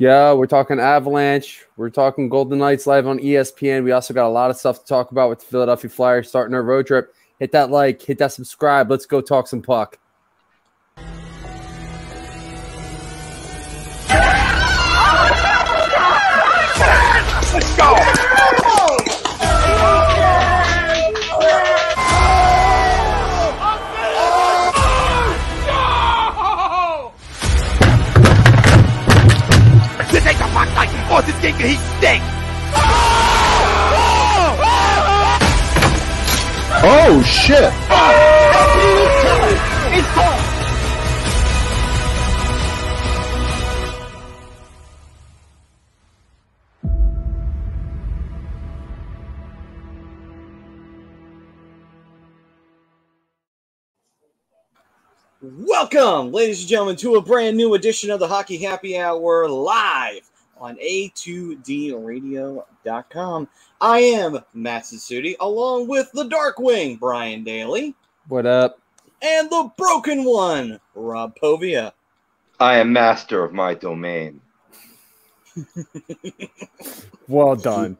Yeah, we're talking Avalanche. We're talking Golden Knights live on ESPN. We also got a lot of stuff to talk about with the Philadelphia Flyers starting our road trip. Hit that like, hit that subscribe. Let's go talk some puck. Puck this game can he stink! Oh shit! Welcome, ladies and gentlemen, to a brand new edition of the Hockey Happy Hour live on A2DRadio.com. I am Matt Sassuti, along with the Dark Wing, Brian Daly, What up? and the Broken One, Rob Povia. I am master of my domain. Well done.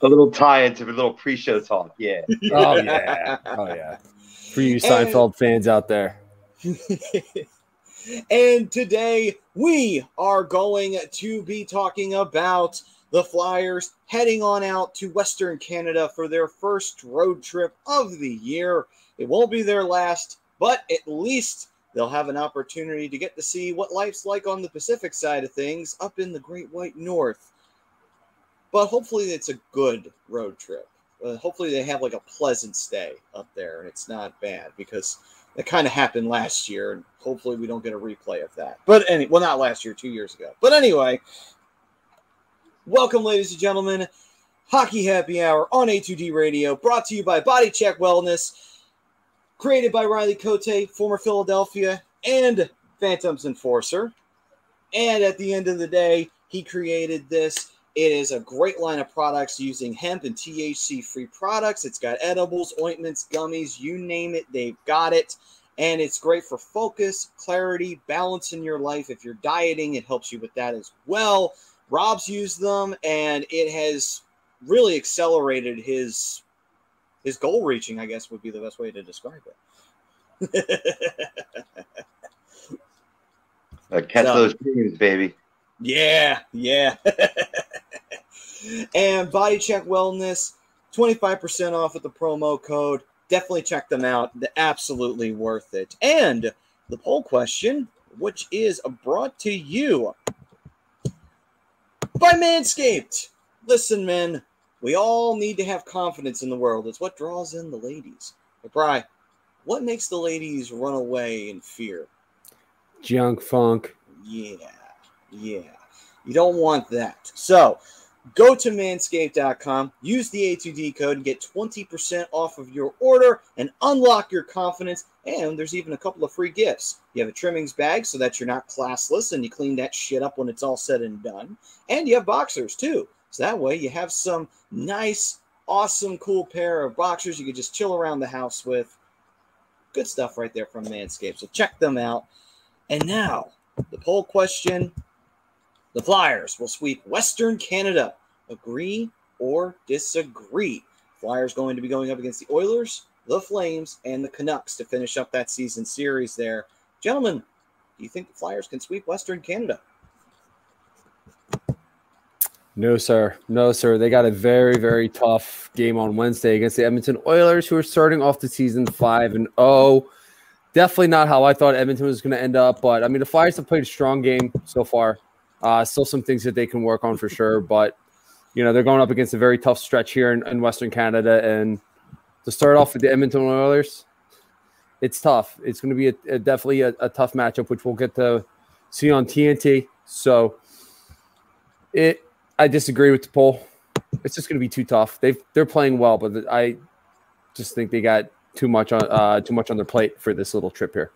A little tie into a little pre-show talk. Yeah. Oh yeah. Oh yeah. For you Seinfeld fans out there. and today we are going to be talking about the Flyers heading on out to Western Canada for their first road trip of the year. It won't be their last, but at least they'll have an opportunity to get to see what life's like on the Pacific side of things up in the Great White North. But hopefully, it's a good road trip. Uh, hopefully, they have like a pleasant stay up there and it's not bad because that kind of happened last year, and hopefully we don't get a replay of that. But any, well, not last year, two years ago. But anyway, welcome, ladies and gentlemen. Hockey Happy Hour on A2D Radio, brought to you by Body Check Wellness, created by Riley Cote, former Philadelphia and Phantoms Enforcer. And at the end of the day, he created this. It is a great line of products using hemp and THC free products. It's got edibles, ointments, gummies, you name it, they've got it. And it's great for focus, clarity, balance in your life. If you're dieting, it helps you with that as well. Rob's used them and it has really accelerated his his goal reaching, I guess would be the best way to describe it. Uh, catch So- those dreams, baby. Yeah, yeah. and Body Check Wellness, 25% off with the promo code. Definitely check them out. They're absolutely worth it. And the poll question, which is brought to you by Manscaped. Listen, men, we all need to have confidence in the world. It's what draws in the ladies. But, Bri, what makes the ladies run away in fear? Junk funk. Yeah, yeah. You don't want that. So go to manscaped.com, use the A2D code, and get 20% off of your order and unlock your confidence. And there's even a couple of free gifts. You have a trimmings bag so that you're not classless and you clean that shit up when it's all said and done. And you have boxers too. So that way you have some nice, awesome, cool pair of boxers you could just chill around the house with. Good stuff right there from Manscaped. So check them out. And now, the poll question The Flyers will sweep Western Canada. Agree or disagree? Flyers going to be going up against the Oilers, the Flames, and the Canucks to finish up that season series there. Gentlemen, do you think the Flyers can sweep Western Canada? No, sir. No, sir. They got a very, very tough game on Wednesday against the Edmonton Oilers, who are starting off the season five and oh. Definitely not how I thought Edmonton was going to end up, but I mean the Flyers have played a strong game so far. Uh, still some things that they can work on for sure, but you know they're going up against a very tough stretch here in, in Western Canada, and to start off with the Edmonton Oilers, it's tough. It's going to be a, a definitely a, a tough matchup, which we'll get to see on TNT. So it I disagree with the poll. It's just going to be too tough. They they're playing well, but I just think they got too much on uh, too much on their plate for this little trip here.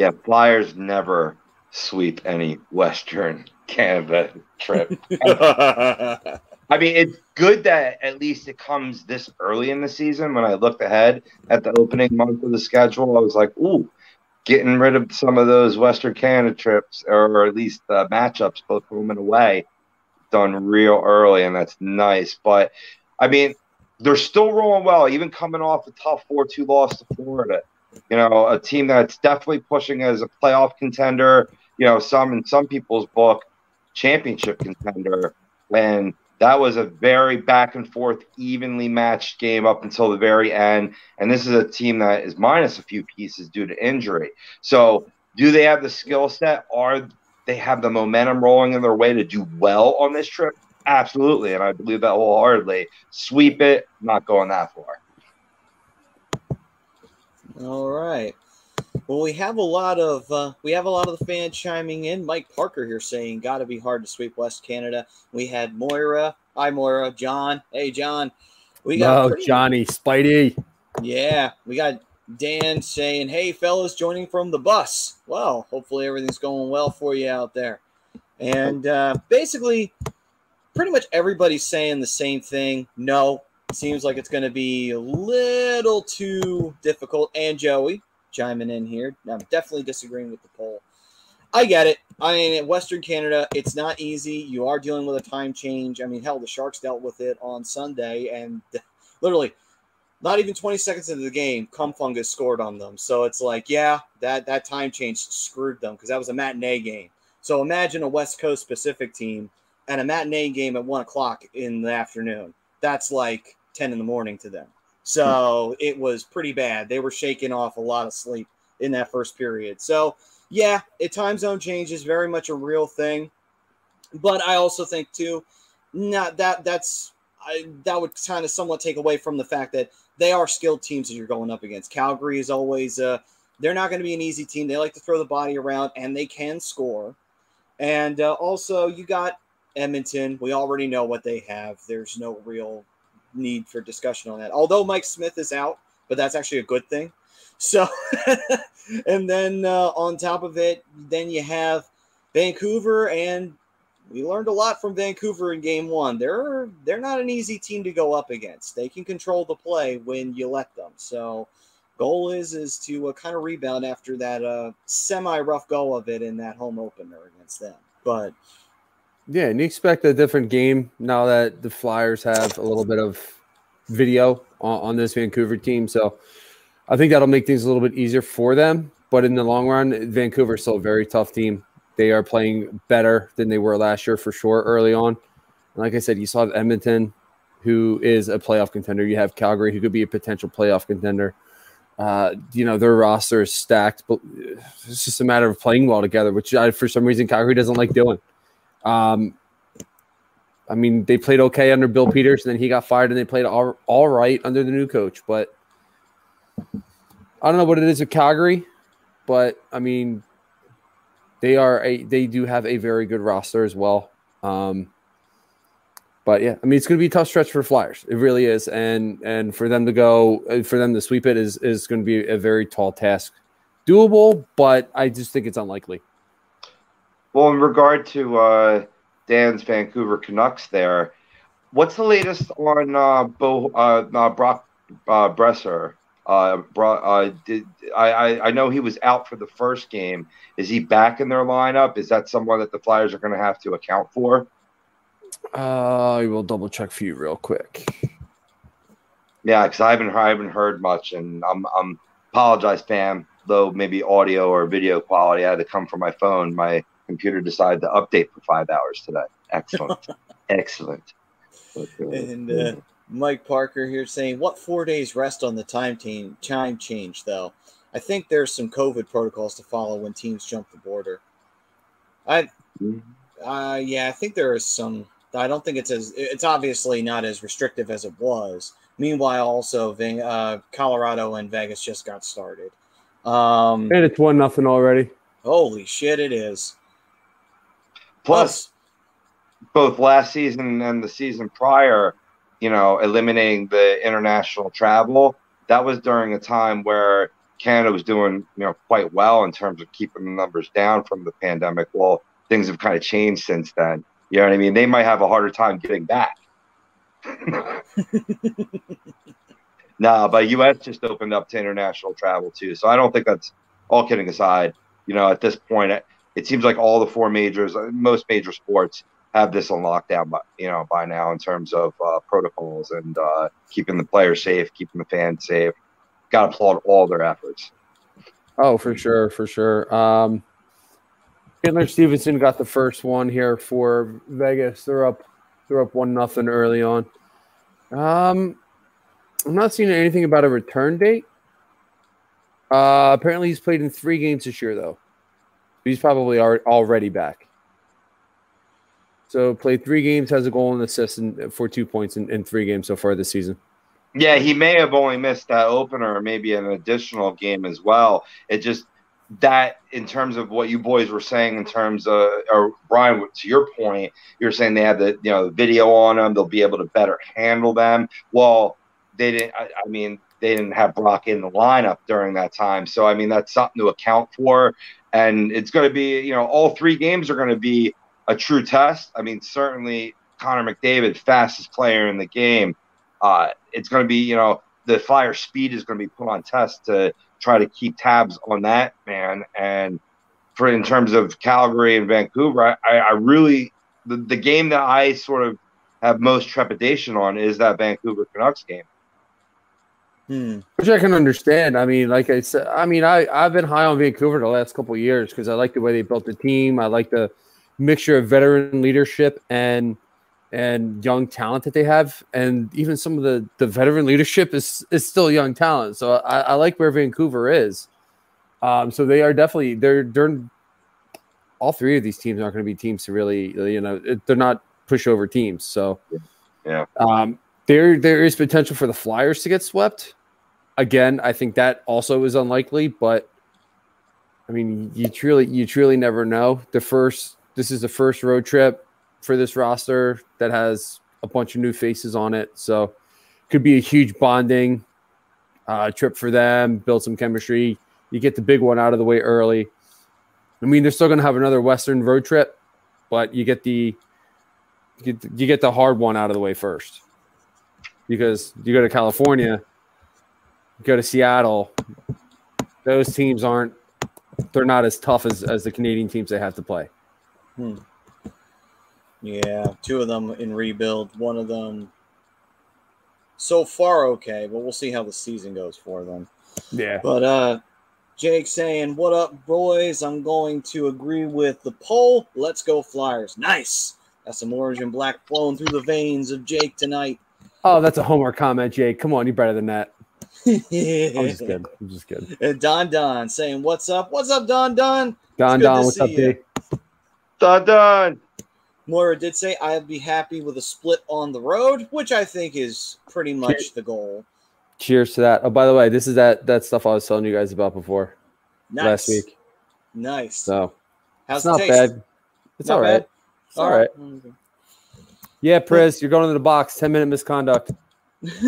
Yeah, Flyers never sweep any Western Canada trip. I mean, it's good that at least it comes this early in the season. When I looked ahead at the opening month of the schedule, I was like, ooh, getting rid of some of those Western Canada trips, or at least uh, matchups, both home and away, done real early, and that's nice. But I mean, they're still rolling well, even coming off a tough 4 2 loss to Florida. You know, a team that's definitely pushing as a playoff contender, you know, some in some people's book, championship contender. And that was a very back and forth, evenly matched game up until the very end. And this is a team that is minus a few pieces due to injury. So, do they have the skill set? Are they have the momentum rolling in their way to do well on this trip? Absolutely, and I believe that wholeheartedly. Sweep it, not going that far. All right. Well, we have a lot of uh, we have a lot of the fans chiming in. Mike Parker here saying, "Got to be hard to sweep West Canada." We had Moira. Hi, Moira. John. Hey, John. We got oh, pretty- Johnny Spidey. Yeah, we got Dan saying, "Hey, fellas, joining from the bus." Well, hopefully everything's going well for you out there. And uh, basically, pretty much everybody's saying the same thing. No, seems like it's going to be a little too difficult. And Joey chiming in here. I'm definitely disagreeing with the poll. I get it. I mean, in Western Canada, it's not easy. You are dealing with a time change. I mean, hell, the Sharks dealt with it on Sunday, and literally, not even 20 seconds into the game, Cum Fungus scored on them. So it's like, yeah, that that time change screwed them because that was a matinee game. So imagine a West Coast Pacific team and a matinee game at one o'clock in the afternoon. That's like 10 in the morning to them. So it was pretty bad. They were shaking off a lot of sleep in that first period. So, yeah, a time zone change is very much a real thing. But I also think, too, not that that's I, that would kind of somewhat take away from the fact that they are skilled teams that you're going up against. Calgary is always, uh, they're not going to be an easy team. They like to throw the body around and they can score. And uh, also, you got Edmonton. We already know what they have. There's no real need for discussion on that. Although Mike Smith is out, but that's actually a good thing. So, and then uh, on top of it, then you have Vancouver, and we learned a lot from Vancouver in Game One. They're they're not an easy team to go up against. They can control the play when you let them. So, goal is is to uh, kind of rebound after that uh, semi rough go of it in that home opener against them. But yeah, and you expect a different game now that the Flyers have a little bit of video on, on this Vancouver team. So I think that'll make things a little bit easier for them. But in the long run, Vancouver is still a very tough team. They are playing better than they were last year for sure early on. And like I said, you saw Edmonton, who is a playoff contender. You have Calgary, who could be a potential playoff contender. Uh, you know, their roster is stacked, but it's just a matter of playing well together, which I, for some reason Calgary doesn't like doing. Um, I mean, they played okay under Bill Peters, and then he got fired, and they played all, all right under the new coach. But I don't know what it is with Calgary, but I mean, they are a they do have a very good roster as well. Um, but yeah, I mean, it's going to be a tough stretch for Flyers. It really is, and and for them to go for them to sweep it is is going to be a very tall task. Doable, but I just think it's unlikely. Well, in regard to uh, Dan's Vancouver Canucks, there, what's the latest on uh, Bo, uh, uh, Brock uh, Boeser? Uh, bro, uh, did, I, I know he was out for the first game. Is he back in their lineup? Is that someone that the Flyers are going to have to account for? Uh, I will double check for you real quick. Yeah, because I haven't I haven't heard much, and I'm I'm apologize, fam. Though maybe audio or video quality I had to come from my phone. My computer decided to update for five hours today. Excellent. Excellent. and uh, Mike Parker here saying, What four days rest on the time, team, time change, though? I think there's some COVID protocols to follow when teams jump the border. I, mm-hmm. uh, yeah, I think there is some. I don't think it's as it's obviously not as restrictive as it was. Meanwhile, also, uh, Colorado and Vegas just got started. Um, and it's one nothing already. Holy shit! It is. Plus, oh. both last season and the season prior, you know, eliminating the international travel, that was during a time where Canada was doing, you know, quite well in terms of keeping the numbers down from the pandemic. Well, things have kind of changed since then. You know what I mean? They might have a harder time getting back. no, but US just opened up to international travel too. So I don't think that's all kidding aside, you know, at this point, it, seems like all the four majors, uh, most major sports, have this on lockdown, by, you know, by now in terms of uh, protocols and uh, keeping the players safe, keeping the fans safe. Got to applaud all their efforts. Oh, for sure, for sure. Um, Chandler Stephenson got the first one here for Vegas. They're up, they're up one nothing early on. Um, I'm not seeing anything about a return date. Uh, apparently, he's played in three games this year, though. He's probably already back. So played three games, has a goal and assist in, uh, for two points in, in three games so far this season. Yeah, he may have only missed that opener, or maybe an additional game as well. It just that in terms of what you boys were saying in terms of or Brian to your point you're saying they have the you know the video on them they'll be able to better handle them well they didn't I, I mean they didn't have Brock in the lineup during that time so I mean that's something to account for and it's going to be you know all three games are going to be a true test I mean certainly Connor McDavid fastest player in the game uh, it's going to be you know the fire speed is going to be put on test to try to keep tabs on that man. And for in terms of Calgary and Vancouver, I, I really the, the game that I sort of have most trepidation on is that Vancouver Canucks game. Hmm. Which I can understand. I mean, like I said, I mean, I I've been high on Vancouver the last couple years because I like the way they built the team. I like the mixture of veteran leadership and and young talent that they have, and even some of the the veteran leadership is is still young talent. So I, I like where Vancouver is. Um, so they are definitely they're they're all three of these teams aren't going to be teams to really you know they're not pushover teams. So yeah, um, there there is potential for the Flyers to get swept. Again, I think that also is unlikely, but I mean, you truly you truly never know. The first this is the first road trip for this roster that has a bunch of new faces on it. So could be a huge bonding uh, trip for them, build some chemistry. You get the big one out of the way early. I mean, they're still going to have another Western road trip, but you get the you get, you get the hard one out of the way first because you go to California, go to Seattle. Those teams aren't they're not as tough as, as the Canadian teams they have to play. Hmm. Yeah, two of them in rebuild. One of them so far okay, but we'll see how the season goes for them. Yeah. But uh Jake saying, What up, boys? I'm going to agree with the poll. Let's go Flyers. Nice. That's some orange and black flowing through the veins of Jake tonight. Oh, that's a homework comment, Jake. Come on, you're better than that. I'm just kidding. I'm just kidding. And Don Don saying, What's up? What's up, Don Don? Don Don, what's up, Jake? Don Don. Moira did say I'd be happy with a split on the road, which I think is pretty much Cheers. the goal. Cheers to that. Oh, by the way, this is that that stuff I was telling you guys about before nice. last week. Nice. So how's it's not taste? bad. It's not all right. Bad? It's all right. right. Yeah, Priz, you're going to the box. Ten minute misconduct.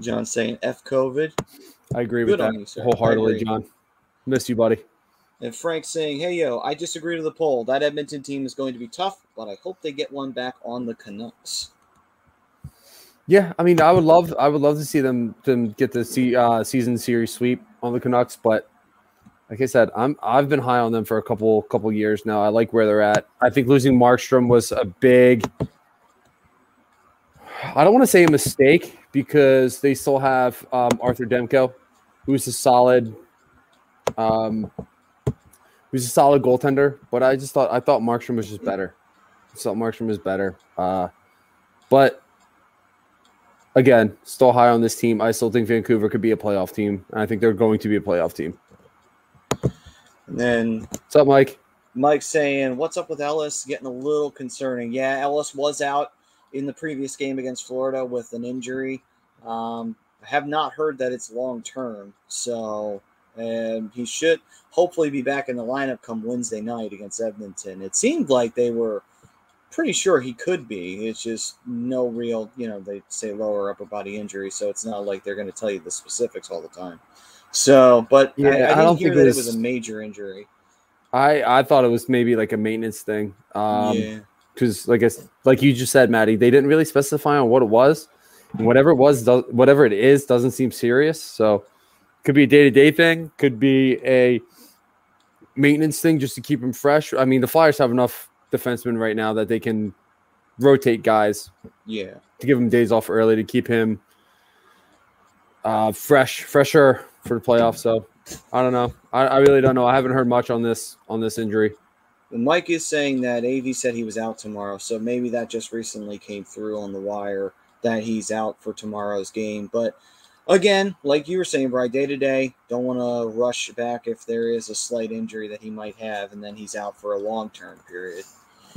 John saying F COVID. I agree Good with that you, wholeheartedly, John. Miss you, buddy. And Frank saying, "Hey yo, I disagree to the poll. That Edmonton team is going to be tough, but I hope they get one back on the Canucks." Yeah, I mean, I would love, I would love to see them them get the uh, season series sweep on the Canucks, but like I said, I'm I've been high on them for a couple couple years now. I like where they're at. I think losing Markstrom was a big. I don't want to say a mistake because they still have um, Thatcher Demko, who's a solid um, He's a solid goaltender, but I just thought I thought Markstrom was just better. I thought Markstrom was better. Uh, but again, still high on this team. I still think Vancouver could be a playoff team. I think they're going to be a playoff team. And then what's up, Mike? Mike saying, "What's up with Ellis? Getting a little concerning." Yeah, Ellis was out in the previous game against Florida with an injury. Um, I have not heard that it's long term, so and he should hopefully be back in the lineup come Wednesday night against Edmonton. It seemed like they were pretty sure he could be. It's just no real, you know, they say lower upper body injury, so it's not like they're going to tell you the specifics all the time. So, but yeah, I, I, I don't hear think that it was a major injury. I I thought it was maybe like a maintenance thing. Um, yeah. Because, like I, like you just said, Maddie, they didn't really specify on what it was. whatever it was, does, whatever it is, doesn't seem serious. So could be a day to day thing, could be a maintenance thing just to keep him fresh. I mean, the Flyers have enough defensemen right now that they can rotate guys Yeah. to give him days off early to keep him uh, fresh, fresher for the playoffs. So I don't know. I, I really don't know. I haven't heard much on this on this injury. Mike is saying that AV said he was out tomorrow, so maybe that just recently came through on the wire that he's out for tomorrow's game. But again, like you were saying, Brian, day to day, don't want to rush back if there is a slight injury that he might have, and then he's out for a long term period.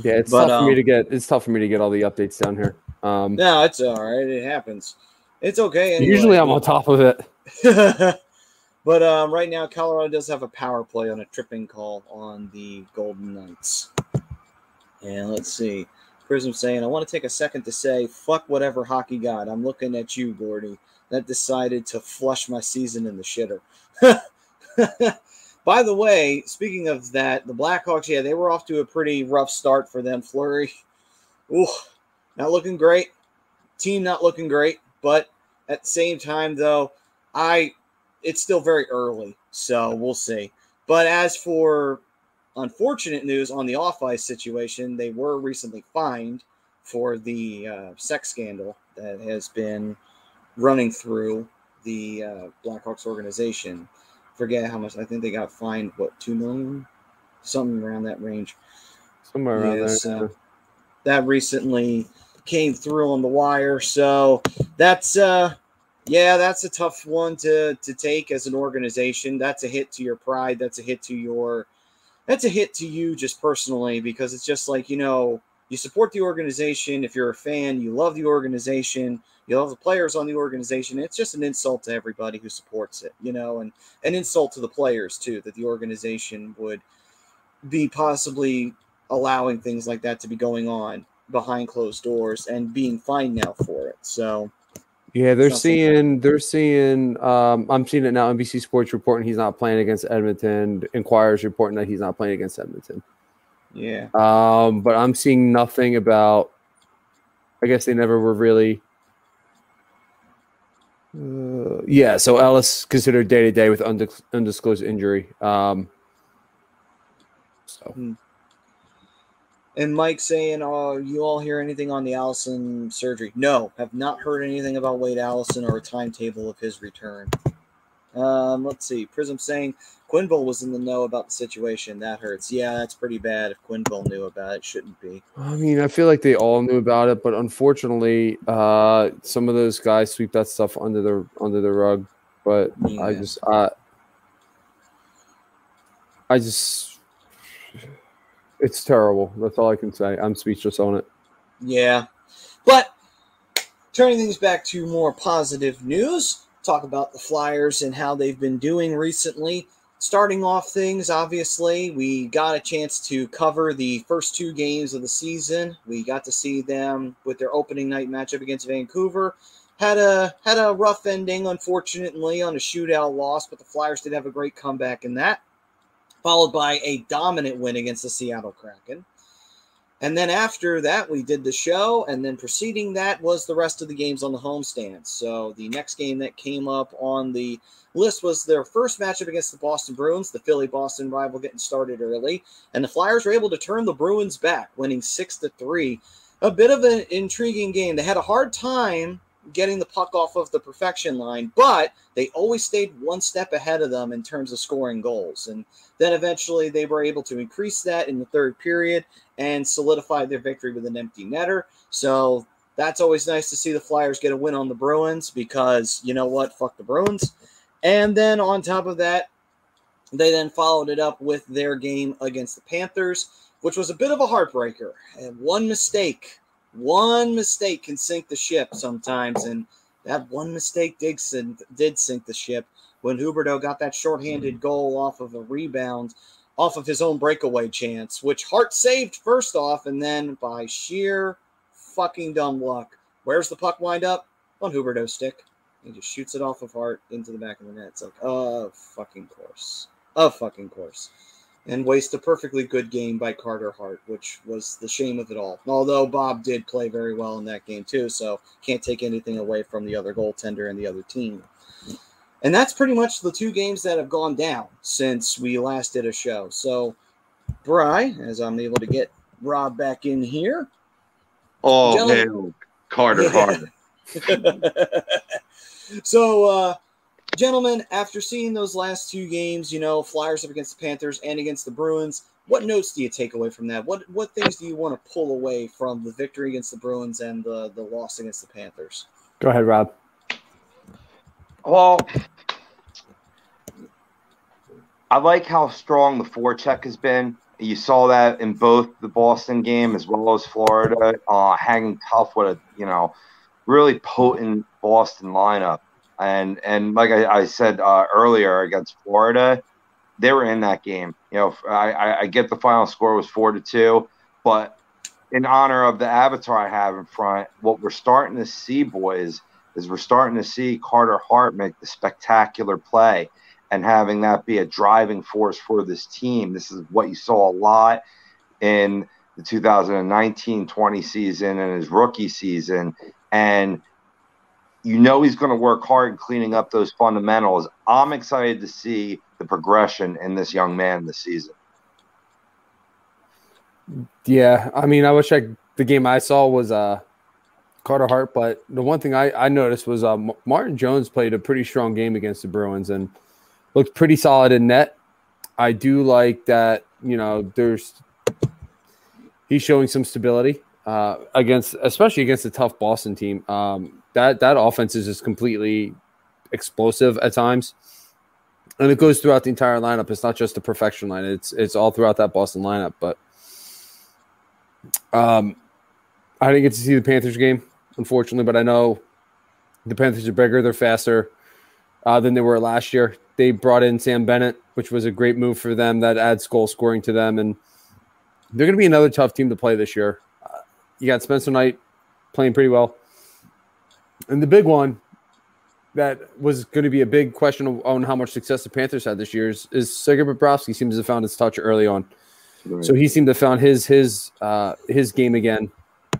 Yeah, it's But, tough for me um, to get. It's tough for me to get all the updates down here. Um, No, it's all right. It happens. It's okay. anyway. Usually, I'm on top of it. but um, right now, Colorado does have a power play on a tripping call on the Golden Knights. And let's see. Prism saying, I want to take a second to say, fuck whatever hockey god. I'm looking at you, Gordy, that decided to flush my season in the shitter. By the way, speaking of that, the Blackhawks, yeah, they were off to a pretty rough start for them. Fleury, ooh, not looking great. Team not looking great. But at the same time, though, I it's still very early, so we'll see. But as for unfortunate news on the off ice situation, they were recently fined for the uh, sex scandal that has been running through the uh, Blackhawks organization. Forget how much. I think they got fined. What two million? Something around that range. Somewhere around Yeah, there. so- that recently came through on the wire. So that's uh yeah, that's a tough one to to take as an organization. That's a hit to your pride. That's a hit to your that's a hit to you just personally because it's just like, you know, you support the organization. If you're a fan, you love the organization, you love the players on the organization. It's just an insult to everybody who supports it, you know, and an insult to the players too, that the organization would be possibly allowing things like that to be going on behind closed doors and being fined now for it. So Yeah, they're Something. seeing they're seeing um I'm seeing it now NBC Sports reporting he's not playing against Edmonton, Inquirers reporting that he's not playing against Edmonton. yeah, Um but I'm seeing nothing about I guess they never were really uh, yeah, so Ellis considered day to day with undisclosed injury. Um so and Mike saying, "Oh, you all hear anything on the Allison surgery?" No, have not heard anything about Wade Allison or a timetable of his return. Um, let's see. Prism saying Quenneville was in the know about the situation. That hurts. Yeah, that's pretty bad. If Quenneville knew about it, shouldn't be. I mean, I feel like they all knew about it, but unfortunately, uh, some of those guys sweep that stuff under the under the rug. But I just, I, I just, it's terrible. That's all I can say. I'm speechless on it. Yeah. But turning things back to more positive news, talk about the Flyers and how they've been doing recently. Starting off things, obviously, we got a chance to cover the first two games of the season. We got to see them with their opening night matchup against Vancouver. Had a had a rough ending, unfortunately, on a shootout loss, but the Flyers did have a great comeback in that, followed by a dominant win against the Seattle Kraken. And then after that, we did the show, and then preceding that was the rest of the games on the homestand. So the next game that came up on the list was their first matchup against the Boston Bruins, the Philly Boston rival getting started early, and the Flyers were able to turn the Bruins back, winning six to three. A bit of an intriguing game. They had a hard time getting the puck off of the perfection line, but they always stayed one step ahead of them in terms of scoring goals. And then eventually they were able to increase that in the third period and solidify their victory with an empty netter. So that's always nice to see the Flyers get a win on the Bruins because you know what? Fuck the Bruins. And then on top of that, they then followed it up with their game against the Panthers, which was a bit of a heartbreaker. And one mistake, one mistake can sink the ship sometimes. And that one mistake did sink, did sink the ship when Huberdeau got that shorthanded goal off of a rebound off of his own breakaway chance, which Hart saved first off, and then by sheer fucking dumb luck, where's the puck wind up? On Huberdeau's stick. He just shoots it off of Hart into the back of the net. It's like, oh, fucking course. Of fucking course. And waste a perfectly good game by Carter Hart, which was the shame of it all. Although Bob did play very well in that game too, so can't take anything away from the other goaltender and the other team. And that's pretty much the two games that have gone down since we last did a show. So, Bry, as I'm able to get Rob back in here. Oh, Gentlemen- man. Carter Yeah. Hart. so, uh, gentlemen, after seeing those last two games, you know, Flyers up against the Panthers and against the Bruins, what notes do you take away from that? What what things do you want to pull away from the victory against the Bruins and the the loss against the Panthers? Go ahead, Rob. Well, I like how strong the forecheck has been. You saw that in both the Boston game as well as Florida, uh, hanging tough with a you know really potent Boston lineup. And and like I, I said uh, earlier against Florida, they were in that game. You know, I, I, get the final score was four to two, but in honor of the avatar I have in front, what we're starting to see, boys, is we're starting to see Carter Hart make the spectacular play and having that be a driving force for this team. This is what you saw a lot in the 2019-20 season and his rookie season. And you know he's going to work hard cleaning up those fundamentals. I'm excited to see the progression in this young man this season. Yeah, I mean, I wish I the game I saw was uh Carter Hart, but the one thing I, I noticed was uh, Martin Jones played a pretty strong game against the Bruins and looked pretty solid in net. I do like that, you know, there's he's showing some stability uh, against, especially against a tough Boston team. Um, that that offense is just completely explosive at times, and it goes throughout the entire lineup. It's not just the perfection line; it's it's all throughout that Boston lineup. But um, I didn't get to see the Panthers game, unfortunately, but I know the Panthers are bigger, they're faster uh, than they were last year. They brought in Sam Bennett, which was a great move for them. That adds goal scoring to them, and they're going to be another tough team to play this year. You got Spencer Knight playing pretty well, and the big one that was going to be a big question on how much success the Panthers had this year is, is Sergei Bobrovsky seems to have found his touch early on. So he seemed to have found his his uh, his game again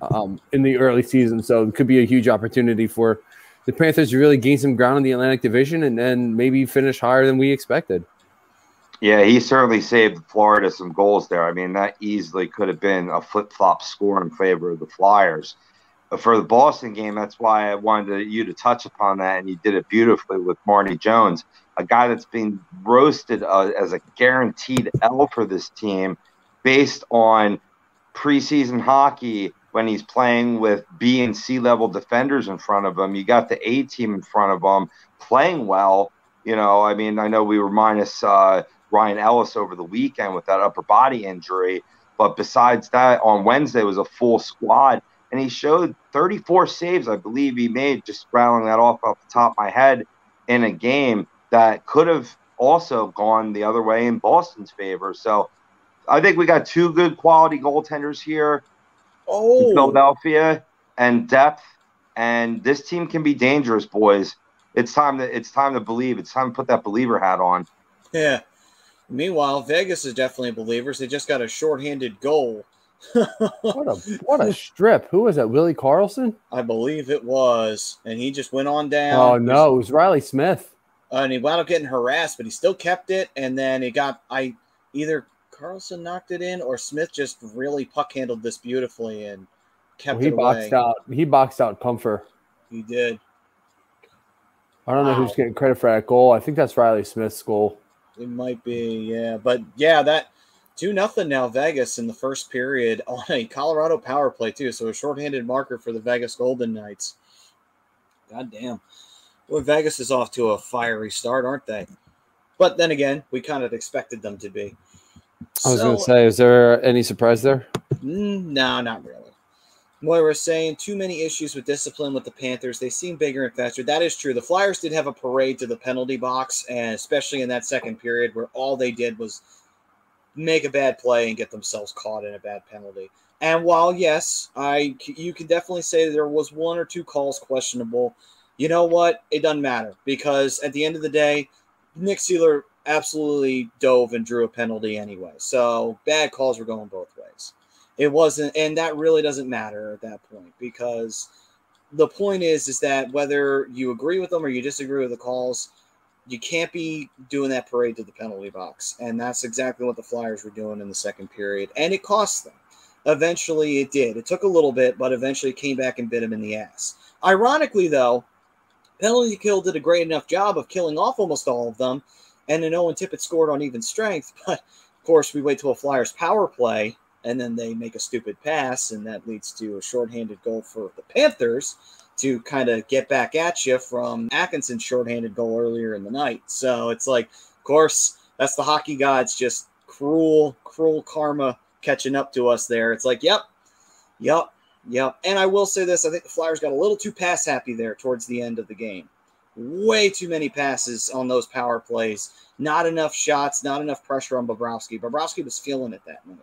um, in the early season. So it could be a huge opportunity for the Panthers to really gain some ground in the Atlantic Division and then maybe finish higher than we expected. Yeah, he certainly saved Florida some goals there. I mean, that easily could have been a flip flop score in favor of the Flyers. But for the Boston game, that's why I wanted you to touch upon that, and you did it beautifully with Marty Jones, a guy that's been roasted uh, as a guaranteed L for this team based on preseason hockey when he's playing with B and C level defenders in front of him. You got the A team in front of him playing well. You know, I mean, I know we were minus uh, Ryan Ellis over the weekend with that upper body injury, but besides that, on Wednesday was a full squad, and he showed 34 saves, I believe he made, just rattling that off off the top of my head, in a game that could have also gone the other way in Boston's favor. So I think we got two good quality goaltenders here Oh, Philadelphia and depth, and this team can be dangerous, boys. It's time to it's time to believe. It's time to put that believer hat on. yeah. Meanwhile, Vegas is definitely believers. They just got a shorthanded goal. What a what a strip! Who was that? Willie Karlsson? I believe it was, and he just went on down. Oh no, it was Reilly Smith. Uh, and he wound up getting harassed, but he still kept it. And then he got I either Karlsson knocked it in or Smith just really puck handled this beautifully and kept Well, he it boxed away. out. He boxed out Compher. He did. I don't know Wow. who's getting credit for that goal. I think that's Reilly Smith's goal. It might be, yeah. But yeah, that two nothing now Vegas in the first period on a Colorado power play too. So a shorthanded marker for the Vegas Golden Knights. God damn. Well, Vegas is off to a fiery start, aren't they? But then again, we kind of expected them to be. I was So- going to say, is there any surprise there? Mm, no, not really. Moira saying too many issues with discipline with the Panthers. They seem bigger and faster. That is true. The Flyers did have a parade to the penalty box, and especially in that second period where all they did was make a bad play and get themselves caught in a bad penalty. And while yes, I you can definitely say there was one or two calls questionable. You know what? It doesn't matter because at the end of the day, Nick Seeler absolutely dove and drew a penalty anyway. So bad calls were going both ways. It wasn't, and that really doesn't matter at that point because the point is, is that whether you agree with them or you disagree with the calls, you can't be doing that parade to the penalty box. And that's exactly what the Flyers were doing in the second period. And it cost them. Eventually, it did. It took a little bit, but eventually came back and bit him in the ass. Ironically, though, penalty kill did a great enough job of killing off almost all of them. And then Owen Tippett scored on even strength. But of course, we wait till a Flyers power play, and then they make a stupid pass, and that leads to a shorthanded goal for the Panthers to kind of get back at you from Atkinson's shorthanded goal earlier in the night. So it's like, of course, that's the hockey gods just cruel, cruel karma catching up to us there. It's like, yep, yep, yep. And I will say this I think the Flyers got a little too pass happy there towards the end of the game. Way too many passes on those power plays. Not enough shots, not enough pressure on Bobrovsky. Bobrovsky was feeling it that night.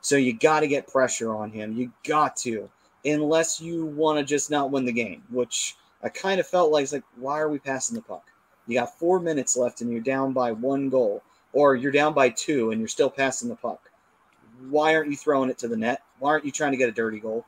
So you got to get pressure on him. You got to unless you want to just not win the game, which I kind of felt like it's like, why are we passing the puck? You got four minutes left and you're down by one goal, or you're down by two and you're still passing the puck. Why aren't you throwing it to the net? Why aren't you trying to get a dirty goal?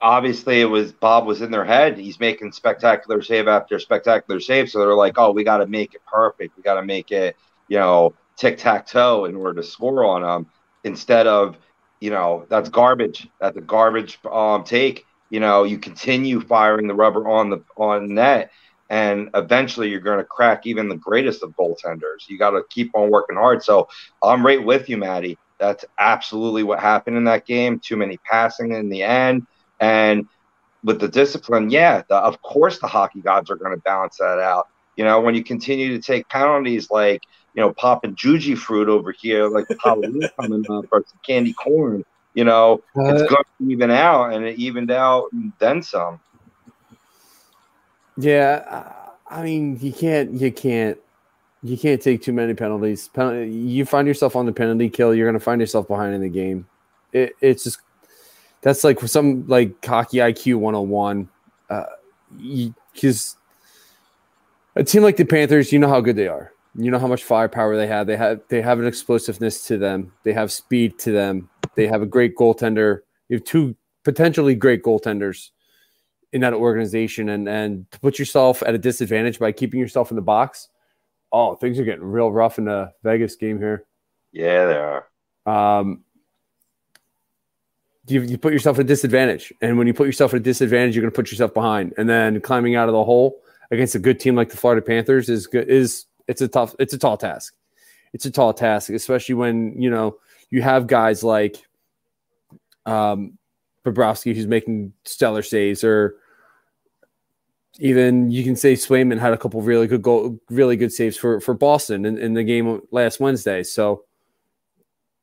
Obviously, it was Bob was in their head. He's making spectacular save after spectacular save. So they're like, oh, we got to make it perfect. We got to make it, you know, tic tac toe in order to score on them instead of you know that's garbage. That's a garbage um, take. You know, you continue firing the rubber on the on net, and eventually you're going to crack even the greatest of goaltenders. You got to keep on working hard. So I'm right with you, Maddie. That's absolutely what happened in that game. Too many passing in the end, and with the discipline, yeah, the, of course the hockey gods are going to balance that out. You know, when you continue to take penalties like you know, popping juji fruit over here, like Halloween coming up, or some candy corn. You know, uh, it's going to even out, and it evened out, and then some. Yeah, I mean, you can't, you can't, you can't take too many penalties. Penalty, you find yourself on the penalty kill, you're going to find yourself behind in the game. It, it's just that's like some like hockey IQ 101. Because uh, a team like the Panthers, you know how good they are. You know how much firepower they have. They have they have an explosiveness to them. They have speed to them. They have a great goaltender. You have two potentially great goaltenders in that organization, and and to put yourself at a disadvantage by keeping yourself in the box. Oh, things are getting real rough in the Vegas game here. Yeah, they are. Um, you, you put yourself at a disadvantage, and when you put yourself at a disadvantage, you're going to put yourself behind, and then climbing out of the hole against a good team like the Florida Panthers is good is it's a tough, it's a tall task. It's a tall task, especially when you know you have guys like um, Bobrovsky who's making stellar saves, or even you can say Swayman had a couple really good goal, really good saves for for Boston in, in the game last Wednesday. So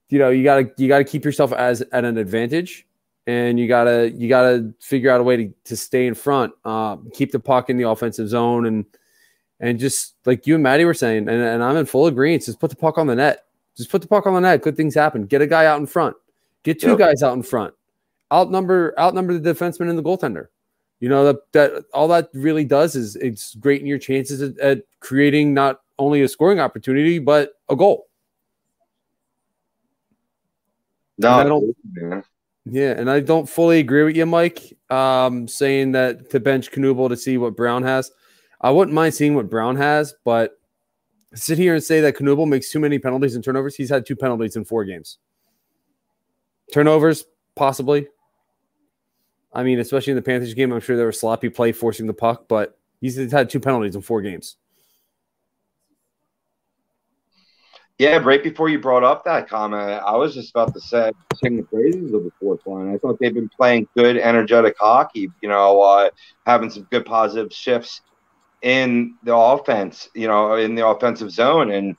you know you gotta you gotta keep yourself as at an advantage and you gotta you gotta figure out a way to, to stay in front uh, keep the puck in the offensive zone and and just like you and Maddie were saying, and, and I'm in full agreement, just put the puck on the net. Just put the puck on the net. Good things happen. Get a guy out in front. Get two yep. guys out in front. Outnumber outnumber the defenseman and the goaltender. You know that that all that really does is it's greaten your chances at, at creating not only a scoring opportunity but a goal. No, yeah, and I don't fully agree with you, Mike, um, saying that to bench Knuble to see what Brown has. I wouldn't mind seeing what Brown has, but sit here and say that Knuble makes too many penalties and turnovers. He's had two penalties in four games. Turnovers, possibly. I mean, especially in the Panthers game, I'm sure there was sloppy play forcing the puck, but he's had two penalties in four games. Yeah, right before you brought up that comment, I was just about to say sing the praises of the fourth line. I thought they've been playing good, energetic hockey. You know, uh, having some good positive shifts in the offense, you know, in the offensive zone. And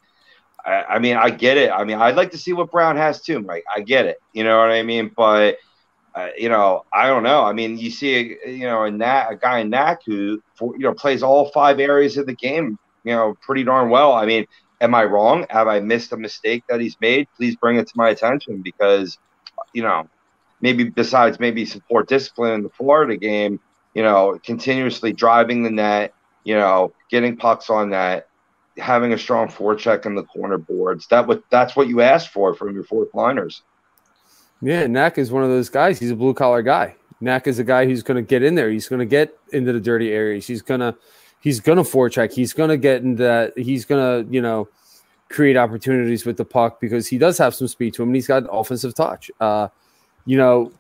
I, I, mean, I get it. I mean, I'd like to see what Brown has too, Mike. I get it. You know what I mean? But uh, you know, I don't know. I mean, you see, a, you know, a, Nat, a guy in Knack who, for, you know, plays all five areas of the game, you know, pretty darn well. I mean, am I wrong? Have I missed a mistake that he's made? Please bring it to my attention because, you know, maybe besides maybe support discipline in the Florida game, you know, continuously driving the net, you know, getting pucks on that. having a strong forecheck in the corner boards. That what that's what you asked for from your fourth liners. Yeah, Knack is one of those guys. He's a blue collar guy. Knack is a guy who's going to get in there. He's going to get into the dirty areas. He's gonna he's gonna forecheck. He's gonna get into that. He's gonna you know create opportunities with the puck because he does have some speed to him and he's got offensive touch. Uh, you know,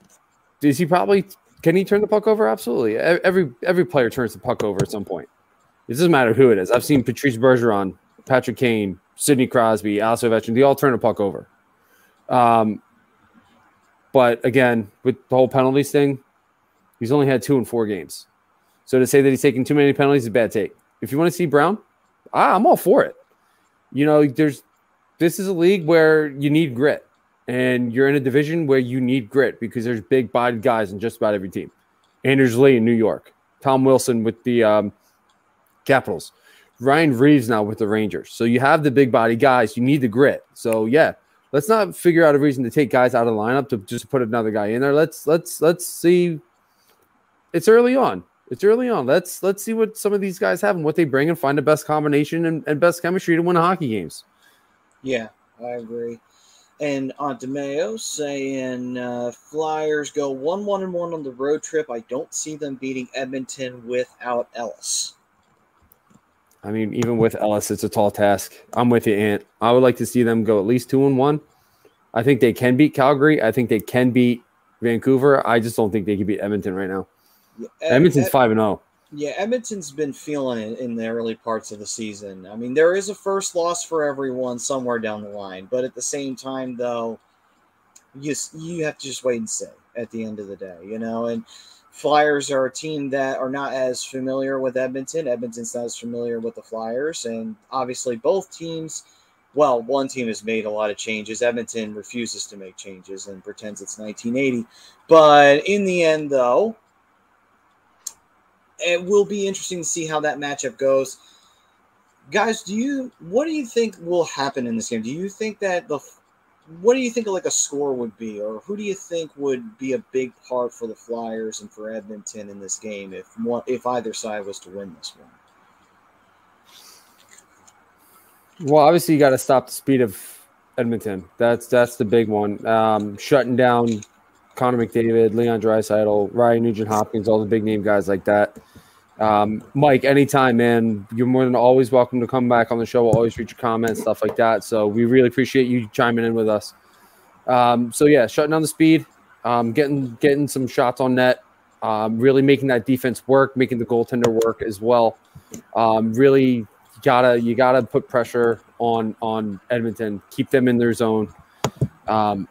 is he probably can he turn the puck over? Absolutely. Every every player turns the puck over at some point. It doesn't matter who it is. I've seen Patrice Bergeron, Patrick Kane, Sidney Crosby, Alex Ovechkin. They all turn the puck over. Um, but again, with the whole penalties thing, he's only had two in four games. So to say that he's taking too many penalties is a bad take. If you want to see Brown, I'm all for it. You know, there's this is a league where you need grit, and you're in a division where you need grit because there's big bodied guys in just about every team. Anders Lee in New York, Tom Wilson with the um, Capitals. Ryan Reaves now with the Rangers. So you have the big body guys. You need the grit. So yeah, let's not figure out a reason to take guys out of the lineup to just put another guy in there. Let's let's let's see. It's early on. It's early on. Let's let's see what some of these guys have and what they bring and find the best combination and, and best chemistry to win hockey games. Yeah, I agree. And on DeMeo saying uh, Flyers go one one and one on the road trip. I don't see them beating Edmonton without Ellis. I mean, even with Ellis, it's a tall task. I'm with you, Ant. I would like to see them go at least two and one. I think they can beat Calgary. I think they can beat Vancouver. I just don't think they can beat Edmonton right now. Yeah, Edmonton's five and zero. Oh. Yeah, Edmonton's been feeling it in the early parts of the season. I mean, there is a first loss for everyone somewhere down the line, but at the same time, though, you you have to just wait and see at the end of the day, you know. And Flyers are a team that are not as familiar with Edmonton. Edmonton's not as familiar with the Flyers. And obviously, both teams, well, one team has made a lot of changes. Edmonton refuses to make changes and pretends it's 1980. But in the end, though, it will be interesting to see how that matchup goes. Guys, do you what do you think will happen in this game? Do you think that the what do you think like a score would be, or who do you think would be a big part for the Flyers and for Edmonton in this game if one, if either side was to win this one? Well, obviously you got to stop the speed of Edmonton. That's that's the big one. Um, shutting down Connor McDavid, Leon Draisaitl, Ryan Nugent Hopkins, all the big name guys like that. Um, Mike, anytime, man, you're more than always welcome to come back on the show. We'll always read your comments, stuff like that. So we really appreciate you chiming in with us. Um, so yeah, shutting down the speed, um, getting getting some shots on net, um, really making that defense work, making the goaltender work as well. Um, really gotta you gotta put pressure on on Edmonton, keep them in their zone. Um,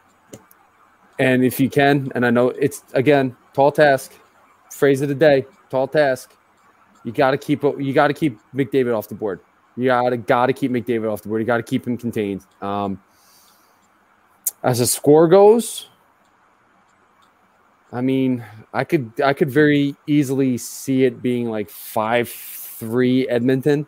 and if you can, and I know it's again tall task, phrase of the day, tall task you got to keep you got to keep McDavid off the board. You got to got to keep McDavid off the board. You got to keep him contained. Um, as a score goes, I mean, I could I could very easily see it being like five three Edmonton.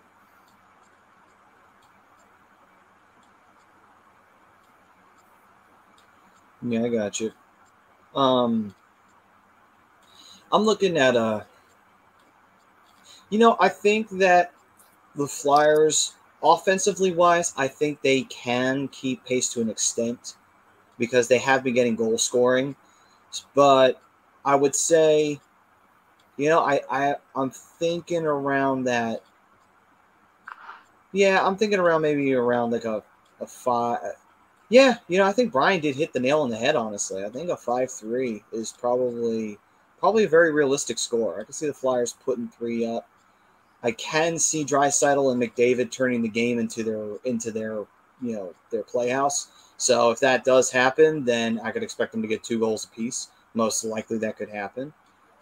Yeah, I got you. Um, I'm looking at a you know, I think that the Flyers, offensively wise, I think they can keep pace to an extent because they have been getting goal scoring. But I would say, you know, I, I I'm thinking around that. Yeah, I'm thinking around maybe around like a, a five. Yeah, you know, I think Brian did hit the nail on the head. Honestly, I think a five three is probably probably a very realistic score. I can see the Flyers putting three up. I can see Draisaitl and McDavid turning the game into their into their you know their playhouse. So if that does happen, then I could expect them to get two goals apiece. Most likely that could happen.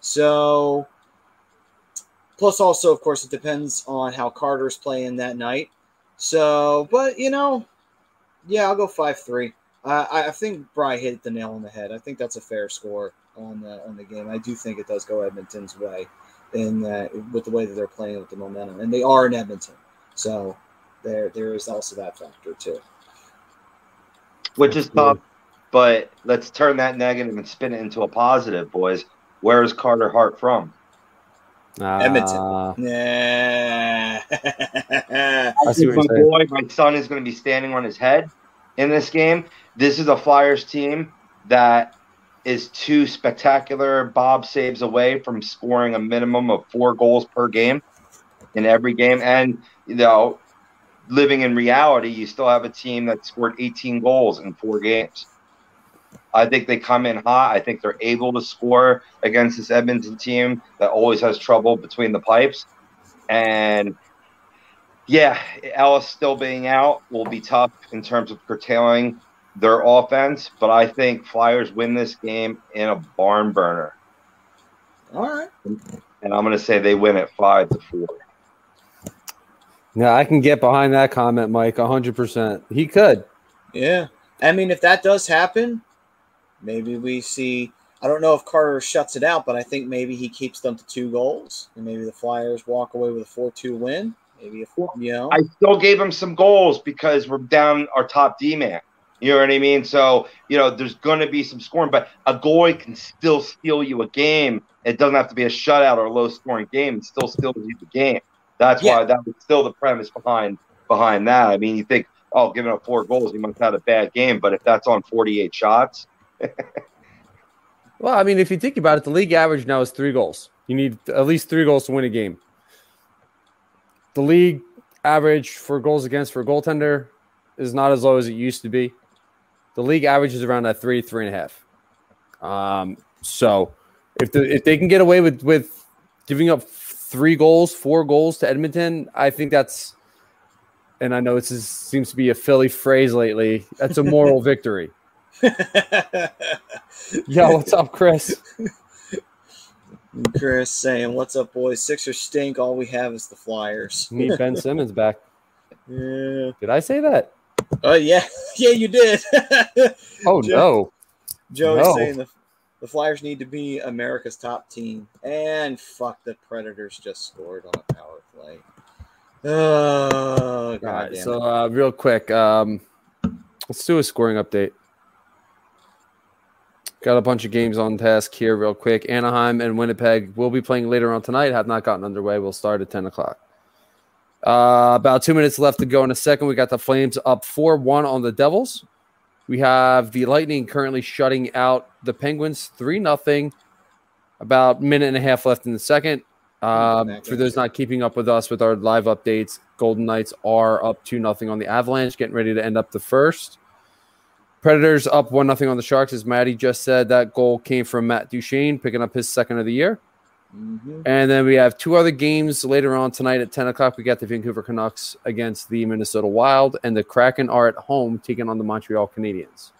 So plus also of course it depends on how Carter's playing that night. So but you know, yeah, I'll go five three. I, I think Bry hit the nail on the head. I think that's a fair score on the on the game. I do think it does go Edmonton's way in that with the way that they're playing with the momentum, and they are in Edmonton, so there there is also that factor too. Which is tough, but let's turn that negative and spin it into a positive, boys. Where is Carter Hart from? Uh, Edmonton. Yeah. I see what my you're boy, my son, is going to be standing on his head in this game. This is a Flyers team that is two spectacular Bob saves away from scoring a minimum of four goals per game in every game. And, you know, living in reality, you still have a team that scored 18 goals in four games. I think they come in hot. I think they're able to score against this Edmonton team that always has trouble between the pipes. And yeah, Ellis still being out will be tough in terms of curtailing their offense, but I think Flyers win this game in a barn burner. All right. And I'm going to say they win at 5 to 4. Yeah, I can get behind that comment, Mike. hundred percent. He could. Yeah. I mean, if that does happen, maybe we see. I don't know if Carter shuts it out, but I think maybe he keeps them to two goals, and maybe the Flyers walk away with a four-two win. Maybe a four, you know. I still gave him some goals because we're down our top D man. You know what I mean? So, you know, there's going to be some scoring, but a goalie can still steal you a game. It doesn't have to be a shutout or a low scoring game. It still steals you the game. That's Yeah. why that was still the premise behind behind that. I mean, you think, oh, giving up four goals, he must have had a bad game. But if that's on 48 shots, Well, I mean, if you think about it, the league average now is three goals. You need at least three goals to win a game. The league average for goals against for a goaltender is not as low as it used to be. The league average is around that three, three and a half. Um, so if the if they can get away with with giving up three goals, four goals to Edmonton, I think that's and I know this is, seems to be a Philly phrase lately. That's a moral victory. Yo, what's up, Chris? Chris saying, "What's up, boys? Sixers stink. All we have is the Flyers." Need Ben Simmons back. Yeah. Did I say that? Oh yeah, yeah, you did. Oh Joe- no. Joey's No. saying the, the Flyers need to be America's top team. And fuck, the Predators just scored on a power play. Oh, God right. So uh, real quick, um, let's do a scoring update. Got a bunch of games on task here, real quick. Anaheim and Winnipeg will be playing later on tonight. Have not gotten underway. We'll start at ten o'clock. Uh, about two minutes left to go in a second. We got the Flames up four one on the Devils. We have the Lightning currently shutting out the Penguins three nothing. About minute and a half left in the second. Um, for those not keeping up with us with our live updates, Golden Knights are up two nothing on the Avalanche, getting ready to end up the first. Predators up one nothing on the Sharks, as Maddie just said. That goal came from Matt Duchene, picking up his second of the year. Mhm. And then we have two other games later on tonight at 10 o'clock. We got the Vancouver Canucks against the Minnesota Wild, and the Kraken are at home taking on the Montreal Canadiens.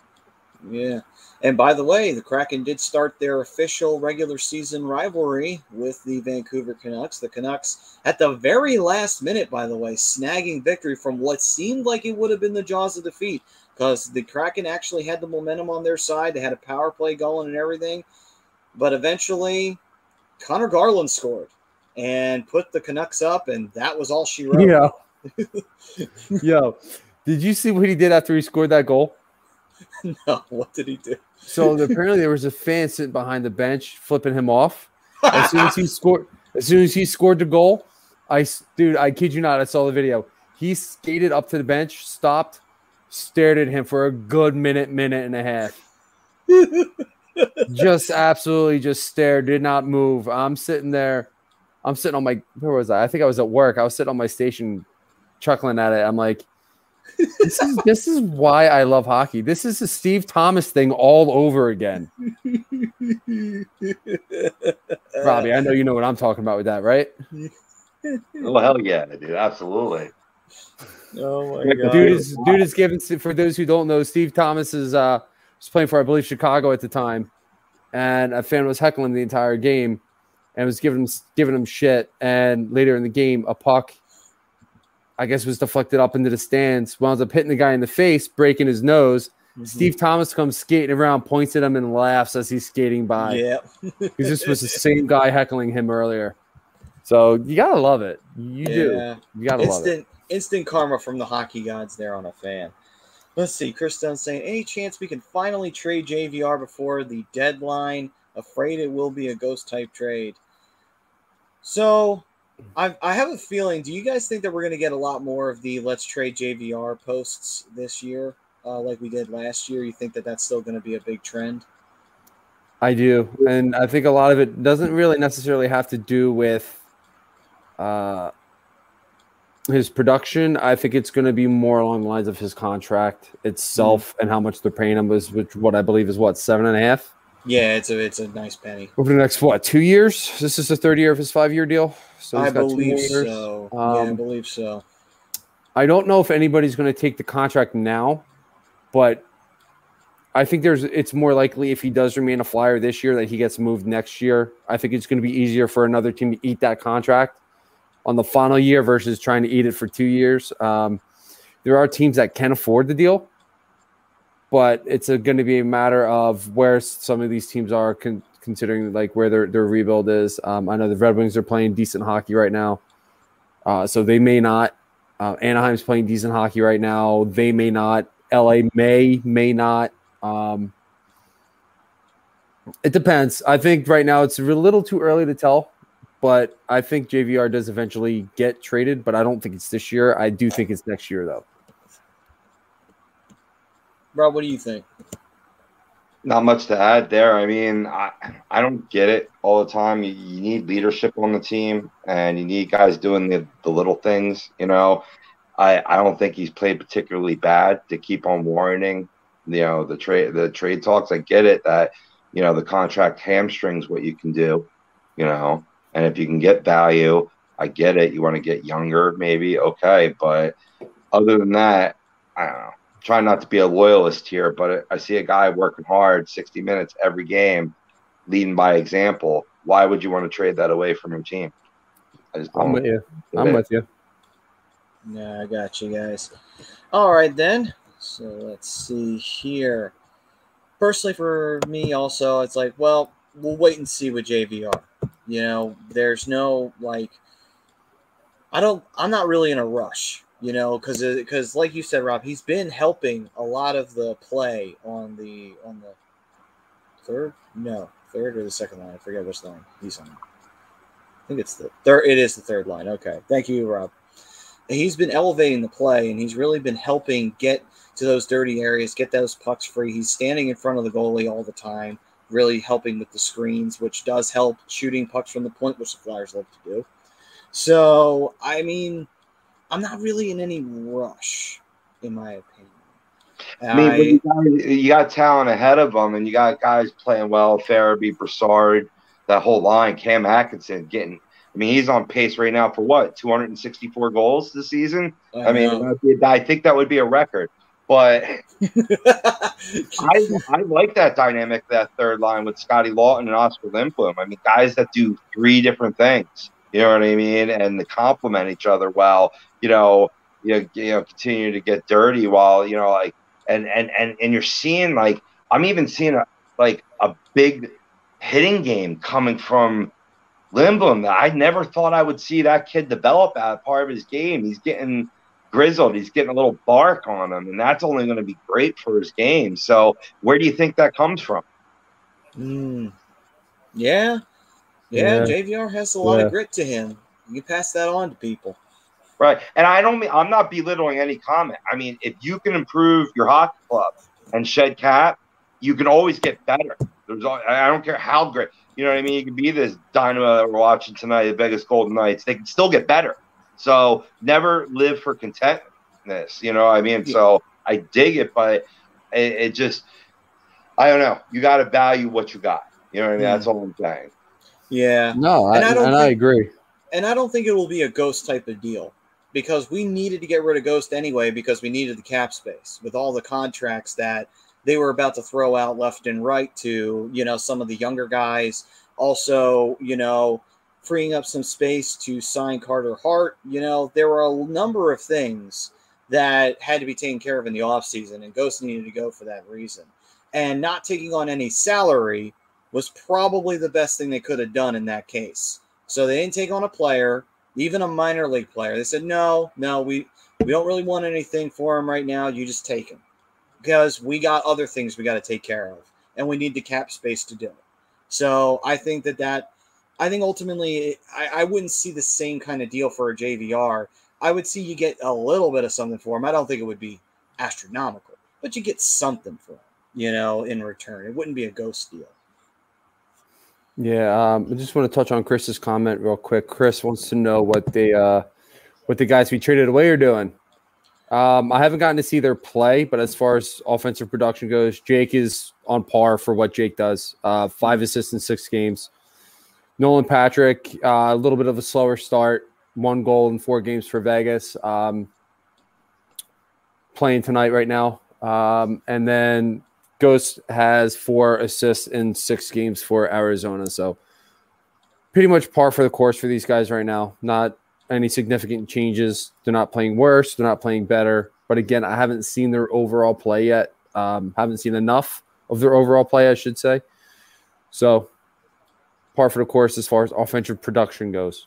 Yeah. And by the way, the Kraken did start their official regular season rivalry with the Vancouver Canucks. The Canucks, at the very last minute, by the way, snagging victory from what seemed like it would have been the jaws of defeat because the Kraken actually had the momentum on their side. They had a power play going and everything. But eventually, Conor Garland scored and put the Canucks up, and that was all she wrote. Yo. Yo. Did you see what he did after he scored that goal? No, what did he do? So apparently there was a fan sitting behind the bench flipping him off. As soon as he scored, as soon as he scored the goal, I dude, I kid you not, I saw the video. He skated up to the bench, stopped, stared at him for a good minute, minute and a half. just absolutely just stared, did not move. I'm sitting there. I'm sitting on my where was I? I think I was at work. I was sitting on my station chuckling at it. I'm like, this is this is why I love hockey. This is a Steve Thomas thing all over again. Robbie, I know you know what I'm talking about with that, right? oh, hell yeah, dude. Absolutely. Oh my god. Dude is dude is given for those who don't know, Steve Thomas is uh was playing for I believe Chicago at the time, and a fan was heckling the entire game and was giving him giving him shit. And later in the game, a puck, I guess, was deflected up into the stands, wound up hitting the guy in the face, breaking his nose. Mhm. Steve Thomas comes skating around, points at him, and laughs as he's skating by. Yeah. Because this was the same guy heckling him earlier. So you gotta love it. You do. You gotta love it. Instant instant karma from the hockey gods there on a fan. Let's see. Chris Dunn saying, any chance we can finally trade JVR before the deadline? Afraid it will be a ghost type trade. So I, I have a feeling. Do you guys think that we're going to get a lot more of the "Let's trade JVR" posts this year, uh, like we did last year? You think that that's still going to be a big trend? I do, and I think a lot of it doesn't really necessarily have to do with uh, his production. I think it's going to be more along the lines of his contract itself mm-hmm. and how much they're paying him. Is which what I believe is what seven and a half. Yeah, it's a it's a nice penny over the next what two years. This is the third year of his five year deal. So I believe so. Um, yeah, I um, believe so. I don't know if anybody's going to take the contract now, but I think there's it's more likely if he does remain a flyer this year that he gets moved next year. I think it's going to be easier for another team to eat that contract on the final year versus trying to eat it for two years. Um, there are teams that can afford the deal, but it's going to be a matter of where some of these teams are con- considering like where their, their rebuild is. Um, I know the Red Wings are playing decent hockey right now, uh, so they may not. Uh, Anaheim's playing decent hockey right now. They may not. LA may may not. Um, it depends. I think right now it's a little too early to tell but I think JVR does eventually get traded, but I don't think it's this year. I do think it's next year, though. Rob, what do you think? Not much to add there. I mean, I, I don't get it all the time. You, you need leadership on the team, and you need guys doing the, the little things. You know, I, I don't think he's played particularly bad to keep on warning. You know, the trade the trade talks. I get it that you know the contract hamstrings what you can do. You know, and if you can get value, I get it. You want to get younger, maybe okay. But other than that, I don't know. Try not to be a loyalist here, but I see a guy working hard, 60 minutes every game, leading by example. Why would you want to trade that away from your team? I just I'm with you. I'm with you. Yeah, I got you guys. All right, then. So let's see here. Personally, for me, also, it's like, well, we'll wait and see with JVR. You know, there's no like I don't I'm not really in a rush, you know, cuz uh, cuz like you said Rob, he's been helping a lot of the play on the on the third? No, third or the second line. I forget which line he's on. I think it's the third it is the third line. Okay. Thank you, Rob. he's been elevating the play and he's really been helping get to those dirty areas, get those pucks free. He's standing in front of the goalie all the time really helping with the screens, which does help shooting pucks from the point, which the Flyers love to do. So, I mean, I'm not really in any rush, in my opinion. I mean, I, you, got, you, got, talent ahead of them, and you got guys playing well. Farabee, Brassard, that whole line. Cam Atkinson getting. I mean, he's on pace right now for what 264 goals this season. I, I mean, I think that would be a record. But I, I like that dynamic, that third line with Scotty Laughton and Oskar Lindblom. I mean, guys that do three different things. You know what I mean? And they complement each other well. You know, you know, you know, continue to get dirty while you know, like, and and and and you're seeing like I'm even seeing a like a big hitting game coming from Lindblom that I never thought I would see that kid develop at part of his game. He's getting grizzled. He's getting a little bark on him, and that's only going to be great for his game. So, where do you think that comes from? Mm. Yeah. yeah, yeah, JVR has a lot yeah. of grit to him. You pass that on to people, right? And I don't mean I'm not belittling any comment. I mean, if you can improve your hockey club and shed cap, you can always get better. There's I don't care how great. You know what I mean? You can be this dynamo that we're watching tonight, the Vegas Golden Knights. They can still get better. So never live for contentness. You know, I mean, so I dig it, but it, it just, I don't know. You got to value what you got. You know what I mean? That's all I'm saying. Yeah. No, and I, I don't and think, I agree. And I don't think it will be a ghost type of deal because we needed to get rid of Ghost anyway because we needed the cap space with all the contracts that they were about to throw out left and right to, you know, some of the younger guys. Also, you know, freeing up some space to sign Carter Hart. You know, there were a number of things that had to be taken care of in the offseason, and Ghost needed to go for that reason. And not taking on any salary was probably the best thing they could have done in that case. So they didn't take on a player, even a minor league player. They said, no, no, we, we don't really want anything for him right now. You just take him because we got other things we got to take care of, and we need the cap space to do it. So I think that that I think ultimately I, I wouldn't see the same kind of deal for a JVR. I would see you get a little bit of something for him. I don't think it would be astronomical, but you get something for him, you know, in return. It wouldn't be a ghost deal. Yeah, um, I just want to touch on Chris's comment real quick. Chris wants to know what the uh, what the guys we traded away are doing. Um, I haven't gotten to see their play, but as far as offensive production goes, Jake is on par for what Jake does. Uh, five assists in six games. Nolan Patrick, uh, a little bit of a slower start. One goal in four games for Vegas. Um, playing tonight right now. Um, and then Ghost has four assists in six games for Arizona. So pretty much par for the course for these guys right now. Not any significant changes. They're not playing worse. They're not playing better. But again, I haven't seen their overall play yet. Um, haven't seen enough of their overall play, I should say. So par for the course as far as offensive production goes.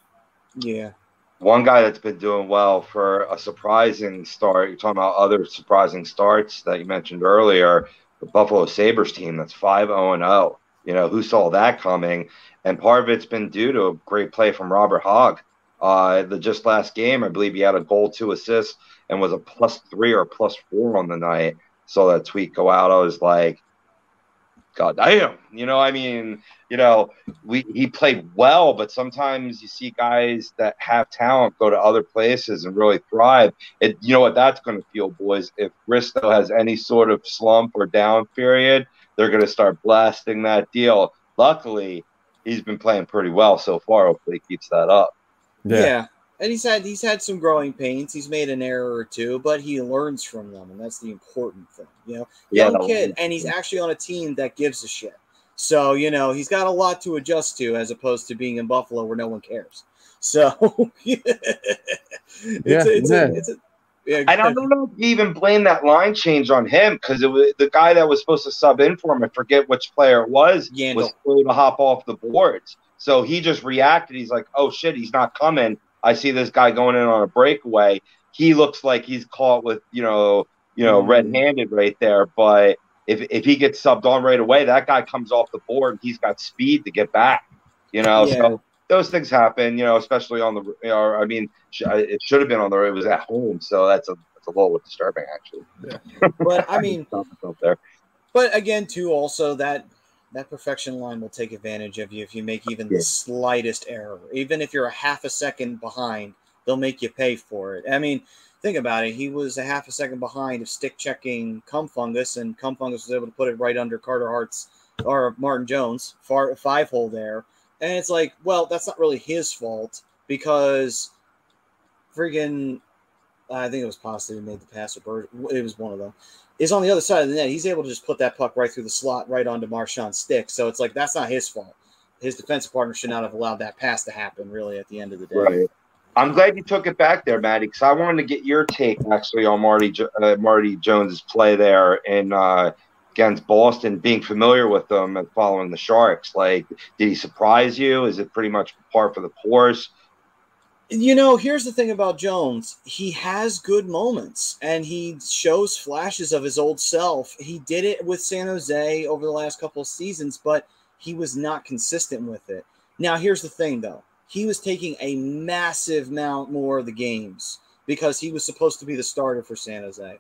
Yeah. One guy that's been doing well for a surprising start. You're talking about other surprising starts that you mentioned earlier. The Buffalo Sabres team that's 5 0 0. You know, who saw that coming? And part of it's been due to a great play from Robert Hagg. Uh, the just last game, I believe he had a goal, two assists, and was a plus three or plus four on the night. Saw that tweet go out. I was like, God damn. You know, I mean, you know, we he played well, but sometimes you see guys that have talent go to other places and really thrive. It you know what that's gonna feel, boys. If Risto has any sort of slump or down period, they're gonna start blasting that deal. Luckily, he's been playing pretty well so far. Hopefully he keeps that up. Yeah. yeah. And he's had he's had some growing pains. He's made an error or two, but he learns from them, and that's the important thing. You know, young yeah, kid, and he's actually on a team that gives a shit. So you know he's got a lot to adjust to, as opposed to being in Buffalo where no one cares. So it's, yeah, it's, yeah. A, it's a, yeah, I don't know if you even blame that line change on him because it was the guy that was supposed to sub in for him. I forget which player it was. Yandle. Was slow to hop off the boards. So he just reacted. He's like, "Oh shit, he's not coming." I see this guy going in on a breakaway. He looks like he's caught with you know you know mm-hmm. red-handed right there. But if if he gets subbed on right away, that guy comes off the board. He's got speed to get back. You know, yeah. so those things happen. You know, especially on the. You know, I mean, it should have been on the. It was at home, so that's a that's a little disturbing actually. Yeah. But I mean, there. But again, too, also that that perfection line will take advantage of you if you make even the slightest error. Even if you're a half a second behind, they'll make you pay for it. I mean, think about it. He was a half a second behind of stick checking Cum Fungus, and Cum Fungus was able to put it right under Carter Hart's or Martin Jones far five hole there. And it's like, well, that's not really his fault because friggin' I think it was Pasta who made the pass, or it was one of them is on the other side of the net. He's able to just put that puck right through the slot, right onto Marchand's stick. So it's like that's not his fault. His defensive partner should not have allowed that pass to happen. Really, at the end of the day. Right. I'm glad you took it back there, Maddie, because I wanted to get your take actually on Marty uh, Marty Jones's play there in uh, against Boston, being familiar with them and following the Sharks. Like, did he surprise you? Is it pretty much par for the course? You know, here's the thing about Jones. He has good moments and he shows flashes of his old self. He did it with San Jose over the last couple of seasons, but he was not consistent with it. Now, here's the thing though. He was taking a massive amount more of the games because he was supposed to be the starter for San Jose.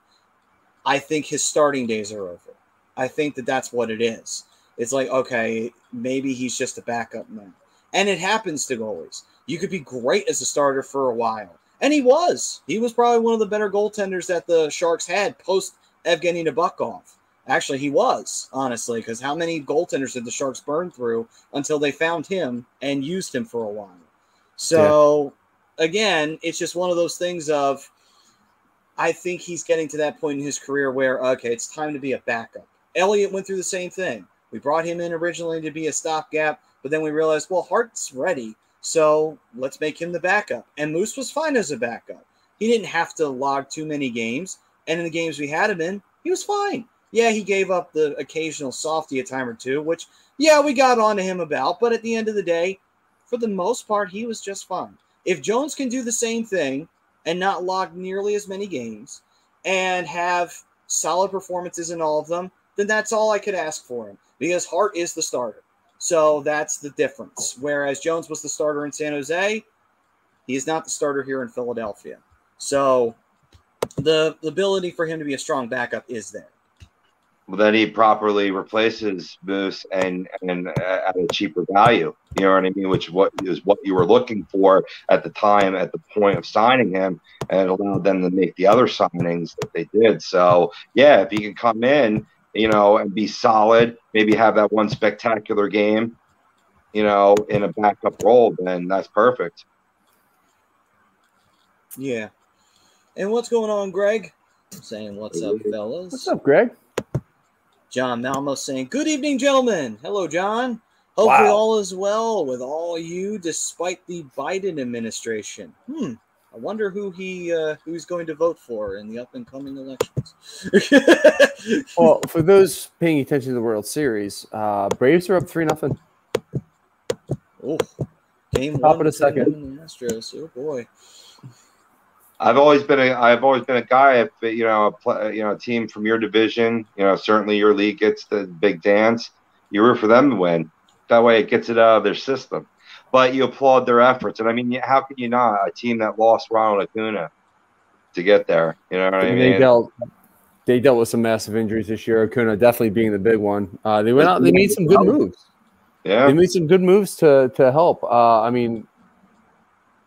I think his starting days are over. I think that that's what it is. It's like, okay, maybe he's just a backup now. And it happens to goalies you could be great as a starter for a while. And he was. He was probably one of the better goaltenders that the Sharks had post Evgeni Nabokov. Actually, he was, honestly, because how many goaltenders did the Sharks burn through until they found him and used him for a while? So, yeah. again, it's just one of those things of I think he's getting to that point in his career where, okay, it's time to be a backup. Elliott went through the same thing. We brought him in originally to be a stopgap, but then we realized, well, Hart's ready. So let's make him the backup. And Moose was fine as a backup. He didn't have to log too many games. And in the games we had him in, he was fine. Yeah, he gave up the occasional softy a time or two, which, yeah, we got on to him about. But at the end of the day, for the most part, he was just fine. If Jones can do the same thing and not log nearly as many games and have solid performances in all of them, then that's all I could ask for him because Hart is the starter. So that's the difference. Whereas Jones was the starter in San Jose, he is not the starter here in Philadelphia. So the, the ability for him to be a strong backup is there. Well, then he properly replaces Moose and and uh, at a cheaper value. You know what I mean? Which what is what you were looking for at the time, at the point of signing him, and allowed them to make the other signings that they did. So yeah, if he can come in, you know, and be solid, maybe have that one spectacular game, you know, in a backup role, then that's perfect. Yeah. And what's going on, Greg? saying what's up, fellas. What's up, Greg? John Malmo saying, Good evening, gentlemen. Hello, John. Hopefully, Wow. all is well with all you despite the Biden administration. Hmm. I wonder who he uh, who he's going to vote for in the up and coming elections. Well, for those paying attention to the World Series, uh, Braves are up three nothing. oh, game Top one of the second. the Astros. Oh boy. I've always been a I've always been a guy if you know a pl- you know a team from your division you know certainly your league gets the big dance you root for them to win that way it gets it out of their system but you applaud their efforts and I mean how can you not a team that lost Ronald Acuna to get there you know what I mean they dealt they dealt with some massive injuries this year. Acuna definitely being the big one. Uh, they went out. They made some good moves. yeah They made some good moves to to help. Uh, I mean,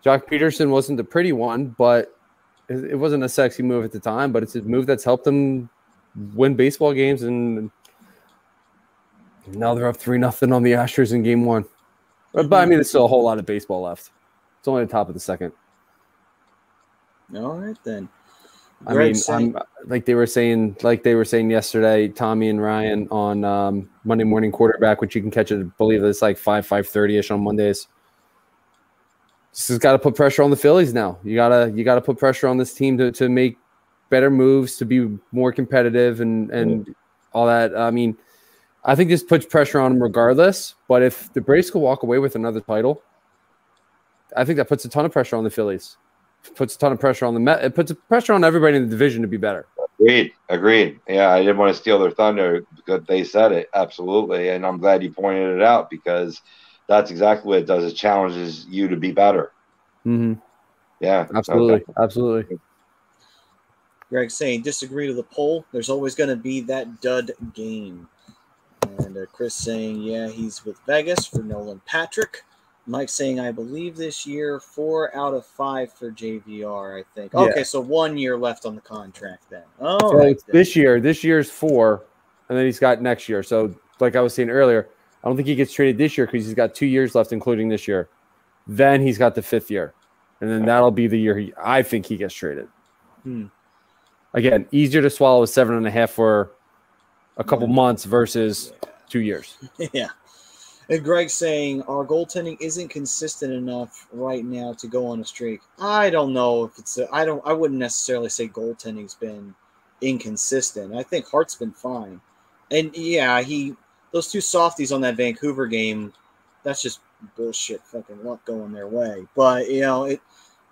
Joc Pederson wasn't the pretty one, but it, it wasn't a sexy move at the time. But it's a move that's helped them win baseball games, and now they're up three nothing on the Astros in Game One. But, I mean, there's still a whole lot of baseball left. It's only the top of the second. All right then. I Greg mean, saying- I'm, like they were saying, like they were saying yesterday, Tommy and Ryan on um, Monday Morning Quarterback, which you can catch it. I believe it's like five five thirty ish on Mondays. This has got to put pressure on the Phillies now. You gotta you gotta put pressure on this team to, to make better moves, to be more competitive, and and all that. I mean, I think this puts pressure on them regardless. But if the Braves could walk away with another title, I think that puts a ton of pressure on the Phillies. Puts a ton of pressure on the Met. It puts a pressure on everybody in the division to be better. agreed agreed yeah I didn't want to steal their thunder because they said it absolutely and I'm glad you pointed it out because that's exactly what it does it challenges you to be better Mm-hmm. yeah Absolutely, absolutely. Greg saying disagree to the poll. There's always going to be that dud game. And uh, Chris saying, yeah, he's with Vegas for Nolan Patrick. Mike saying, I believe this year four out of five for JVR. I think. Yeah. Okay, so one year left on the contract then. All So right. this year, this year's four, and then he's got next year. So, like I was saying earlier, I don't think he gets traded this year because he's got two years left, including this year. Then he's got the fifth year, and then that'll be the year he. I think he gets traded. Hmm. Again, easier to swallow a seven and a half for a couple months versus two years. yeah. And Greg saying our goaltending isn't consistent enough right now to go on a streak. I don't know if it's. I I don't. I wouldn't necessarily say goaltending's been inconsistent. I think Hart's been fine, and yeah, he those two softies on that Vancouver game. That's just bullshit. Fucking luck going their way. But you know it.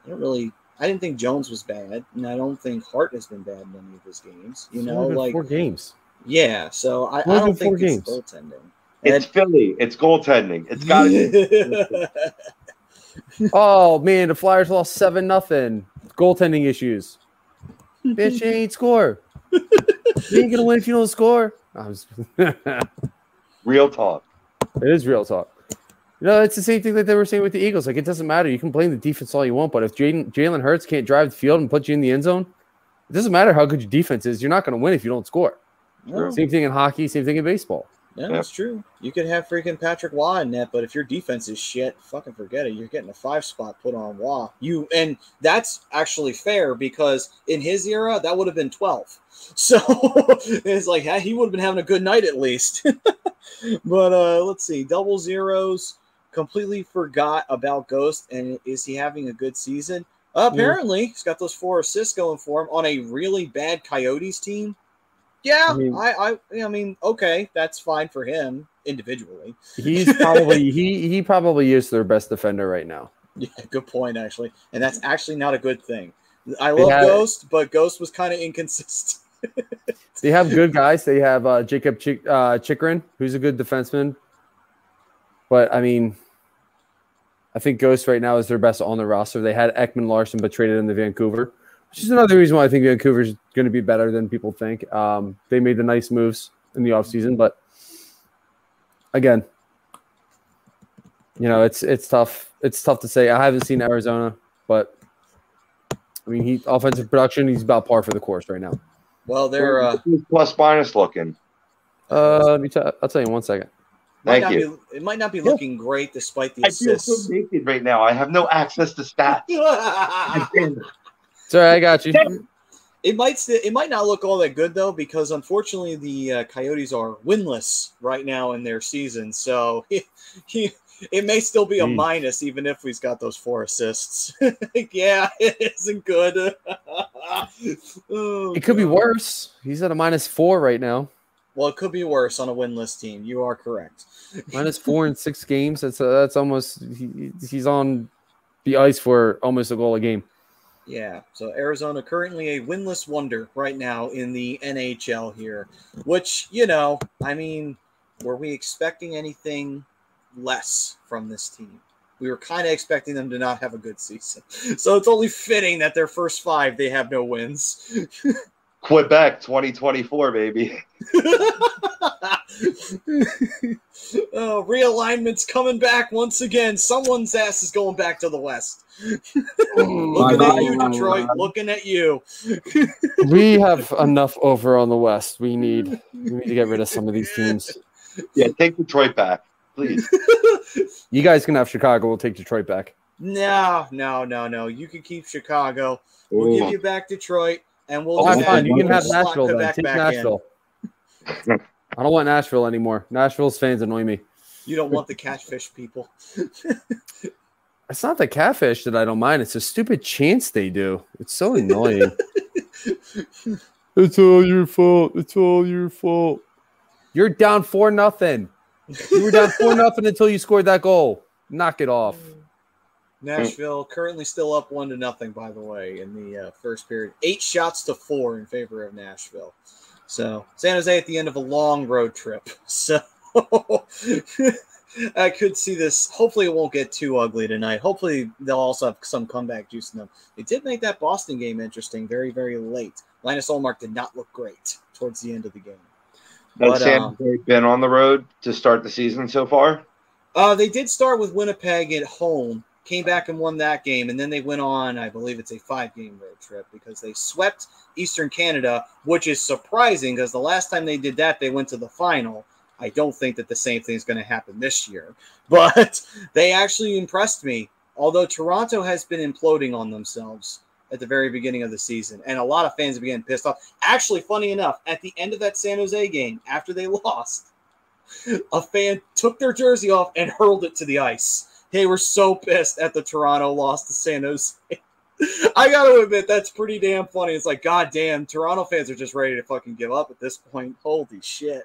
I don't really. I didn't think Jones was bad, and I don't think Hart has been bad in any of his games. You know, like four games. Yeah. So I, I don't been four think it's games. goaltending. It's Philly. It's goaltending. It's got to be. oh man, the Flyers lost seven nothing. Goaltending issues. Bitch, you ain't score. you ain't gonna win if you don't score. I Real talk. It is real talk. You know, it's the same thing that they were saying with the Eagles. Like, it doesn't matter. You can blame the defense all you want, but if Jalen Jalen Hurts can't drive the field and put you in the end zone, it doesn't matter how good your defense is. You're not going to win if you don't score. No, Same thing in hockey. Same thing in baseball. no, it's true. You could have freaking Patrick Roy in net, but if your defense is shit, fucking forget it. You're getting a five spot put on Roy. You and that's actually fair because in his era that would have been twelve. So it's like hey, he would have been having a good night at least. but uh let's see, double zeros. Completely forgot about Ghost, and is he having a good season? apparently, he's got those four assists going for him on a really bad Coyotes team. Yeah, I mean- I, I, I mean, okay, that's fine for him individually. He's probably he he probably is their best defender right now. Yeah, good point actually, and that's actually not a good thing. I love had- Ghost, but Ghost was kind of inconsistent. They have good guys. They have uh, Jacob Chick, uh, Chychrun, who's a good defenseman. But I mean, I think Ghost right now is their best on the roster. They had Ekman-Larsson, but traded him to Vancouver, which is another reason why I think Vancouver's going to be better than people think. Um, they made the nice moves in the offseason, but again, you know, it's it's tough. It's tough to say. I haven't seen Arizona, but I mean, he offensive production, he's about par for the course right now. Well, they're uh, plus minus looking. Uh, let me tell. I'll tell you in one second. Thank not you. Be, it might not be looking great despite the I feel so naked right now. I have no access to stats. Sorry, I got you. It might st- it might not look all that good though because unfortunately the uh, Coyotes are winless right now in their season, so he, he, it may still be a Jeez. minus even if he's got those four assists. yeah, it isn't good. Oh, It could be worse. He's at a minus four right now. Well, it could be worse on a winless team. You are correct. Minus four in six games. That's uh, that's almost. He, he's on the ice for almost a goal a game. Yeah, so Arizona currently a winless wonder right now in the NHL here, which, you know, I mean, were we expecting anything less from this team? We were kind of expecting them to not have a good season. So it's only fitting that their first five, they have no wins. Quebec 2024, baby. oh, realignment's coming back once again. Someone's ass is going back to the West. looking at you, Detroit. Looking at you. We have enough over on the West. We need we need to get rid of some of these teams. Yeah, take Detroit back, please. You guys can have Chicago. We'll take Detroit back. No, no, no, no. You can keep Chicago. We'll give you back Detroit, and we'll Oh, Fine, do fine. that. You can have Nashville then. Quebec Take. Nashville. I don't want Nashville anymore. Nashville's fans annoy me. You don't want the catfish people. It's not the catfish that I don't mind. It's a stupid chance they do. It's so annoying. it's all your fault. It's all your fault. You're down for nothing. You were down for nothing until you scored that goal. Knock it off. Nashville currently still up one to nothing, by the way, in the uh, first period. Eight shots to four in favor of Nashville. So San Jose at the end of a long road trip. So I could see this. Hopefully, it won't get too ugly tonight. Hopefully, they'll also have some comeback juice in them. They did make that Boston game interesting very, very late. Linus Ullmark did not look great towards the end of the game. Has But, San um, been on the road to start the season so far? Uh, they did start with Winnipeg at home, came back and won that game, and then they went on, I believe it's a five game road trip because they swept Eastern Canada, which is surprising because the last time they did that, they went to the final. I don't think that the same thing is going to happen this year, but they actually impressed me. Although Toronto has been imploding on themselves at the very beginning of the season, and a lot of fans getting pissed off. Actually, funny enough, at the end of that San Jose game, after they lost, a fan took their jersey off and hurled it to the ice. They were so pissed at the Toronto loss to San Jose. I gotta admit, that's pretty damn funny. It's like, god damn, Toronto fans are just ready to fucking give up at this point. Holy shit.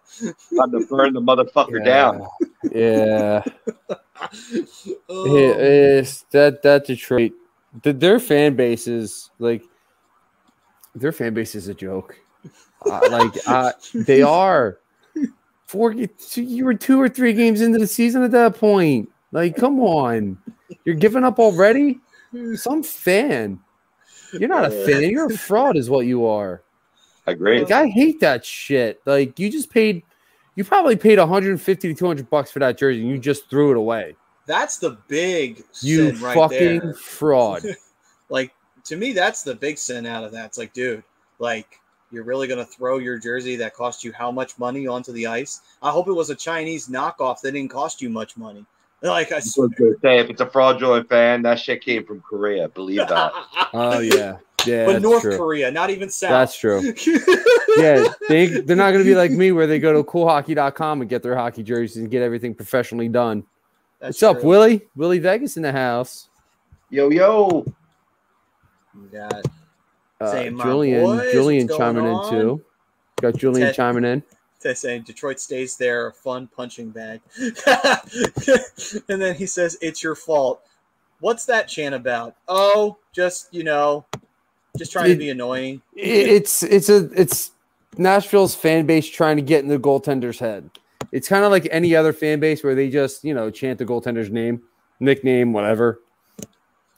Time to burn the motherfucker down. Yeah. Oh, It- it's that that Detroit, the, their fan base is like their fan base is a joke. Uh, like uh, they are. Four, you were two or three games into the season at that point. Like, come on, you're giving up already. Hmm. Some fan. You're not a fan. You're a fraud, is what you are. Agree. Like, I hate that shit. Like, you just paid. You probably paid 150 to 200 bucks for that jersey, and you just threw it away. that's the big You sin right fucking there. fraud. like to me that's the big sin out of that it's like dude like you're really going to throw your jersey that cost you how much money onto the ice i hope it was a chinese knockoff that didn't cost you much money like i I was gonna say, if it's a fraudulent fan, that shit came from Korea. Believe that. Oh yeah, yeah. but north true. korea not even south That's true. Yeah, they they're not gonna be like me where they go to coolhockey.com and get their hockey jerseys and get everything professionally done. That's What's up. Willie? Willie Vegas in the house. Yo, yo. You got Uh, Julian, boys, Julian chiming going in too. Got Julian Ted- chiming in. They're saying Detroit stays there, a fun punching bag. and then he says, It's your fault. What's that chant about? Oh, just, you know, just trying to be annoying. It's it's a it's Nashville's fan base trying to get in the goaltender's head. It's kind of like any other fan base where they just, you know, chant the goaltender's name, nickname, whatever. I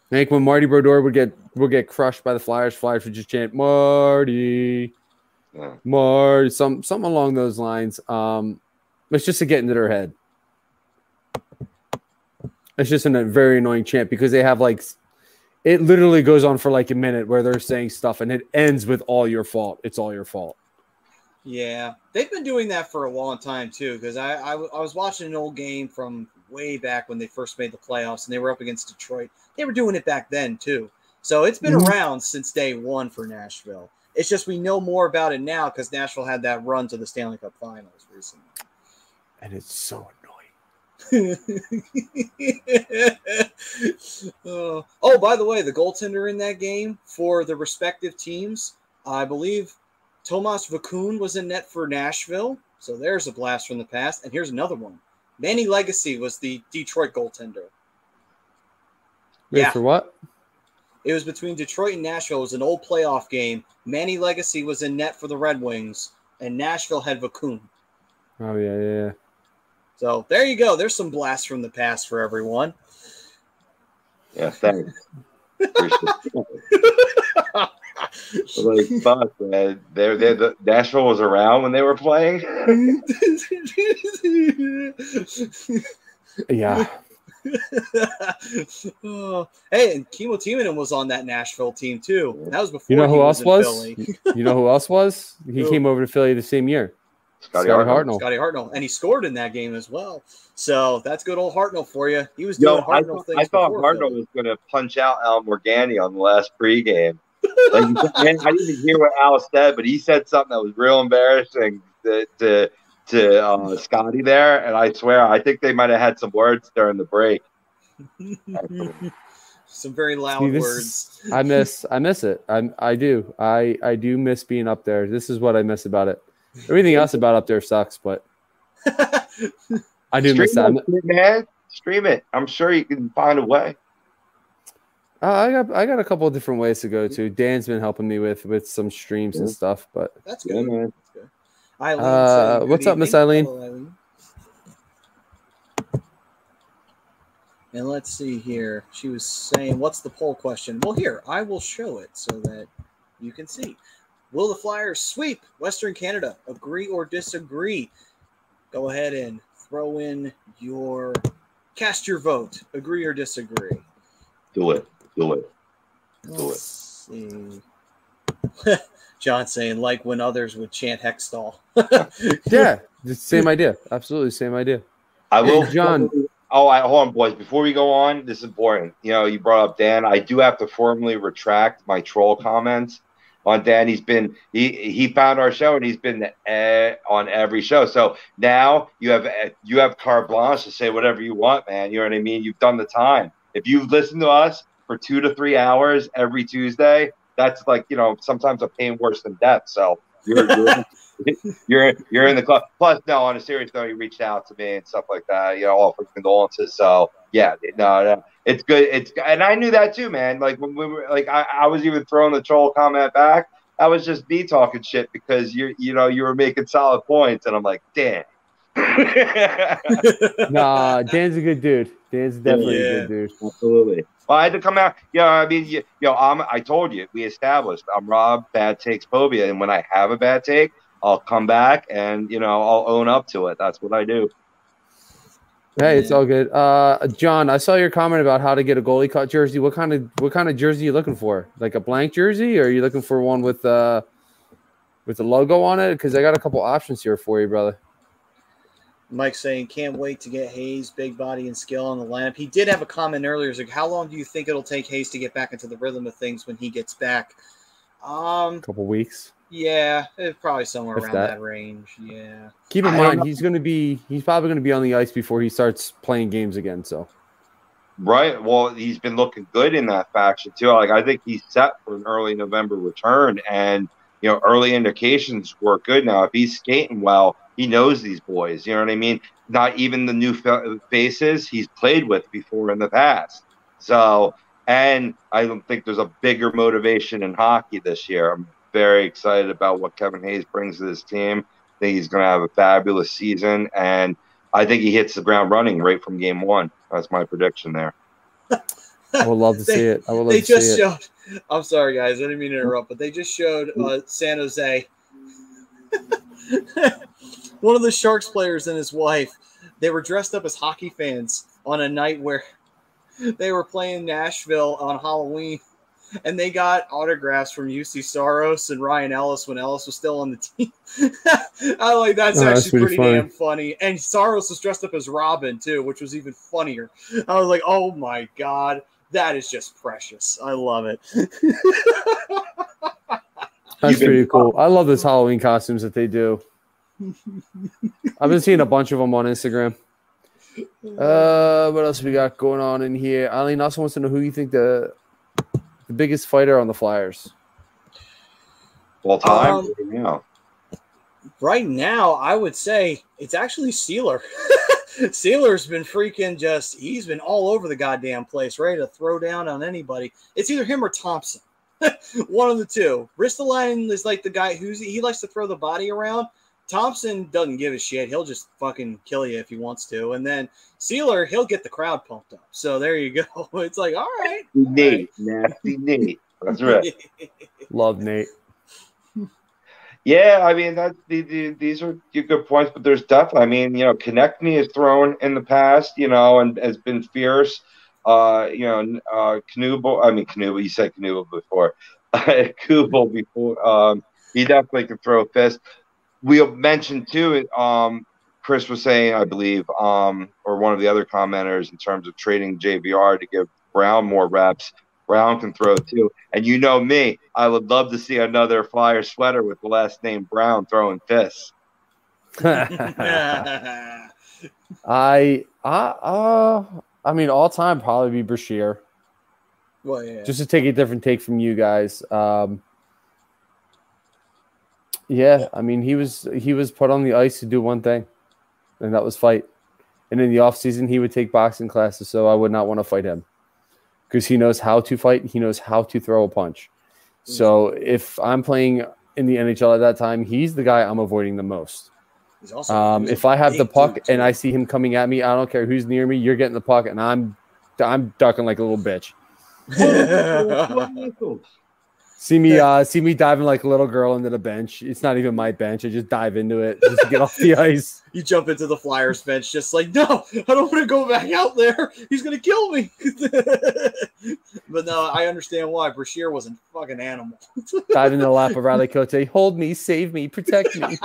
think when Marty Brodeur would get would get crushed by the Flyers, Flyers would just chant Marty, Yeah. Marty, some something along those lines. Um, it's just to get into their head. It's just a very annoying chant because they have like it literally goes on for like a minute where they're saying stuff and it ends with all your fault. It's all your fault. Yeah, they've been doing that for a long time too. Because I I was watching an old game from way back when they first made the playoffs, and they were up against Detroit. They were doing it back then too. So it's been Mhm. around since day one for Nashville. It's just we know more about it now because Nashville had that run to the Stanley Cup Finals recently. And it's so annoying. Uh, oh, by the way, the goaltender in that game for the respective teams, I believe Tomas Vokoun was in net for Nashville. So there's a blast from the past. And here's another one. Manny Legace was the Detroit goaltender. Wait, Yeah. for what? It was between Detroit and Nashville. It was an old playoff game. Manny Legace was in net for the Red Wings, and Nashville had Vokoun. Oh yeah, yeah, yeah. So there you go. There's some blasts from the past for everyone. Yeah, thanks. Like fuck, man. They're, they're the Nashville was around when they were playing. Yeah. Oh, hey, and Kimmo Timonen was on that Nashville team too. That was before You know who was else in was? You know who else was? He Who? came over to Philly the same year. Scotty Scotty Hartnell. Hartnell. Scotty Hartnell, and he scored in that game as well. So that's good old Hartnell for you. He was doing Yo, I, Hartnell thought- things. I thought before Hartnell Philly. was going to punch out Al Morganti on the last pregame. Like, man, I didn't hear what Al said, but he said something that was real embarrassing to to, to uh, Scotty there, and I swear I think they might have had some words during the break. Some very loud See, words. is- I miss I miss it. I I do. I I do miss being up there. This is what I miss about it. Everything else about up there sucks, but I do Stream miss that. it, man. Stream it. I'm sure you can find a way. Uh, I got I got a couple of different ways to go to. Dan's been helping me with with some streams and stuff, but That's Yeah, good. man. That's good. Eileen Uh, saying, "Good what's up, Miss. Eileen? Hello, Eileen. And let's see here. She was saying, "What's the poll question?" Well, here I will show it so that you can see. Will the Flyers sweep Western Canada? Agree or disagree? Go ahead and throw in your cast your vote. Agree or disagree? Do it. Do it. Do it. Let's see. John saying like when others would chant Hextall. yeah, the same idea. Absolutely same idea. I will, Hey, John. Oh, I, hold on, boys. Before we go on, this is important. You know, you brought up Dan. I do have to formally retract my troll comments on Dan. He's been he he found our show and he's been uh, on every show. So now you have uh, you have carte blanche to say whatever you want, man. You know what I mean? You've done the time. If you've listened to us for two to three hours every Tuesday, that's like you know sometimes a pain worse than death. So you're. you're you're you're in the club. Plus, no, on a serious note, he reached out to me and stuff like that. You know, offering condolences. So yeah, no, no, it's good. It's and I knew that too, man. Like when we were like, I, I was even throwing the troll comment back. I was just me talking shit because you you know you were making solid points, and I'm like, damn. Nah, Dan's a good dude. Dan's definitely Yeah. good dude. Absolutely. Well, I had to come out. You know, I mean, you, you know, I'm, I told you, we established I'm Rob, bad takes phobia. And when I have a bad take, I'll come back and, you know, I'll own up to it. That's what I do. Hey, it's all good. Uh, John, I saw your comment about how to get a goalie cut jersey. What kind of what kind of jersey are you looking for? Like a blank jersey, or are you looking for one with uh with the logo on it? Because I got a couple options here for you, brother. Mike saying, can't wait to get Hayes, big body and skill on the lineup. He did have a comment earlier. He's like, how long do you think it'll take Hayes to get back into the rhythm of things when he gets back? Um, A couple weeks. yeah, it's probably somewhere If around that. that. range. Yeah. Keep in I mind, he's going to be he's probably going to be on the ice before he starts playing games again. So Right. Well, he's been looking good in that faction too. Like I think he's set for an early November return, and you know, early indications were good. Now, if he's skating well, he knows these boys. You know what I mean? Not even the new faces he's played with before in the past. So, and I don't think there's a bigger motivation in hockey this year. I'm very excited about what Kevin Hayes brings to this team. I think he's going to have a fabulous season, and I think he hits the ground running right from game one. That's my prediction there. I would love to They- see it. I would love they to see just it. showed. I'm sorry, guys. I didn't mean to interrupt, but they just showed uh, San Jose. One of the Sharks players and his wife, they were dressed up as hockey fans on a night where they were playing Nashville on Halloween, and they got autographs from Juuse Saros and Ryan Ellis when Ellis was still on the team. I like that's Oh, that's actually pretty pretty, funny. damn funny. And Saros was dressed up as Robin too, which was even funnier. I was like, oh my god, that is just precious. I love it. That's pretty cool. I love those Halloween costumes that they do. I've been seeing a bunch of them on Instagram. Uh, what else we got going on in here? Eileen also wants to know who you think the the biggest fighter on the Flyers. All time, Um, yeah. right now, I would say it's actually Seeler. Seeler's been freaking just, he's been all over the goddamn place, ready to throw down on anybody. It's either him or Thompson. One of the two. Ristolainen is like the guy who's, he likes to throw the body around. Thompson doesn't give a shit. He'll just fucking kill you if he wants to. And then Seeler, he'll get the crowd pumped up. So there you go. It's like, all right. Nate, nasty Nate. That's right. Love Nate. Yeah, I mean that the, the, these are good points, but there's definitely. I mean, you know, Konecny has thrown in the past, you know, and has been fierce. Uh, you know, uh, Knubel. I mean, Knubel. You said Knubel before. Kubel before. Um, he definitely can throw a fist. We mentioned too. Um, Chris was saying, I believe, um, or one of the other commenters, in terms of trading JVR to give Brown more reps. Brown can throw too. And you know me, I would love to see another Flyer sweater with the last name Brown throwing fists. I I uh I mean all time probably be Brashear. well, yeah. Just to take a different take from you guys. Um yeah, I mean he was he was put on the ice to do one thing, and that was fight. And in the off season he would take boxing classes, so I would not want to fight him. Because he knows how to fight, he knows how to throw a punch. So if I'm playing in the NHL at that time, he's the guy I'm avoiding the most. He's also, Um, he's if I have the puck dude, and. I see him coming at me, I don't care who's near me. You're getting the puck, and I'm I'm ducking like a little bitch. See me, uh, see me diving like a little girl into the bench. It's not even my bench. I just dive into it just to get off the ice. you jump into the Flyers bench, just like, no, I don't want to go back out there. He's gonna kill me. but no, I understand why. Brashear was a fucking animal. Dive into the lap of Riley Cote. Hold me, save me, protect me.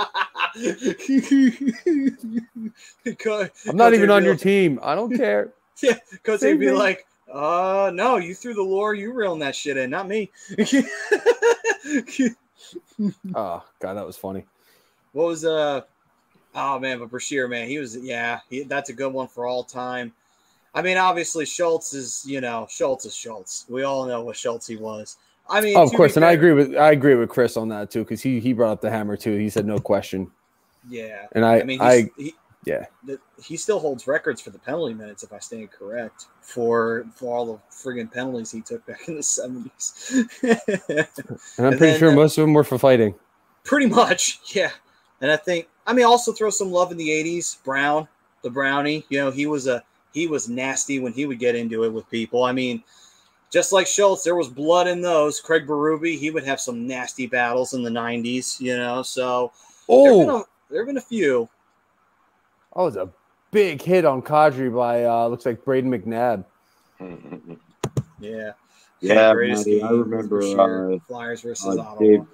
I'm not even on your team. I don't care. Because Save they'd be like, uh, no, you threw the lore. you reeling that shit in, not me. Oh god, that was funny. what was uh oh man, but Brashear, man, he was yeah, he, that's a good one for all time. I mean, obviously Schultz is, you know, Schultz is Schultz. We all know what Schultz he was. I mean, Oh, of course, and I agree with I agree with Chris on that too because he he brought up the hammer too. He said no question, Yeah. and I I mean, I he, yeah. the, he still holds records for the penalty minutes, if I stand correct, for for all the friggin' penalties he took back in the seventies. and I'm and pretty then, sure most of them were for fighting. Pretty much, yeah. And I think I mean also throw some love in the '80s. Brown, the Brownie, you know, he was a he was nasty when he would get into it with people. I mean, just like Schultz, there was blood in those. Craig Berube, he would have some nasty battles in the '90s, you know. So been Oh, a, there've been a few. That was a big hit on Kadri by uh looks like Brayden McNabb. Yeah. Yeah, greatest I remember, sure. uh, Flyers versus uh, Ottawa. Dave-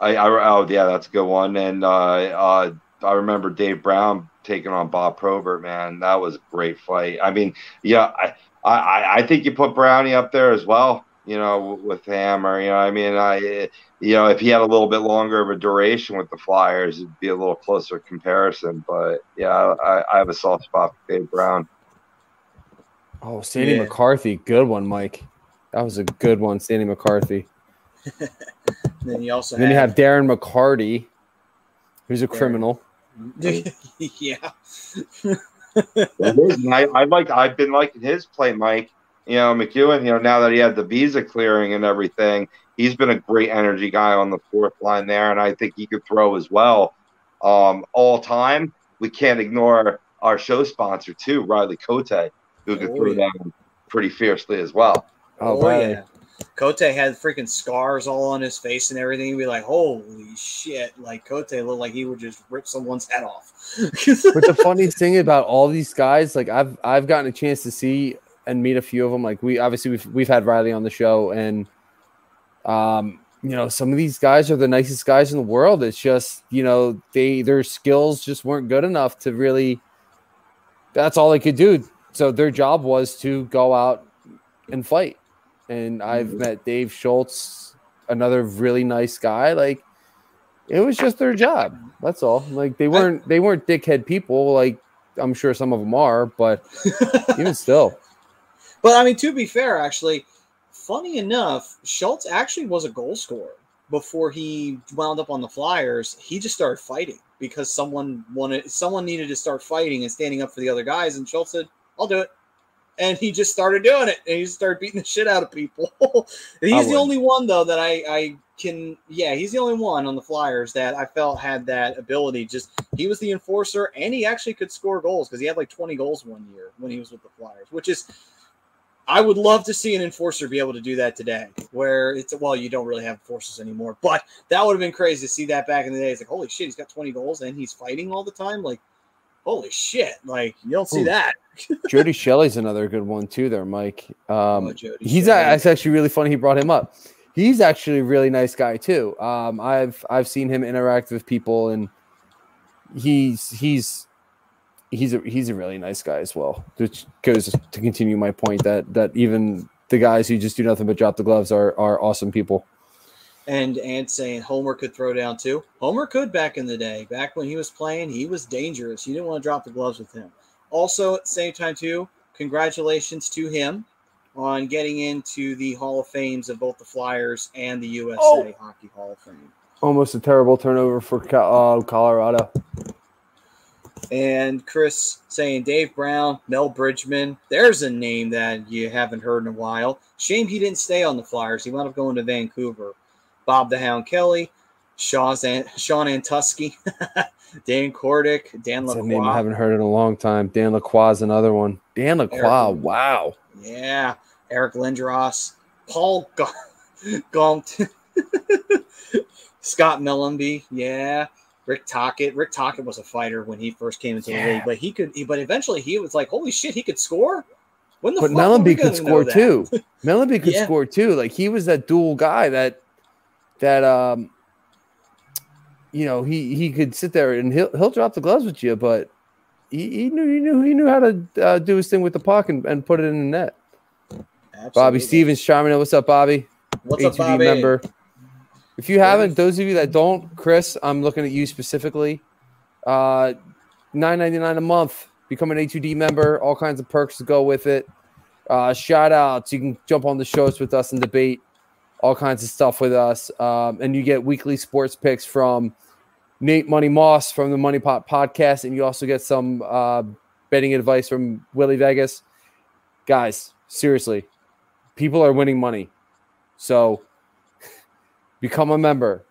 I, I oh yeah, that's a good one. And uh, uh, I remember Dave Brown taking on Bob Probert. Man, that was a great fight. I mean, yeah, I I, I think you put Brownie up there as well. You know, with Hammer. You know, I mean, I you know if he had a little bit longer of a duration with the Flyers, it'd be a little closer comparison. But yeah, I, I have a soft spot for Dave Brown. Oh, Sandy Yeah. McCarthy, good one, Mike. That was a good one, Sandy McCarthy. Then you also And then you have, have Darren McCarty, who's a Darren. criminal. yeah. It is, and I, I like. I've been liking his play, Mike. You know, MacEwen. You know, now that he had the visa clearing and everything, he's been a great energy guy on the fourth line there, and I think he could throw as well. um, all time, we can't ignore our show sponsor too, Riley Cote, who could Oh, throw yeah. down pretty fiercely as well. Oh, Oh, yeah. Cote had freaking scars all on his face and everything. He'd be like, holy shit. Like Cote looked like he would just rip someone's head off. but the funny thing about all these guys, like I've I've gotten a chance to see and meet a few of them. Like we obviously we've we've had Riley on the show, and um, you know, some of these guys are the nicest guys in the world. It's just you know they their skills just weren't good enough to really. That's all they could do. So their job was to go out and fight. And I've met Dave Schultz, another really nice guy. Like it was just their job. That's all. Like they weren't they weren't dickhead people. Like I'm sure some of them are, but even still, But I mean, to be fair, actually, funny enough, Schultz actually was a goal scorer before he wound up on the Flyers. He just started fighting because someone wanted, someone needed to start fighting and standing up for the other guys, and Schultz said, "I'll do it." And he just started doing it, and he started beating the shit out of people. he's the only one though that I, I can, yeah, he's the only one on the Flyers that I felt had that ability. Just he was the enforcer, and he actually could score goals because he had like 20 goals one year when he was with the Flyers, which is I would love to see an enforcer be able to do that today, where it's well, you don't really have enforcers anymore, but that would have been crazy to see that back in the day. It's like, holy shit, he's got 20 goals and he's fighting all the time. Like, holy shit, like you don't see Ooh. that. Jody Shelley's another good one too. There, Mike. Um, Oh, he's actually really funny. He brought him up. He's actually a really nice guy too. Um, I've I've seen him interact with people, and he's he's he's a he's a really nice guy as well. Which goes to continue my point that that even the guys who just do nothing but drop the gloves are are awesome people. and and saying Homer could throw down too. Homer could back in the day, back when he was playing, he was dangerous. You didn't want to drop the gloves with him. Also, at the same time too, congratulations to him on getting into the Hall of Fames of both the Flyers and the USA Oh. Hockey Hall of Fame. Almost a terrible turnover for Cal- uh, Colorado. And Chris saying Dave Brown, Mel Bridgman. There's a name that you haven't heard in a while. Shame he didn't stay on the Flyers. He wound up going to Vancouver. Bob the Hound Kelly, Shaw's An- Sean Antoski, Dan Kordic, Dan That's a name I haven't heard in a long time. Dan Lacroix is another one. Dan Lacroix, Eric- wow. Yeah, Eric Lindros, Paul Ga- Gaunt, Scott Mellenby. Yeah, Rick Tocchet. Rick Tocchet was a fighter when he first came into the league, but he could. He, but eventually, he was like, "Holy shit, he could score." When the But fuck were we Mellenby could score too. Mellenby could Yeah. score too. Like he was that dual guy that that um you know he he could sit there and he'll he'll drop the gloves with you, but he, he knew he knew he knew how to uh, do his thing with the puck and, and put it in the net. Absolutely. Bobby Stevens chiming in. What's up, Bobby? What's up, Bobby? member. If you haven't, those of you that don't, Chris, I'm looking at you specifically. Uh, nine ninety nine a month. Become an A2D member. All kinds of perks to go with it. Uh, shout outs. You can jump on the shows with us and debate all kinds of stuff with us. Um, and you get weekly sports picks from Nate Money Moss from the Money Pot podcast, and you also get some uh, betting advice from Willie Vegas. Guys, seriously, people are winning money. So become a member.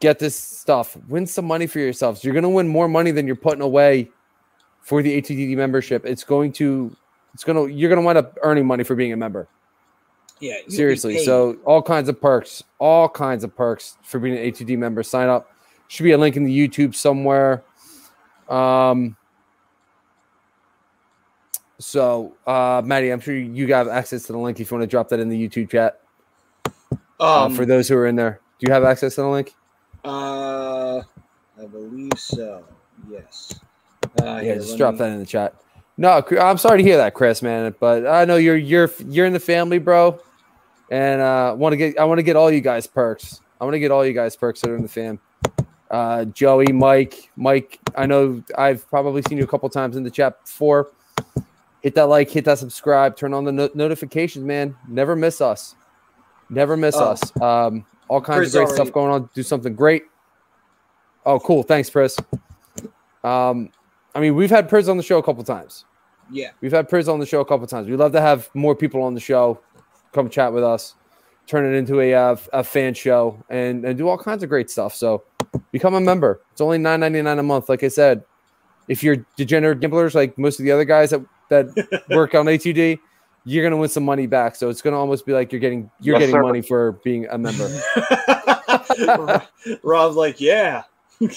Get this stuff. Win some money for yourselves. You're going to win more money than you're putting away for the ATD membership. It's going to, it's going to, you're going to wind up earning money for being a member. Yeah, Seriously. So all kinds of perks, all kinds of perks for being an ATD member. Sign up. Should be a link in the YouTube somewhere. Um, so, uh, Maddie, I'm sure you got access to the link if you want to drop that in the YouTube chat uh, um, for those who are in there. Do you have access to the link? uh, I believe so. Yes. Uh, yeah, just drop me- that in the chat. No, I'm sorry to hear that, Chris, man. But I know you're you're you're in the family, bro, and uh, want to get I want to get all you guys perks. I want to get all you guys perks that are in the fam. Uh, Joey, Mike, Mike. I know I've probably seen you a couple times in the chat before. Hit that like, hit that subscribe, turn on the no- notifications, man. Never miss us. Never miss Oh. us. Um, all kinds Chris of great already- stuff going on. Do something great. Oh, cool. Thanks, Chris. Um, I mean, we've had Priz on the show a couple times. Yeah. We've had Priz on the show a couple times. We'd love to have more people on the show, come chat with us, turn it into a uh, a fan show, and and do all kinds of great stuff. So become a member. It's only nine ninety nine a month. Like I said, if you're degenerate gamblers like most of the other guys that that work on ATD, you're gonna win some money back. So it's gonna almost be like you're getting you're Yes, getting sir. money for being a member. Rob's like, yeah. We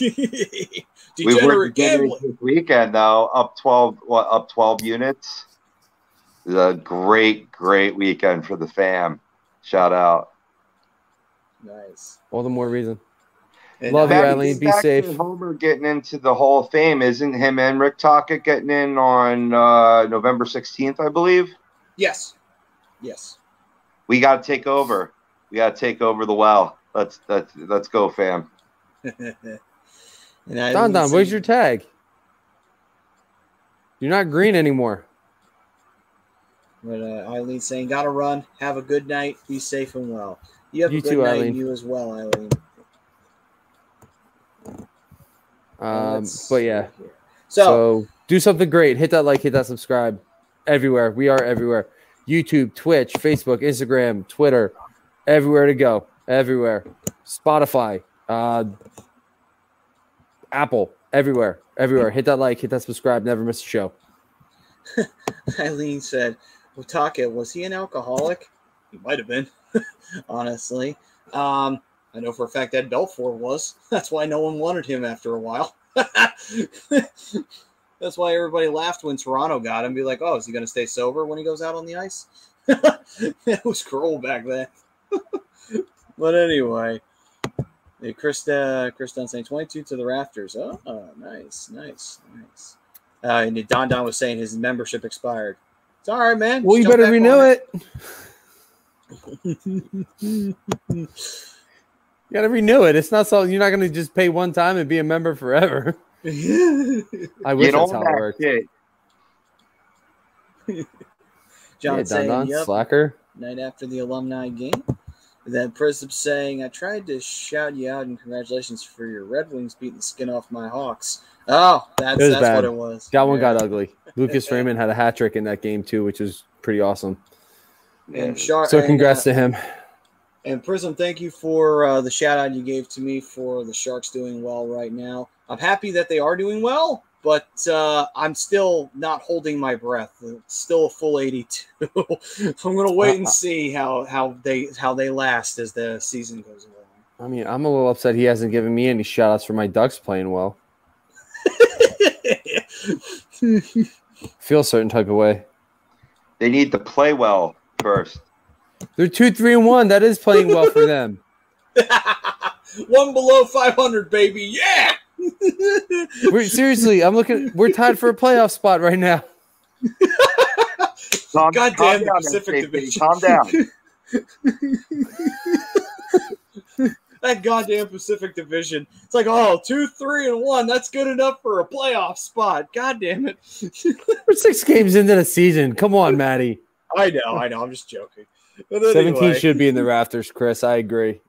were Degenerate gambling. this weekend though, up twelve, what, up twelve units. It was a great, great weekend for the fam. Shout out. Nice. All the more reason. And Love you, Eileen. Be safe. Homer getting into the Hall of Fame, isn't him and Rick Tocchet getting in on uh, November sixteenth, I believe. Yes. Yes. We got to take over. We got to take over the well. Let's let's let's go, fam. and I Don Don, said- where's your tag? You're not green anymore. But uh, Eileen saying, "Gotta run. Have a good night. Be safe and well." You have You a good too, night, Eileen. you as well, Eileen. Um, but yeah. So, So, do something great. Hit that like, hit that subscribe. Everywhere. We are everywhere. YouTube, Twitch, Facebook, Instagram, Twitter. Everywhere to go. Everywhere. Spotify, uh, Apple, everywhere. Everywhere. Hit that like, hit that subscribe. Never miss a show. Eileen said, "Watake, was he an alcoholic? He might have been, honestly. Um, I know for a fact that Belfour was. That's why no one wanted him after a while. That's why everybody laughed when Toronto got him. Be like, oh, is he going to stay sober when he goes out on the ice? it was cruel back then. but anyway, hey, Krista, Krista saying 22 to the rafters. Oh, nice, nice, nice. Uh, and Don Don was saying his membership expired. It's all right, man. Well, you better renew it. You got to renew it. It's not so you're not going to just pay one time and be a member forever. It. I wish Get that's on how it that works. shit. John yeah, Don saying, Don, "Yep." slacker. Night after the alumni game. Then Prism saying, "I tried to shout you out and congratulations for your Red Wings beating the skin off my Hawks." Oh, that's It was that's bad. what it was. That one Yeah. got ugly. Lucas Raymond had a hat trick in that game too, which was pretty awesome. And Shar- So and, congrats uh, to him. And Prism, thank you for uh, the shout out you gave to me for the Sharks doing well right now. I'm happy that they are doing well, but uh, I'm still not holding my breath. It's still a full 82. I'm gonna wait and see how how they how they last as the season goes along. I mean, I'm a little upset he hasn't given me any shout outs for my Ducks playing well. Feel a certain type of way. They need to play well first. They're two, three, and one. That is playing well for them. One below 500, baby. Yeah. We're, seriously, I'm looking. We're tied for a playoff spot right now. Calm, God calm damn the down, Pacific SJP. Division. Calm down. that goddamn Pacific Division. It's like, oh, two, three, and one. That's good enough for a playoff spot. God damn it. We're six games into the season. Come on, Maddie. I know, I know. I'm just joking. But 17 should be in the rafters, Chris. I agree.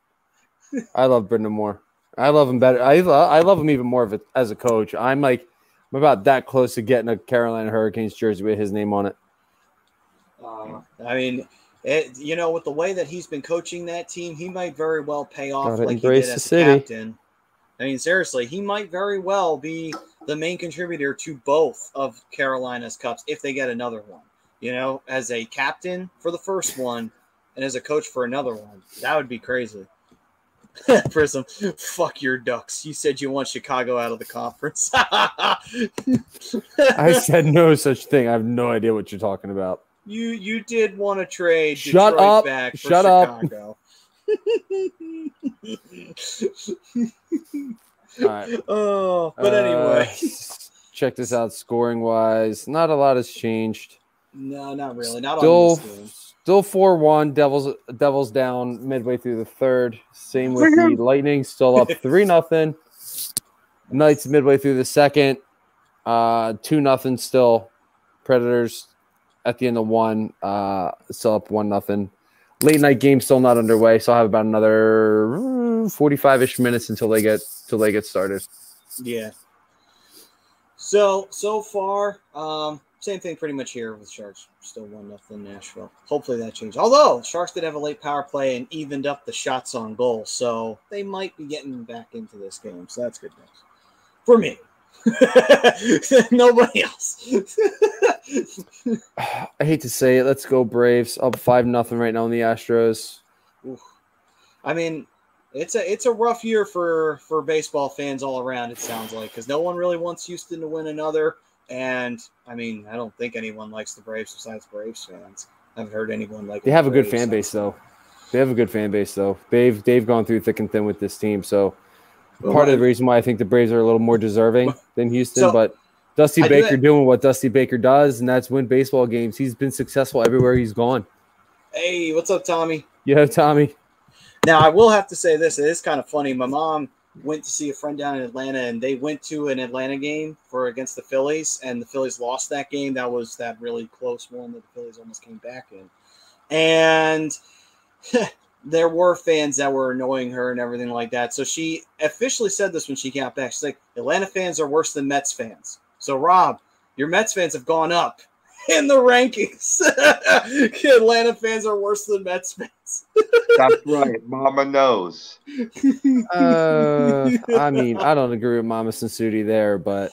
I love Brind'Amour. I love him better. I, I love him even more of it as a coach. I'm like, I'm about that close to getting a Carolina Hurricanes jersey with his name on it. uh, I mean, it, you know, with the way that he's been coaching that team, he might very well pay off like he did the as a city. captain. I mean, seriously, he might very well be the main contributor to both of Carolina's cups if they get another one. You know, as a captain for the first one and as a coach for another one. That would be crazy. Prism, fuck your ducks. You said you want Chicago out of the conference. I said no such thing. I have no idea what you're talking about. You you did want to trade Shut Detroit up. back for Shut up. Chicago. All right. oh, but Uh, anyway, check this out. Scoring wise, not a lot has changed. no, not really. Not Still, on this game. Still four one. Devils, Devils down midway through the third. Same with the Lightning, still up three nothing. Knights midway through the second, uh, two nothing still. Predators at the end of one, uh, still up one nothing. Late night game still not underway, so I have about another forty-five ish minutes until they get till they get started. Yeah. So so far, um, same thing pretty much here with Sharks. Still one nothing Nashville. Hopefully that changes. Although Sharks did have a late power play and evened up the shots on goal, so they might be getting back into this game. So that's good news for me. Nobody else. I hate to say it. Let's go Braves. Up five nothing right now in the Astros. Oof. I mean, it's a it's a rough year for for baseball fans all around. It sounds like because no one really wants Houston to win another. And I mean, I don't think anyone likes the Braves besides Braves fans. I haven't heard anyone like. They the have a good fan so- base though. They have a good fan base though. They've they've gone through thick and thin with this team. So Well, part of the reason why I think the Braves are a little more deserving than Houston, So, but Dusty I Baker that- doing what Dusty Baker does, and that's win baseball games. He's been successful everywhere he's gone. Hey, what's up, Tommy? Yeah, Tommy. Now I will have to say this: it is kind of funny. My mom went to see a friend down in Atlanta, and they went to an Atlanta game for against the Phillies, and the Phillies lost that game. That was that really close one that the Phillies almost came back in, and there were fans that were annoying her and everything like that. So she officially said this when she got back. She's like, "Atlanta fans are worse than Mets fans." So Rob, your Mets fans have gone up in the rankings. Atlanta fans are worse than Mets fans. That's right. Mama knows. Uh, I mean, I don't agree with Mama Sensuti there, but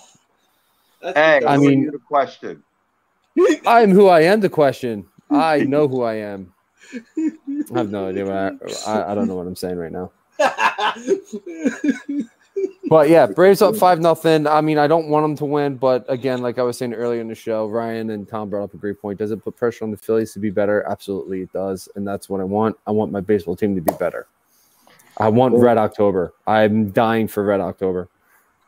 That's Hey, I I mean- mean, the question. I'm who I am. The question. I know who I am. I have no idea I, I, I don't know what I'm saying right now. But yeah, Braves up five nothing. I mean, I don't want them to win, but again, like I was saying earlier in the show, Ryan and Tom brought up a great point. Does it put pressure on the Phillies to be better? Absolutely, it does, and that's what I want. I want my baseball team to be better. I want Red October. I'm dying for Red October.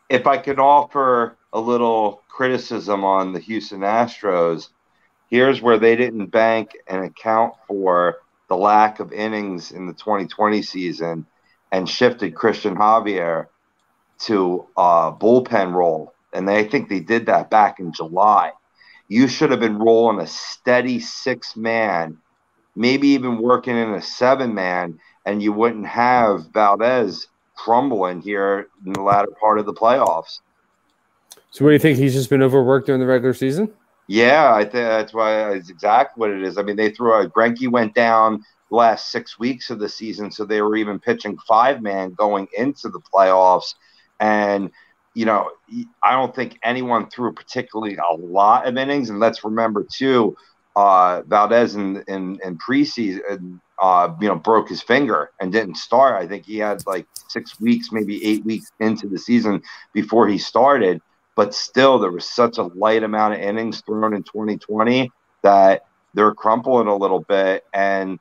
If I could offer a little criticism on the Houston Astros, here's where they didn't bank and account for the lack of innings in the 2020 season and shifted Cristian Javier to a bullpen role. And they I think they did that back in July. You should have been rolling a steady six man, maybe even working in a seven man, and you wouldn't have Valdez crumbling here in the latter part of the playoffs. So, what do you think? He's just been overworked during the regular season. Yeah, I think that's why it's exactly what it is. I mean, they threw a Greinke went down the last six weeks of the season, so they were even pitching five man going into the playoffs. And you know, I don't think anyone threw particularly a lot of innings. And let's remember too, uh, Valdez in in, in preseason, uh, you know, broke his finger and didn't start. I think he had like six weeks, maybe eight weeks into the season before he started but still there was such a light amount of innings thrown in 2020 that they're crumpling a little bit and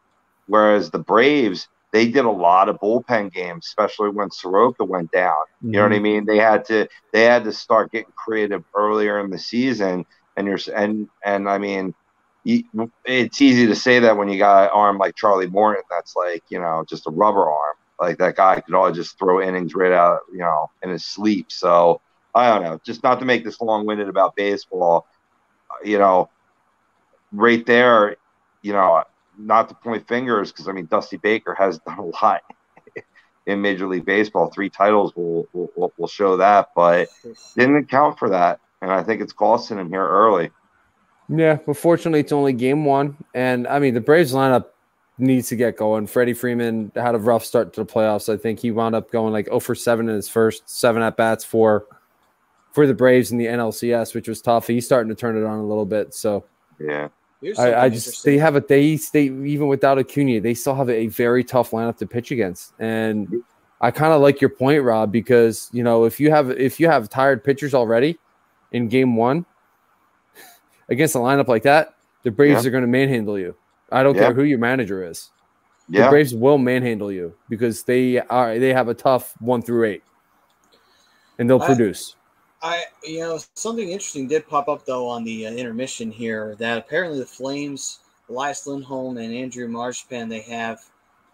whereas the braves they did a lot of bullpen games especially when soroka went down. You know what i mm-hmm. mean? They had to they had to start getting creative earlier in the season. And you're and and i mean you, it's easy to say that when you got an arm like charlie morton that's like you know just a rubber arm. Like that guy could all just throw innings right out you know in his sleep. So I don't know, just not to make this long winded about baseball, you know, right there, you know, not to point fingers because I mean, Dusty Baker has done a lot in Major League Baseball. Three titles will, will, will show that, but didn't account for that. And I think it's costing him here early. Yeah, but fortunately, it's only game one, and I mean the Braves lineup needs to get going. Freddie Freeman had a rough start to the playoffs. I think he wound up going like 0 for 7 in his first seven at bats for for the Braves in the NLCS, which was tough. He's starting to turn it on a little bit. So Yeah. Here's something I, I just they have a they they even without Acuna, they still have a very tough lineup to pitch against. And I kind of like your point, Rob, because you know if you have if you have tired pitchers already in game one against a lineup like that, the Braves Yeah. are going to manhandle you. I don't Yeah. care who your manager is. The Braves will manhandle you because they are they have a tough one through eight, and they'll I- produce. I, you know, something interesting did pop up though on the uh, intermission here that apparently the Flames, Elias Lindholm and Andrew Mangiapane, they have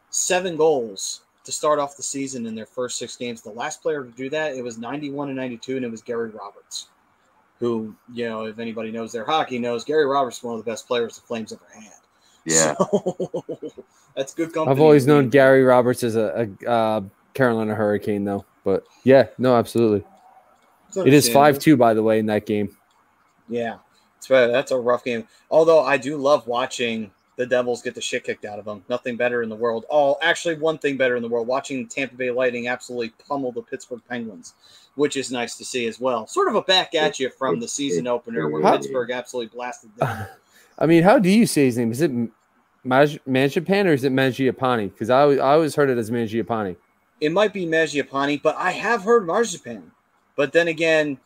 seven goals to start off the season in their first six games. The last player to do that, it was 91 and 92, and it was Gary Roberts, who, you know, if anybody knows their hockey, knows Gary Roberts is one of the best players the Flames ever had. Yeah. So, that's good company. I've always known. Gary Roberts as a, a uh, Carolina Hurricane, though. But yeah, no, absolutely. It is five two, by the way, in that game. Yeah. That's a rough game. Although I do love watching the Devils get the shit kicked out of them. Nothing better in the world. Oh, actually, one thing better in the world: watching Tampa Bay Lightning absolutely pummel the Pittsburgh Penguins, which is nice to see as well. Sort of a back at you from the season opener where How- Pittsburgh absolutely blasted them. I mean, how do you say his name? Is it Maj- Mangiapane or is it Mangiapane? Because I, always- I always heard it as Mangiapane. It might be Mangiapane, but I have heard Marzipan. But then again,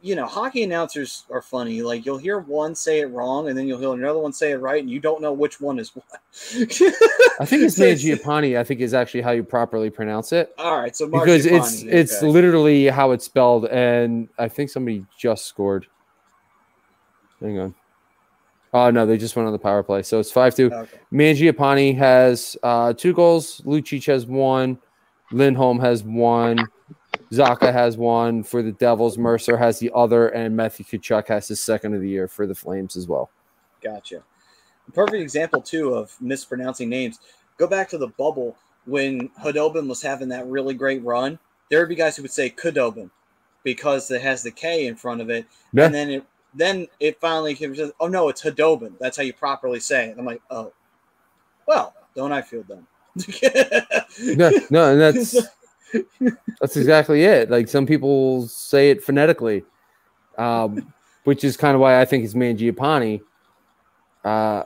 you know, hockey announcers are funny. Like you'll hear one say it wrong, and then you'll hear another one say it right, and you don't know which one is what. I think it's So it's- I think is actually how you properly pronounce it All right, so because it's Marzipan, it's literally how it's spelled, and I think somebody just scored. Hang on. Oh no, they just went on the power play, so it's five two. okay. Mangiapane has uh, two goals. Lucic has one. Lindholm has one. Zacha has one for the Devils. Mercer has the other, and Matthew Tkachuk has his second of the year for the Flames as well. Gotcha. Perfect example too of mispronouncing names. Go back to the bubble when Hudobin was having that really great run. There would be guys who would say Kudobin because it has the K in front of it, Yeah. and then it then it finally came to oh no, it's Hudobin. That's how you properly say it. I'm like, oh, well, don't I feel dumb? No, no, and that's that's exactly it. Like some people say it phonetically, um, which is kind of why I think it's Mangiapane. Uh,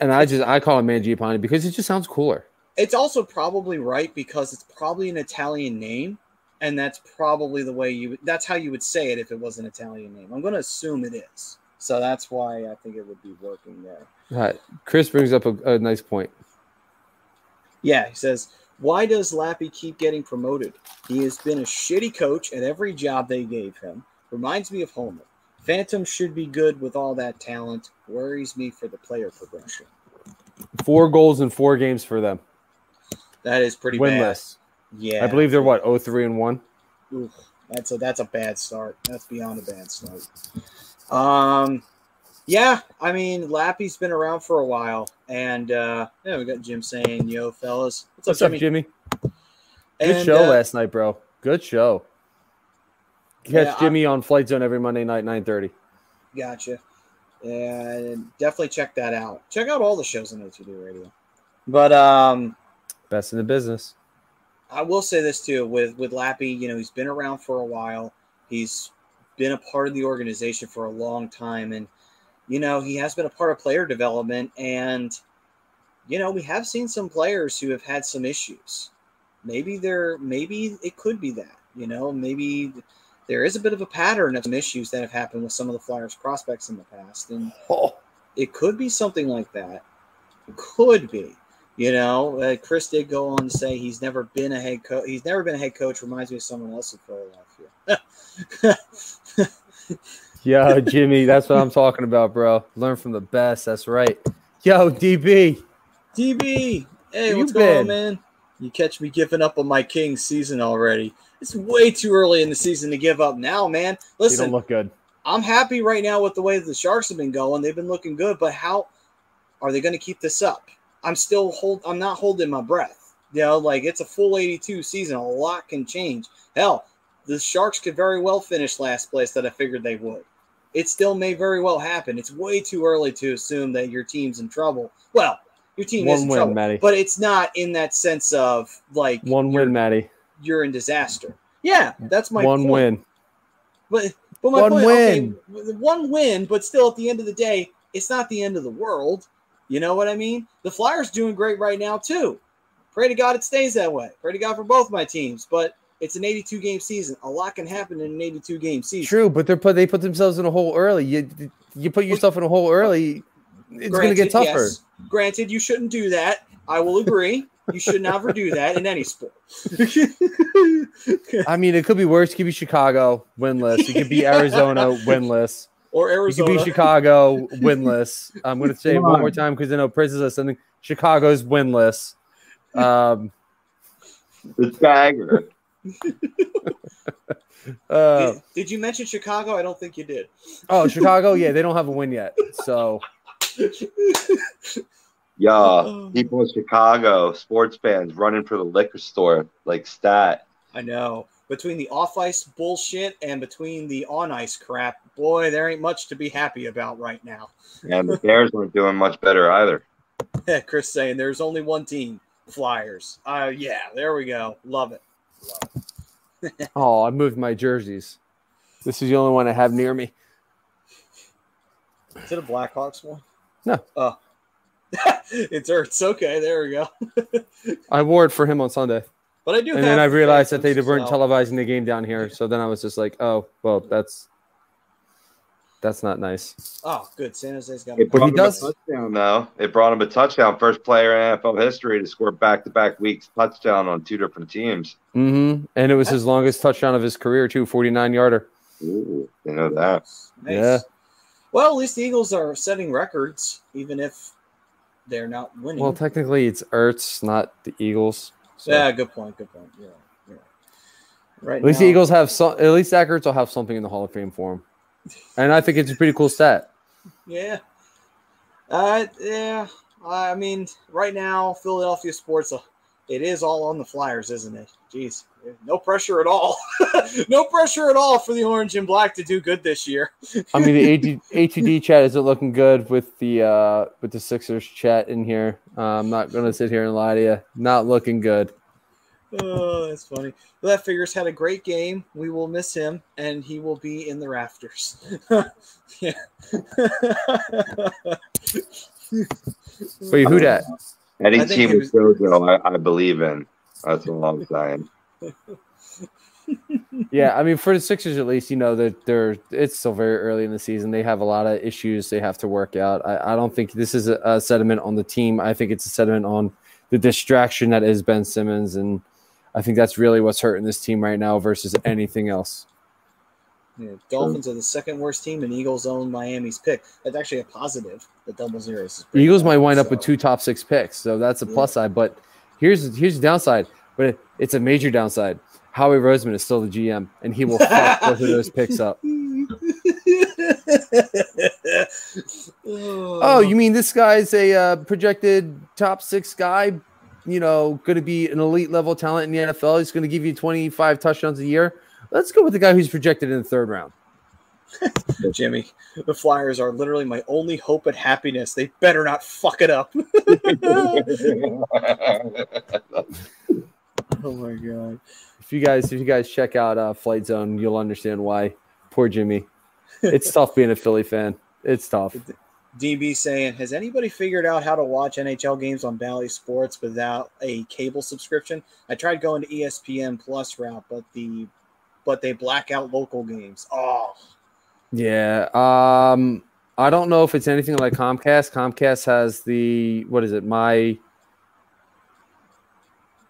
and I just I call it Mangiapane because it just sounds cooler. It's also probably right because it's probably an Italian name, and that's probably the way you. That's how you would say it if it was an Italian name. I'm going to assume it is. So that's why I think it would be working there. Right. Chris brings up a, a nice point. Yeah, he says, "Why does Lappy keep getting promoted? He has been a shitty coach at every job they gave him. Reminds me of Homer. Phantom should be good with all that talent. Worries me for the player progression. Four goals in four games for them. That is pretty bad. Winless. Yeah, I believe they're what, 03 and 1? Oof, that's a that's a bad start. That's beyond a bad start. Um, yeah, I mean Lappy's been around for a while, and uh, yeah, we got Jim saying, "Yo, fellas, what's, What's up, up, Jimmy?" Jimmy? Good And, show uh, last night, bro. Good show. Catch Yeah, I- Jimmy on Flight Zone every Monday night, 9:30. Gotcha. Yeah, definitely check that out. Check out all the shows on O2D Radio. But um, Best in the business. I will say this too with with Lappy. You know, he's been around for a while. He's been a part of the organization for a long time, and you know he has been a part of player development. And you know we have seen some players who have had some issues. Maybe there, maybe it could be that. You know, maybe there is a bit of a pattern of some issues that have happened with some of the Flyers prospects in the past, and Oh, it could be something like that. It could be. You know, uh, Chris did go on to say he's never been a head coach. He's never been a head coach. Reminds me of someone else in Philadelphia. Yo, Jimmy, that's what I'm talking about, bro. Learn from the best. That's right. Yo, DB. DB, hey, Where what's you going on, man? You catch me giving up on my King season already. It's way too early in the season to give up now, man. You Listen, don't look good. I'm happy right now with the way the Sharks have been going. They've been looking good, but how are they going to keep this up? I'm still hold. I'm not holding my breath. You know, like it's a full 82 season. A lot can change. Hell, the Sharks could very well finish last place that I figured they would. It still may very well happen. It's way too early to assume that your team's in trouble. Well, your team is One in win, trouble, Matty. but it's not in that sense of like One win, Maddie. you're in disaster. Yeah, that's my One point. win. But but my One point, win. okay, one win, but still at the end of the day, it's not the end of the world. You know what I mean? The Flyers doing great right now too. Pray to God it stays that way. Pray to God for both my teams. But it's an 82 game season. A lot can happen in an 82 game season. True, but they're put they put themselves in a hole early. You you put yourself in a hole early, it's gonna get Granted, tougher. yes. Granted, you shouldn't do that. I will agree. you should never do that in any sport. I mean, it could be worse. It could be Chicago winless. It could be Arizona winless. or It could be Chicago winless. I'm going to say it one more time because I know Prince is something. Chicago's winless. Um, The dagger. uh, Did, did you mention Chicago? I don't think you did. oh, Chicago. Yeah, they don't have a win yet. So Yeah, people in Chicago, sports fans running for the liquor store like stat. I know. between the off ice bullshit and between the on ice crap, boy, there ain't much to be happy about right now. And the Bears aren't doing much better either. Chris saying there's only one team, Flyers. Uh, yeah, there we go. Love it. Oh, I moved my jerseys. This is the only one I have near me. Is it a Blackhawks one? No. Oh. it's Ertz. Okay, there we go. I wore it for him on Sunday. But I do and then I realized that they weren't well. televising the game down here. So then I was just like, oh, well, that's that's not nice. Oh, good. San Jose's got It But brought he him does- a touchdown, though. It brought him a touchdown. First player in NFL history to score back to back weeks touchdown on two different teams. Mm-hmm. And it was his longest touchdown of his career, too, 49 yarder. Ooh, you know that. Nice. Yeah. Well, at least the Eagles are setting records, even if they're not winning. Well, technically, it's Ertz, not the Eagles. So. yeah, good point. Good point. Yeah. yeah. Right. At least now- the Eagles have some. At least Zach Ertz will have something in the Hall of Fame for him, and I think it's a pretty cool stat. Yeah. Uh, yeah. I mean, right now, Philadelphia sports, uh, it is all on the Flyers, isn't it? Jeez, no pressure at all. no pressure at all for the orange and black to do good this year. I mean, the AT, ATD chat isn't looking good with the uh with the Sixers chat in here. Uh, I'm not gonna sit here and lie to you. Not looking good. Oh, that's funny. Well, that figures had a great game. We will miss him, and he will be in the rafters. yeah. Wait, who that? Any I team with JoJo, I, I believe in. That's all I'm saying. Yeah, I mean, for the Sixers at least, you know that they're it's still very early in the season. They have a lot of issues they have to work out. I, I don't think this is a, a sediment on the team. I think it's a sediment on the distraction that is Ben Simmons, and I think that's really what's hurting this team right now versus anything else. Yeah, Dolphins are the second worst team, and Eagles own Miami's pick. That's actually a positive. The double zeros. is The pretty Eagles bad, might wind up with two top six picks, so that's a Yeah. plus side. But here's here's the downside, but it, it's a major downside. Howie Roseman is still the GM, and he will fuck both of those picks up. Oh, you mean this guy's a uh, projected top six guy? You know, going to be an elite level talent in the NFL. He's going to give you 25 touchdowns a year. Let's go with the guy who's projected in the third round. Jimmy, the Flyers are literally my only hope and happiness. They better not fuck it up. oh my god. If you guys, if you guys check out uh, Flight Zone, you'll understand why. Poor Jimmy. It's tough being a Philly fan. It's tough. DB saying, has anybody figured out how to watch NHL games on Bally Sports without a cable subscription? I tried going to ESPN Plus route, but the but they black out local games. Oh, Yeah. Um, I don't know if it's anything like Comcast. Comcast has the what is it? My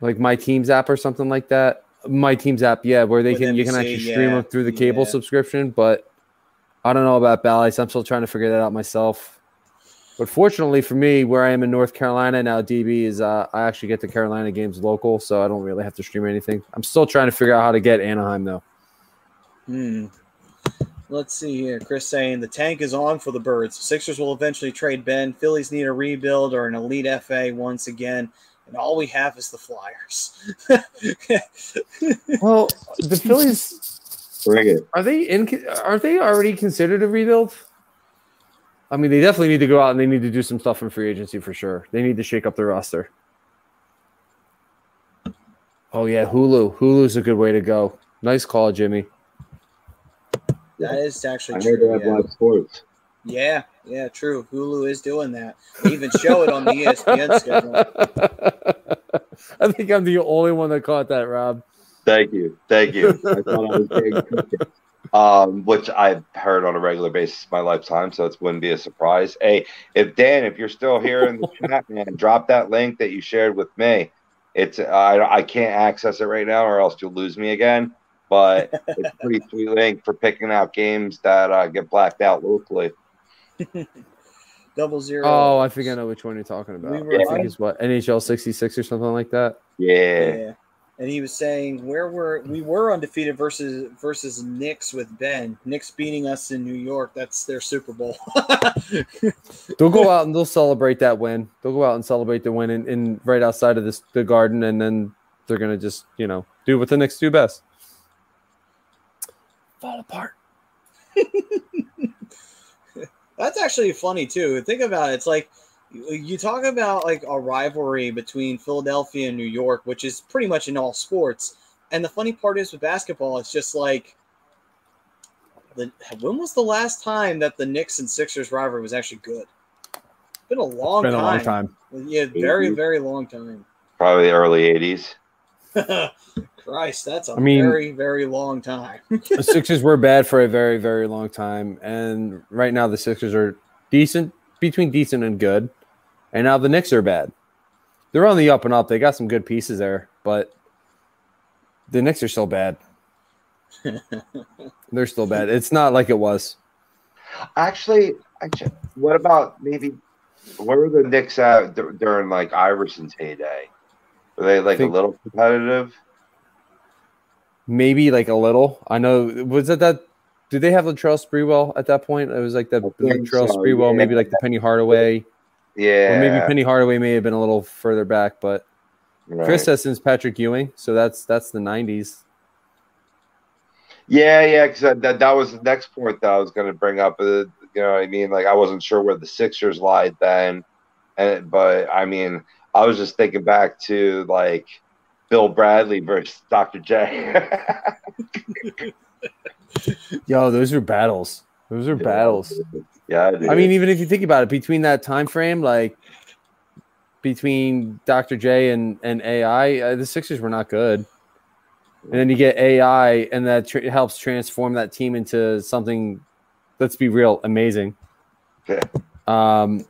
like my Teams app or something like that. My Teams app, yeah, where they With can you can actually stream yeah, them through the cable yeah. subscription, but I don't know about Bally's. I'm still trying to figure that out myself. But fortunately for me, where I am in North Carolina now, DB is uh, I actually get the Carolina games local, so I don't really have to stream anything. I'm still trying to figure out how to get Anaheim though. Hmm. Let's see here. Chris saying the tank is on for the birds. Sixers will eventually trade Ben. Phillies need a rebuild or an elite FA once again. And all we have is the Flyers. Well, the Phillies Bring it. Are they in? Are they already considered a rebuild? I mean, they definitely need to go out and they need to do some stuff in free agency for sure. They need to shake up their roster. Oh yeah, Hulu. Hulu's a good way to go. Nice call, Jimmy. that is actually I heard they have Yeah. live sports. yeah, yeah, true. Hulu is doing that. They even show it on the ESPN schedule. I think I'm the only one that caught that, Rob. Thank you. Thank you. I thought I was being crooked. um, which I've heard on a regular basis my lifetime, so it wouldn't be a surprise. Hey, if Dan, if you're still here in the chat, man, drop that link that you shared with me. It's I I can't access it right now, or else you'll lose me again. But it's a pretty sweet link for picking out games that uh, get blacked out locally. Double zero. Oh, I think I know which one you're talking about. We were I think it's what NHL 66 or something like that. Yeah. yeah. And he was saying where were we were undefeated versus versus Knicks with Ben. Knicks beating us in New York. That's their Super Bowl. They'll go out and they'll celebrate that win. They'll go out and celebrate the win in, in right outside of this the garden, and then they're gonna just you know do what the Knicks do best. fall apart. That's actually funny too. Think about it. It's like you talk about like a rivalry between Philadelphia and New York, which is pretty much in all sports. And the funny part is with basketball, it's just like the when was the last time that the Knicks and Sixers rivalry was actually good? It's been a long Been a time. long time. Yeah, very, mm-hmm. very long time. Probably the early '80s. Christ, that's a I mean- very, very long time. The Sixers were bad for a very, very long time, and right now the Sixers are decent, between decent and good, and now the Knicks are bad. They're on the up and up. They got some good pieces there, but the Knicks are still bad. They're still bad. It's not like it was. Actually, actually, what about maybe where were the Knicks at during like Iverson's heyday? Were they like Think- a little competitive? Maybe like a little. I know. Was it that? Did they have Latrell Sprewell at that point? It was like the I think Latrell so, Sprewell, yeah. maybe like the Penny Hardaway, Yeah, or maybe Penny Hardaway may have been a little further back. But right. Chris since Patrick Ewing, so that's that's the '90s. Yeah, yeah, because that, that was the next point that I was going to bring up. Uh, you know what I mean? Like, I wasn't sure where the Sixers lied then. And, but, I mean, I was just thinking back to, like, Bill Bradley versus Dr. J. Yo, those are battles. Those are battles. yeah, dude. I mean, even if you think about it, between that time frame, like between Dr. J and and AI, uh, the Sixers were not good. And then you get AI, and that tr- helps transform that team into something. Let's be real, amazing. Yeah. Um,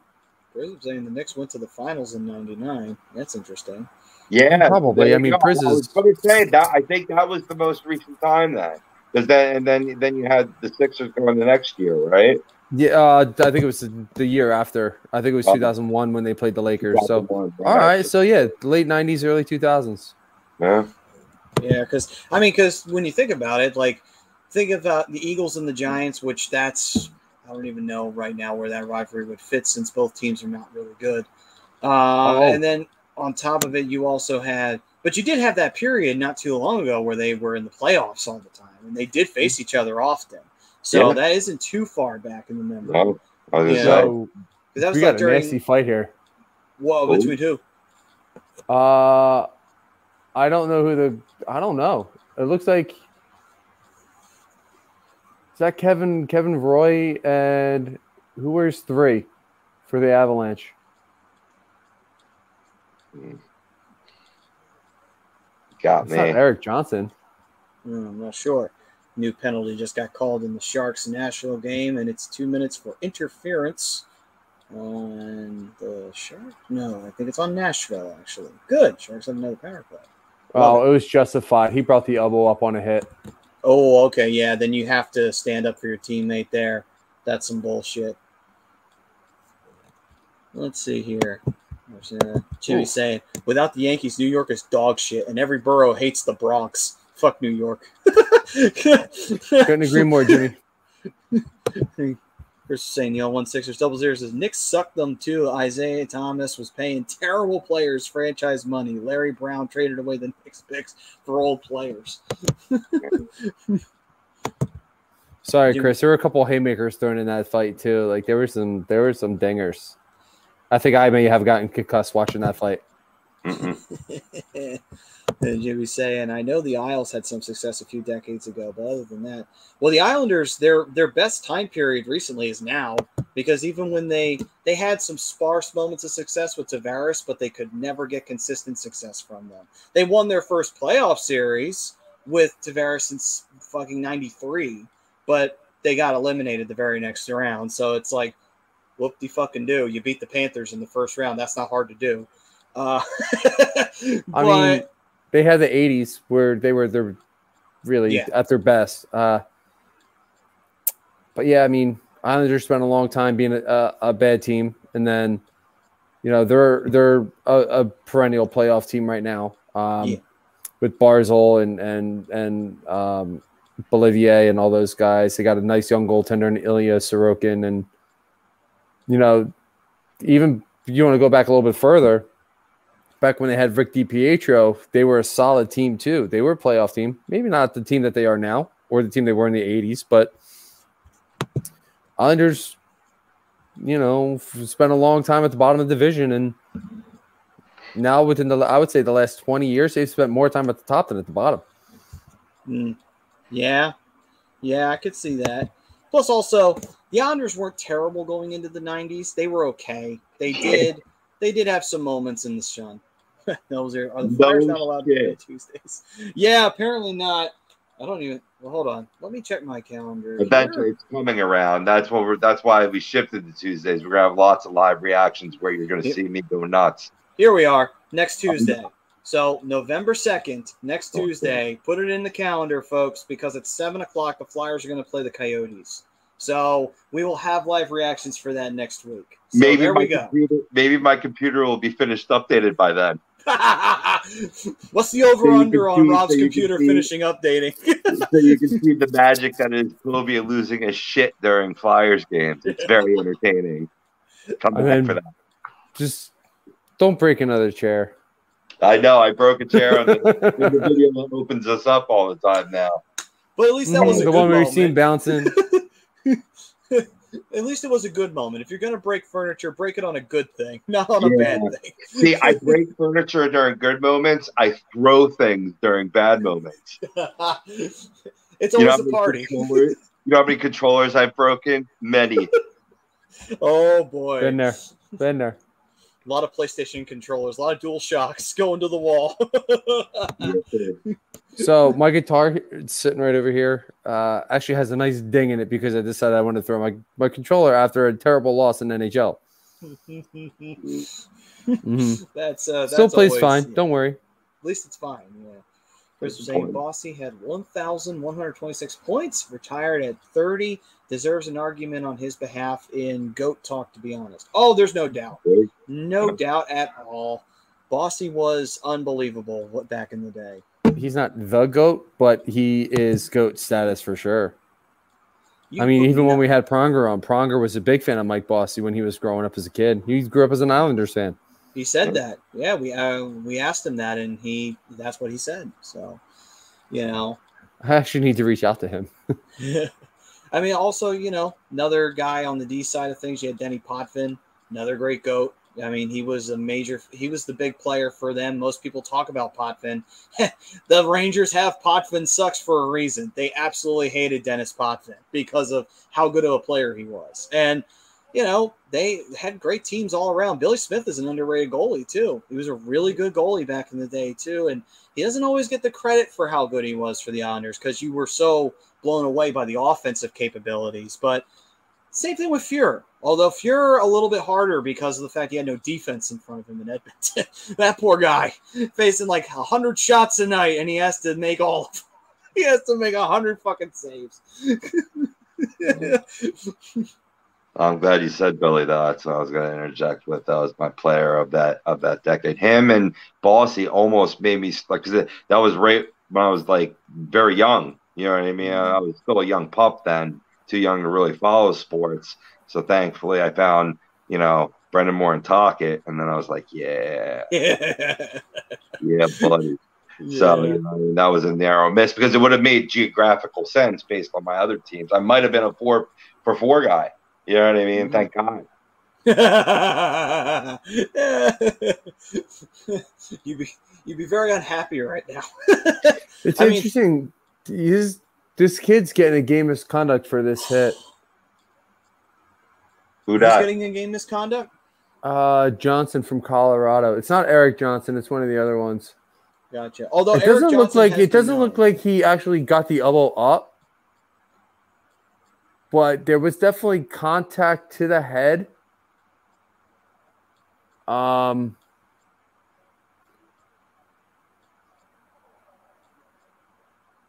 Chris saying the Knicks went to the finals in '99. That's interesting. yeah, probably. I mean, go. Priz I was is- going to say that. I think that was the most recent time then. Because then, and then, then you had the Sixers going the next year, right? yeah, uh, I think it was the, the year after. I think it was Oh. 2001 when they played the Lakers. So, all right, so yeah, late 90s, early 2000s. Yeah. Yeah, because I mean, because when you think about it, like think about the Eagles and the Giants, which that's I don't even know right now where that rivalry would fit since both teams are not really good. Uh, Oh. And then on top of it, you also had, but you did have that period not too long ago where they were in the playoffs all the time, and they did face each other often. So Yeah. that isn't too far back in the memory. No, I was Yeah. gonna say, So, 'Cause that was we like got a nasty fight here. whoa Who? between who? Uh, I don't know who the. I don't know. It looks like is that Kevin Kevin Roy and who wears three for the Avalanche? got It's me. not Eric Johnson. Hmm, I'm not sure. New penalty just got called in the Sharks Nashville game, and it's two minutes for interference on the Shark. No, I think it's on Nashville actually. Good, Sharks have another power play. Oh, it was justified. He brought the elbow up on a hit. Oh, okay, yeah. Then you have to stand up for your teammate there. That's some bullshit. Let's see here. Uh, Jimmy saying, without the Yankees, New York is dog shit, and every borough hates the Bronx. Fuck New York. Couldn't agree more, Jimmy. Chris saying, know, one Sixers double zero says Nick sucked them too. Isaiah Thomas was paying terrible players franchise money. Larry Brown traded away the Knicks picks for old players. Sorry. Chris. There were a couple haymakers thrown in that fight too. Like there were some, there were some dingers. I think I may have gotten concussed watching that fight. Mm-mm. and Jimmy saying, I know the Isles had some success a few decades ago, but other than that, well, the Islanders, their their best time period recently is now because even when they they had some sparse moments of success with Tavares, but they could never get consistent success from them. They won their first playoff series with Tavares since fucking '93, but they got eliminated the very next round. So it's like, whoop de fucking do. You beat the Panthers in the first round. That's not hard to do. Uh, I mean, they had the '80s where they were their really Yeah. at their best. Uh, but yeah, I mean, Islanders spent a long time being a, a, a bad team, and then you know they're they're a, a perennial playoff team right now. Um, Yeah. With Barzal and and and um, Beauvillier and all those guys, they got a nice young goaltender in Ilya Sorokin, and you know, even if you want to go back a little bit further, back when they had Rick DiPietro, they were a solid team too. They were a playoff team. Maybe not the team that they are now or the team they were in the 80s, but Islanders, you know, spent a long time at the bottom of the division and now within the I would say the last 20 years they've spent more time at the top than at the bottom. Mm. Yeah. Yeah, I could see that. Plus also, the Islanders weren't terrible going into the 90s. They were okay. They did they did have some moments in the sun. Those are, are the Flyers not allowed to play Tuesdays? Yeah, apparently not. I don't even. Well, hold on. Let me check my calendar. Eventually, it's coming around. That's what we're. That's why we shifted to Tuesdays. We're gonna have lots of live reactions where you're gonna see me go nuts. Here we are. Next Tuesday. So November second, next Tuesday. Put it in the calendar, folks, because at seven o'clock the Flyers are going to play the Coyotes. So we will have live reactions for that next week. So maybe there my we go. computer, maybe my computer will be finished updated by then. What's the over under on see- Rob's so computer see- finishing updating? so you can see the magic that is Columbia losing a shit during Flyers games. It's very entertaining. Come And back then- for that. Just don't break another chair. I know. I broke a chair on the, the video that opens us up all the time now. but at least that mm, was a the good one where you moment. see him bouncing. At least it was a good moment. If you're gonna break furniture, break it on a good thing, not on a Yeah. bad thing. See, I break furniture during good moments. I throw things during bad moments. it's You know, always a party. you know how many controllers I've broken? Many. Oh boy. Been there. Been there. A lot of PlayStation controllers, a lot of dual shocks going to the wall. So my guitar it's sitting right over here uh, actually has a nice ding in it because I decided I wanted to throw my, my controller after a terrible loss in NHL. Mhm. that's uh, Still that's plays always- fine. yeah. Don't worry. At least it's fine. Yeah. Chris was Good saying. Bossy had 1,126 points, retired at 30, deserves an argument on his behalf in GOAT talk, to be honest. Oh, there's no doubt. No doubt at all. Bossy was unbelievable what- back in the day. He's not the goat, but he is goat status for sure. You I mean, even when we had Pronger on, Pronger was a big fan of Mike Bossy when he was growing up as a kid. He grew up as an Islanders fan. He said that. Yeah, we uh, we asked him that, and he that's what he said. So, you know, I actually need to reach out to him. I mean, also, you know, another guy on the D side of things. You had Denny Potvin, another great goat. I mean, he was a major. He was the big player for them. Most people talk about Potvin. the Rangers have Potvin sucks for a reason. They absolutely hated Dennis Potvin because of how good of a player he was, and you know they had great teams all around. Billy Smith is an underrated goalie too. He was a really good goalie back in the day too, and he doesn't always get the credit for how good he was for the Islanders because you were so blown away by the offensive capabilities. But same thing with Fuhr. Although Fuhr a little bit harder because of the fact he had no defense in front of him in Edmonton. that poor guy facing like hundred shots a night, and he has to make all. Of, he has to make hundred fucking saves. I'm glad you said Billy. Though that's what I was going to interject with. That was my player of that of that decade. Him and Bossy almost made me like because that was right when I was like very young. You know what I mean? Mm-hmm. I was still a young pup then, too young to really follow sports. So thankfully, I found you know Brendan Moore and Talk It, and then I was like, yeah, yeah. yeah, buddy. So you know, I mean, that was a narrow miss because it would have made geographical sense based on my other teams. I might have been a four for four guy. You know what I mean? Thank God. you'd be you'd be very unhappy right now. It's I mean- interesting. He's, this kid's getting a game misconduct for this hit. Who Who's getting in game misconduct? Uh, Johnson from Colorado. It's not Eric Johnson. It's one of the other ones. Gotcha. Although it Eric doesn't look like it doesn't been look like he actually got the elbow up, but there was definitely contact to the head. Um,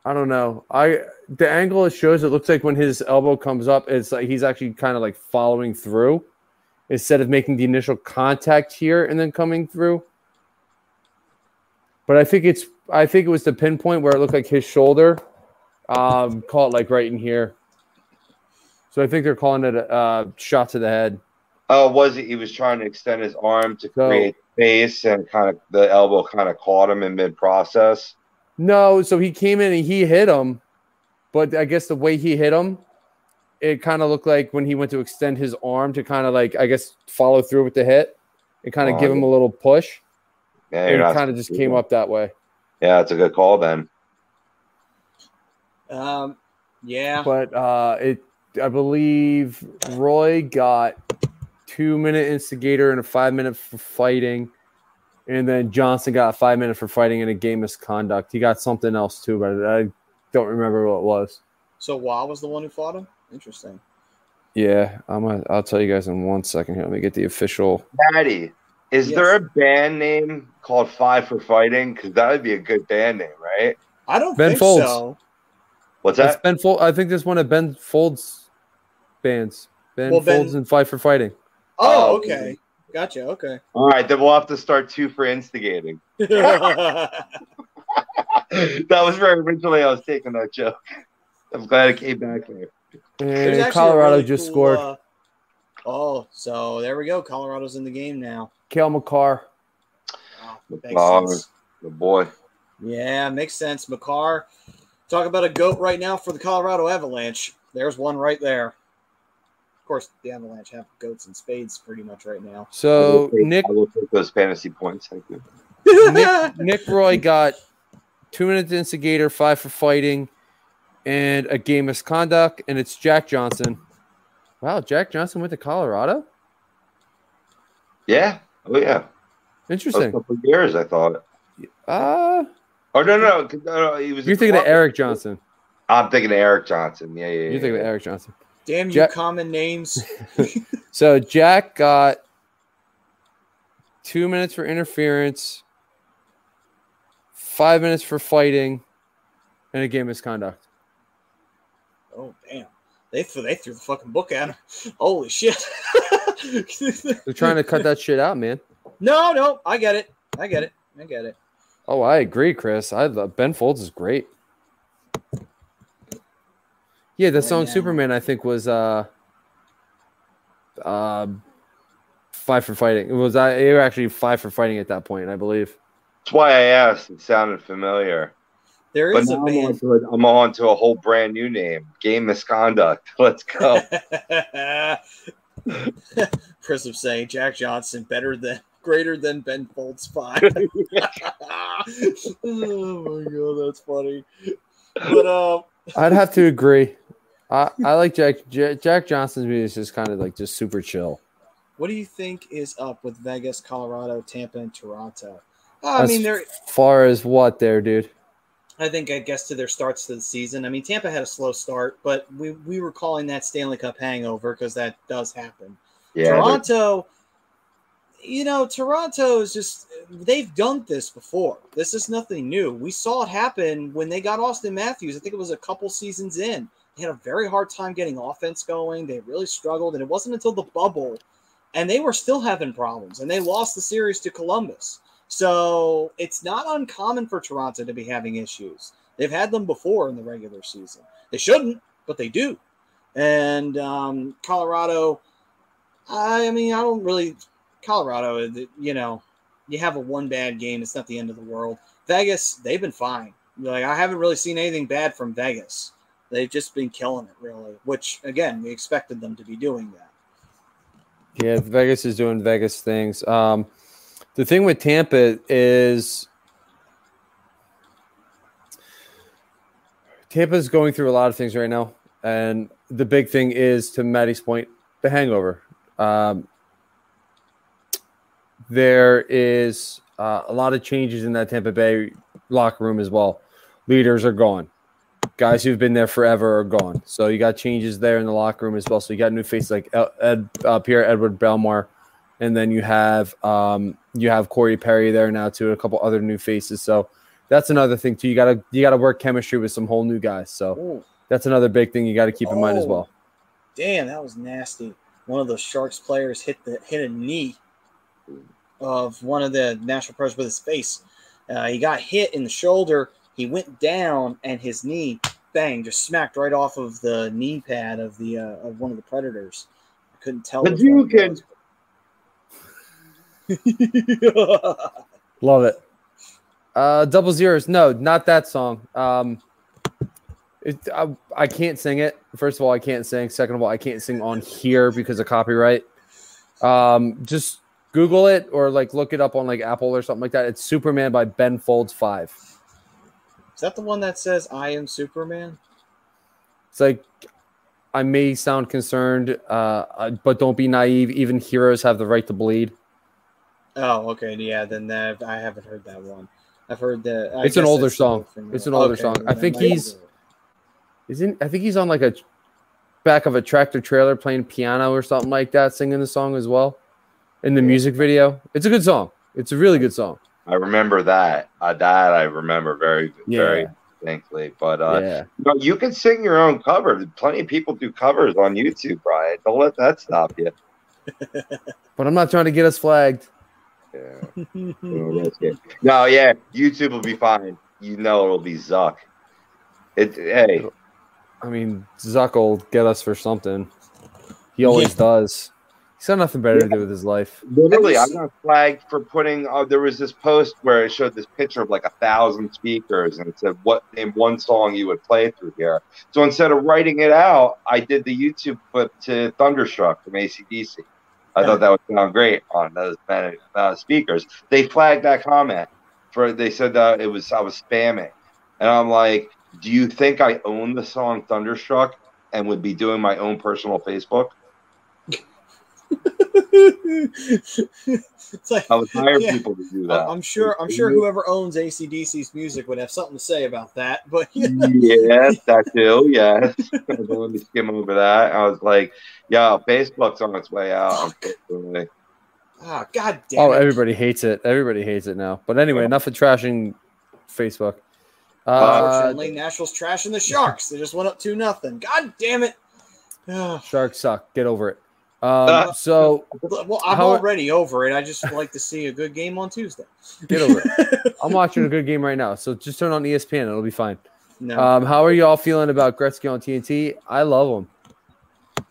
I don't know. I the angle it shows it looks like when his elbow comes up, it's like he's actually kind of like following through instead of making the initial contact here and then coming through. But I think it's I think it was the pinpoint where it looked like his shoulder um caught like right in here. So I think they're calling it a uh, shot to the head. Oh, was it? He was trying to extend his arm to So- create space, and kind of the elbow kind of caught him in mid process. No, so he came in and he hit him, but I guess the way he hit him, it kind of looked like when he went to extend his arm to kind of like I guess follow through with the hit, and kind of Oh, give him a little push. Yeah, and you're it not kind of just came do up that way. Yeah, it's a good call then. Um, yeah. But uh it I believe Roy got two minute instigator and a five minute for fighting. And then Johnson got five minutes for fighting in a game misconduct. He got something else too, but I don't remember what it was. So Wah was the one who fought him. Interesting. Yeah, I'm gonna, I'll tell you guys in one second here. Let me get the official. Patty, is Yes. there a band name called Five for Fighting? Because that would be a good band name, right? I don't Ben think Folds. so. What's That's that? Ben Fold. I think this one of Ben Folds bands. Ben Well, Ben- Folds and Five for Fighting. Oh, Oh, okay. Gotcha. Okay. All right, then we'll have to start two for instigating. that was very originally I was taking that joke. I'm glad it came back there. And Colorado really just cool, scored. uh, oh, so there we go. Colorado's in the game now. Cale Makar. Wow, makes Makar. sense. The boy. Yeah, makes sense. Makar. Talk about a goat right now for the Colorado Avalanche. There's one right there. Of course, the Avalanche have goats and spades pretty much right now. So will take- Nick I will take those fantasy points. Thank you. Nick, Nick Roy got two minutes instigator, five for fighting, and a game misconduct. And it's Jack Johnson. Wow, Jack Johnson went to Colorado. Yeah. Oh yeah. A Interesting. couple years, I thought. Uh Oh no, no, no, no he was. you're thinking of Eric Johnson. I'm thinking of Eric Johnson. Yeah, yeah. Yeah. You're yeah, thinking of. Eric Johnson. Damn you, Jack- common names. So Jack got two minutes for interference, five minutes for fighting, and a game misconduct. Oh damn! They threw they threw the fucking book at him. Holy shit! They're trying to cut that shit out, man. no, no, I get it. I get it. I get it. Oh, I agree, Chris. I love Ben Folds is great. Yeah, the Right song now. Superman, I think, was uh uh five for fighting. It was I they were actually five for fighting at that point, I believe. That's why I asked. It sounded familiar. There But is a now I'm on, to a, I'm on to a whole brand new name. Game misconduct. Let's go. Chris of saying Jack Johnson better than greater than Ben Folds five. oh my god, that's funny. But um, I'd have to agree. I, I like Jack Jack, Jack Johnson's music is just kind of like just super chill. what do you think is up with Vegas, Colorado, Tampa, and Toronto? Uh, I As mean, they're. far as what there, dude. I think I guess to their starts to the season. I mean, Tampa had a slow start, but we we were calling that Stanley Cup hangover because that does happen. Yeah. Toronto, you know, Toronto is just they've done this before. This is nothing new. We saw it happen when they got Auston Matthews. I think it was a couple seasons in. They had a very hard time getting offense going. They really struggled, and it wasn't until the bubble, and they were still having problems, and they lost the series to Columbus. So it's not uncommon for Toronto to be having issues. They've had them before in the regular season. They shouldn't, but they do. And um, Colorado, I mean, I don't really. Colorado, you know, you have a one bad game. It's not the end of the world. Vegas, they've been fine. Like I haven't really seen anything bad from Vegas. They've just been killing it, really. Which again, we expected them to be doing that. Yeah, Vegas is doing Vegas things. Um, the thing with Tampa is Tampa's going through a lot of things right now, and the big thing is, to Maddie's point, the hangover. Um, there is uh, a lot of changes in that Tampa Bay locker room as well. Leaders are gone. Guys who've been there forever are gone. So you got changes there in the locker room as well. So you got new faces like Ed, uh, Pierre Edward Bellemare, and then you have um, you have Corey Perry there now too, a couple other new faces. So that's another thing too. You gotta you gotta work chemistry with some whole new guys. So Ooh, that's another big thing you got to keep in mind as Oh. well. damn, that was nasty. One of the Sharks players hit the hit a knee of one of the national players with his face. Uh, he got hit in the shoulder. He went down, and his knee, bang, just smacked right off of the knee pad of the uh, of one of the predators. I couldn't tell. But which you can- Love it. Uh, double zeros. No, not that song. Um, it, I, I can't sing it. First of all, I can't sing. Second of all, I can't sing on here because of copyright. Um, just Google it or like look it up on like Apple or something like that. It's Superman by Ben Folds Five. Is that the one that says "I am Superman"? It's like I may sound concerned, uh, but don't be naive. Even heroes have the right to bleed. Oh, okay, yeah. Then that, I haven't heard that one. I've heard that. I It's an older song. It's an older okay, song. I think he's- Isn't I think he's on like a back of a tractor trailer playing piano or something like that, singing the song as well in the music video. It's a good song. It's a really good song. I remember that. Uh, that I remember very, very Yeah. distinctly. But uh, yeah. you, know, you can sing your own cover. Plenty of people do covers on YouTube, Brian. Don't let that stop you. But I'm not trying to get us flagged. Yeah. Oh, that's good. no, yeah, YouTube will be fine. You know it'll be Zuck. It hey, I mean, Zuck will get us for something. He always does. He's got nothing better to do with his life. literally, I Have you got flagged for putting. Uh, there was this post where it showed this picture of like a thousand speakers, and it said, "What name one song you would play through here?" So instead of writing it out, I did the YouTube clip to "Thunderstruck" from ACDC. I Yeah. thought that would sound great on those many, uh, speakers. They flagged that comment for. They said that it was I was spamming, and I'm like, "Do you think I own the song Thunderstruck and would be doing my own personal Facebook?" It's like I would hire Yeah. people to do that. I'm sure. I'm sure whoever owns ACDC's music would have something to say about that. But yeah, yes, that too. Yes. Let me skim over that. I was like, yeah, Facebook's on its way out. Unfortunately. ah, god damn Oh, it. everybody hates it. Everybody hates it now. But anyway, enough of trashing Facebook. Uh, Unfortunately, Nashville's trashing the Sharks. They just went up two nothing. God damn it. Sharks suck. Get over it. Um, so well, I'm How- already over it. I just like to see a good game on Tuesday. get over it. I'm watching a good game right now. So just turn on ESPN. It'll be fine. No, Um, how are you all feeling about Gretzky on TNT? I love him.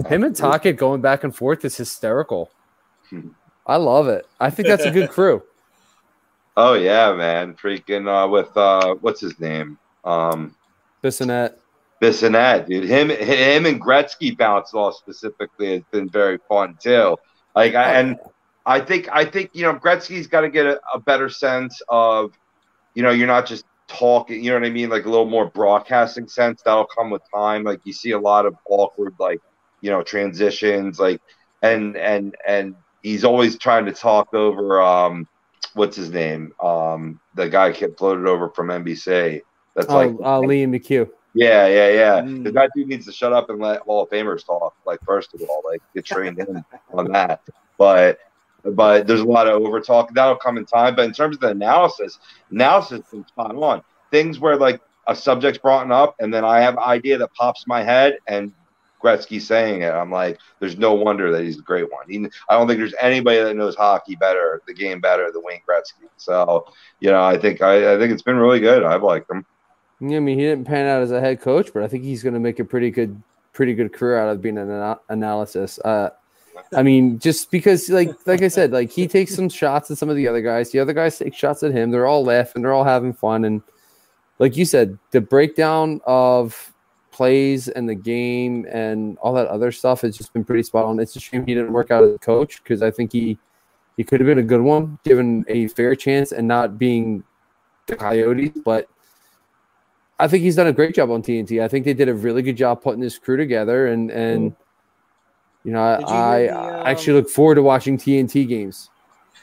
Him and Tocchet going back and forth is hysterical. I love it. I think that's a good crew. Oh yeah, man. Freaking uh, with uh, what's his name? Um, Bissonette. Bissonette, dude. Him, him, and Gretzky bounce off specifically has been very fun too. Like, I, and I think, I think you know, Gretzky's got to get a, a better sense of, you know, you're not just talking. You know what I mean? Like a little more broadcasting sense. That'll come with time. Like you see a lot of awkward, like you know, transitions. Like, and and and he's always trying to talk over. Um, what's his name? Um, the guy kept floated over from NBC. That's Oh, like uh, Liam McHugh. Yeah, yeah, yeah. Mm. That dude needs to shut up and let Hall of Famers talk. Like, first of all, like get trained in on that. But but there's a lot of over talk that'll come in time. But in terms of the analysis, analysis been spot on. Things where like a subject's brought up, and then I have an idea that pops my head, and Gretzky saying it. I'm like, there's no wonder that he's a great one. He, I don't think there's anybody that knows hockey better, the game better than Wayne Gretzky. So, you know, I think I, I think it's been really good. I've liked him. Yeah, I mean, he didn't pan out as a head coach, but I think he's going to make a pretty good, pretty good career out of being an ana- analysis. Uh, I mean, just because, like, like I said, like he takes some shots at some of the other guys. The other guys take shots at him. They're all laughing. They're all having fun. And like you said, the breakdown of plays and the game and all that other stuff has just been pretty spot on. It's a shame he didn't work out as a coach because I think he he could have been a good one given a fair chance and not being the Coyotes, but. I think he's done a great job on TNT. I think they did a really good job putting this crew together, and and you know, Did you I, hear the, I um, actually look forward to watching TNT games.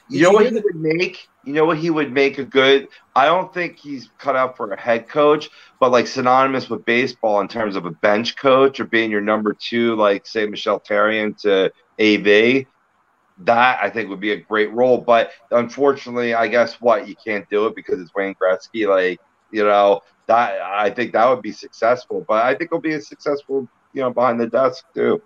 You Did know what he would make? You know what he would make a good? I don't think he's cut out for a head coach, but like synonymous with baseball in terms of a bench coach or being your number two, like say Michel Therrien to AV. That I think would be a great role, but unfortunately, I guess what you can't do it because it's Wayne Gretzky. Like you know that I think that would be successful, but I think it'll be a successful you know behind the desk too.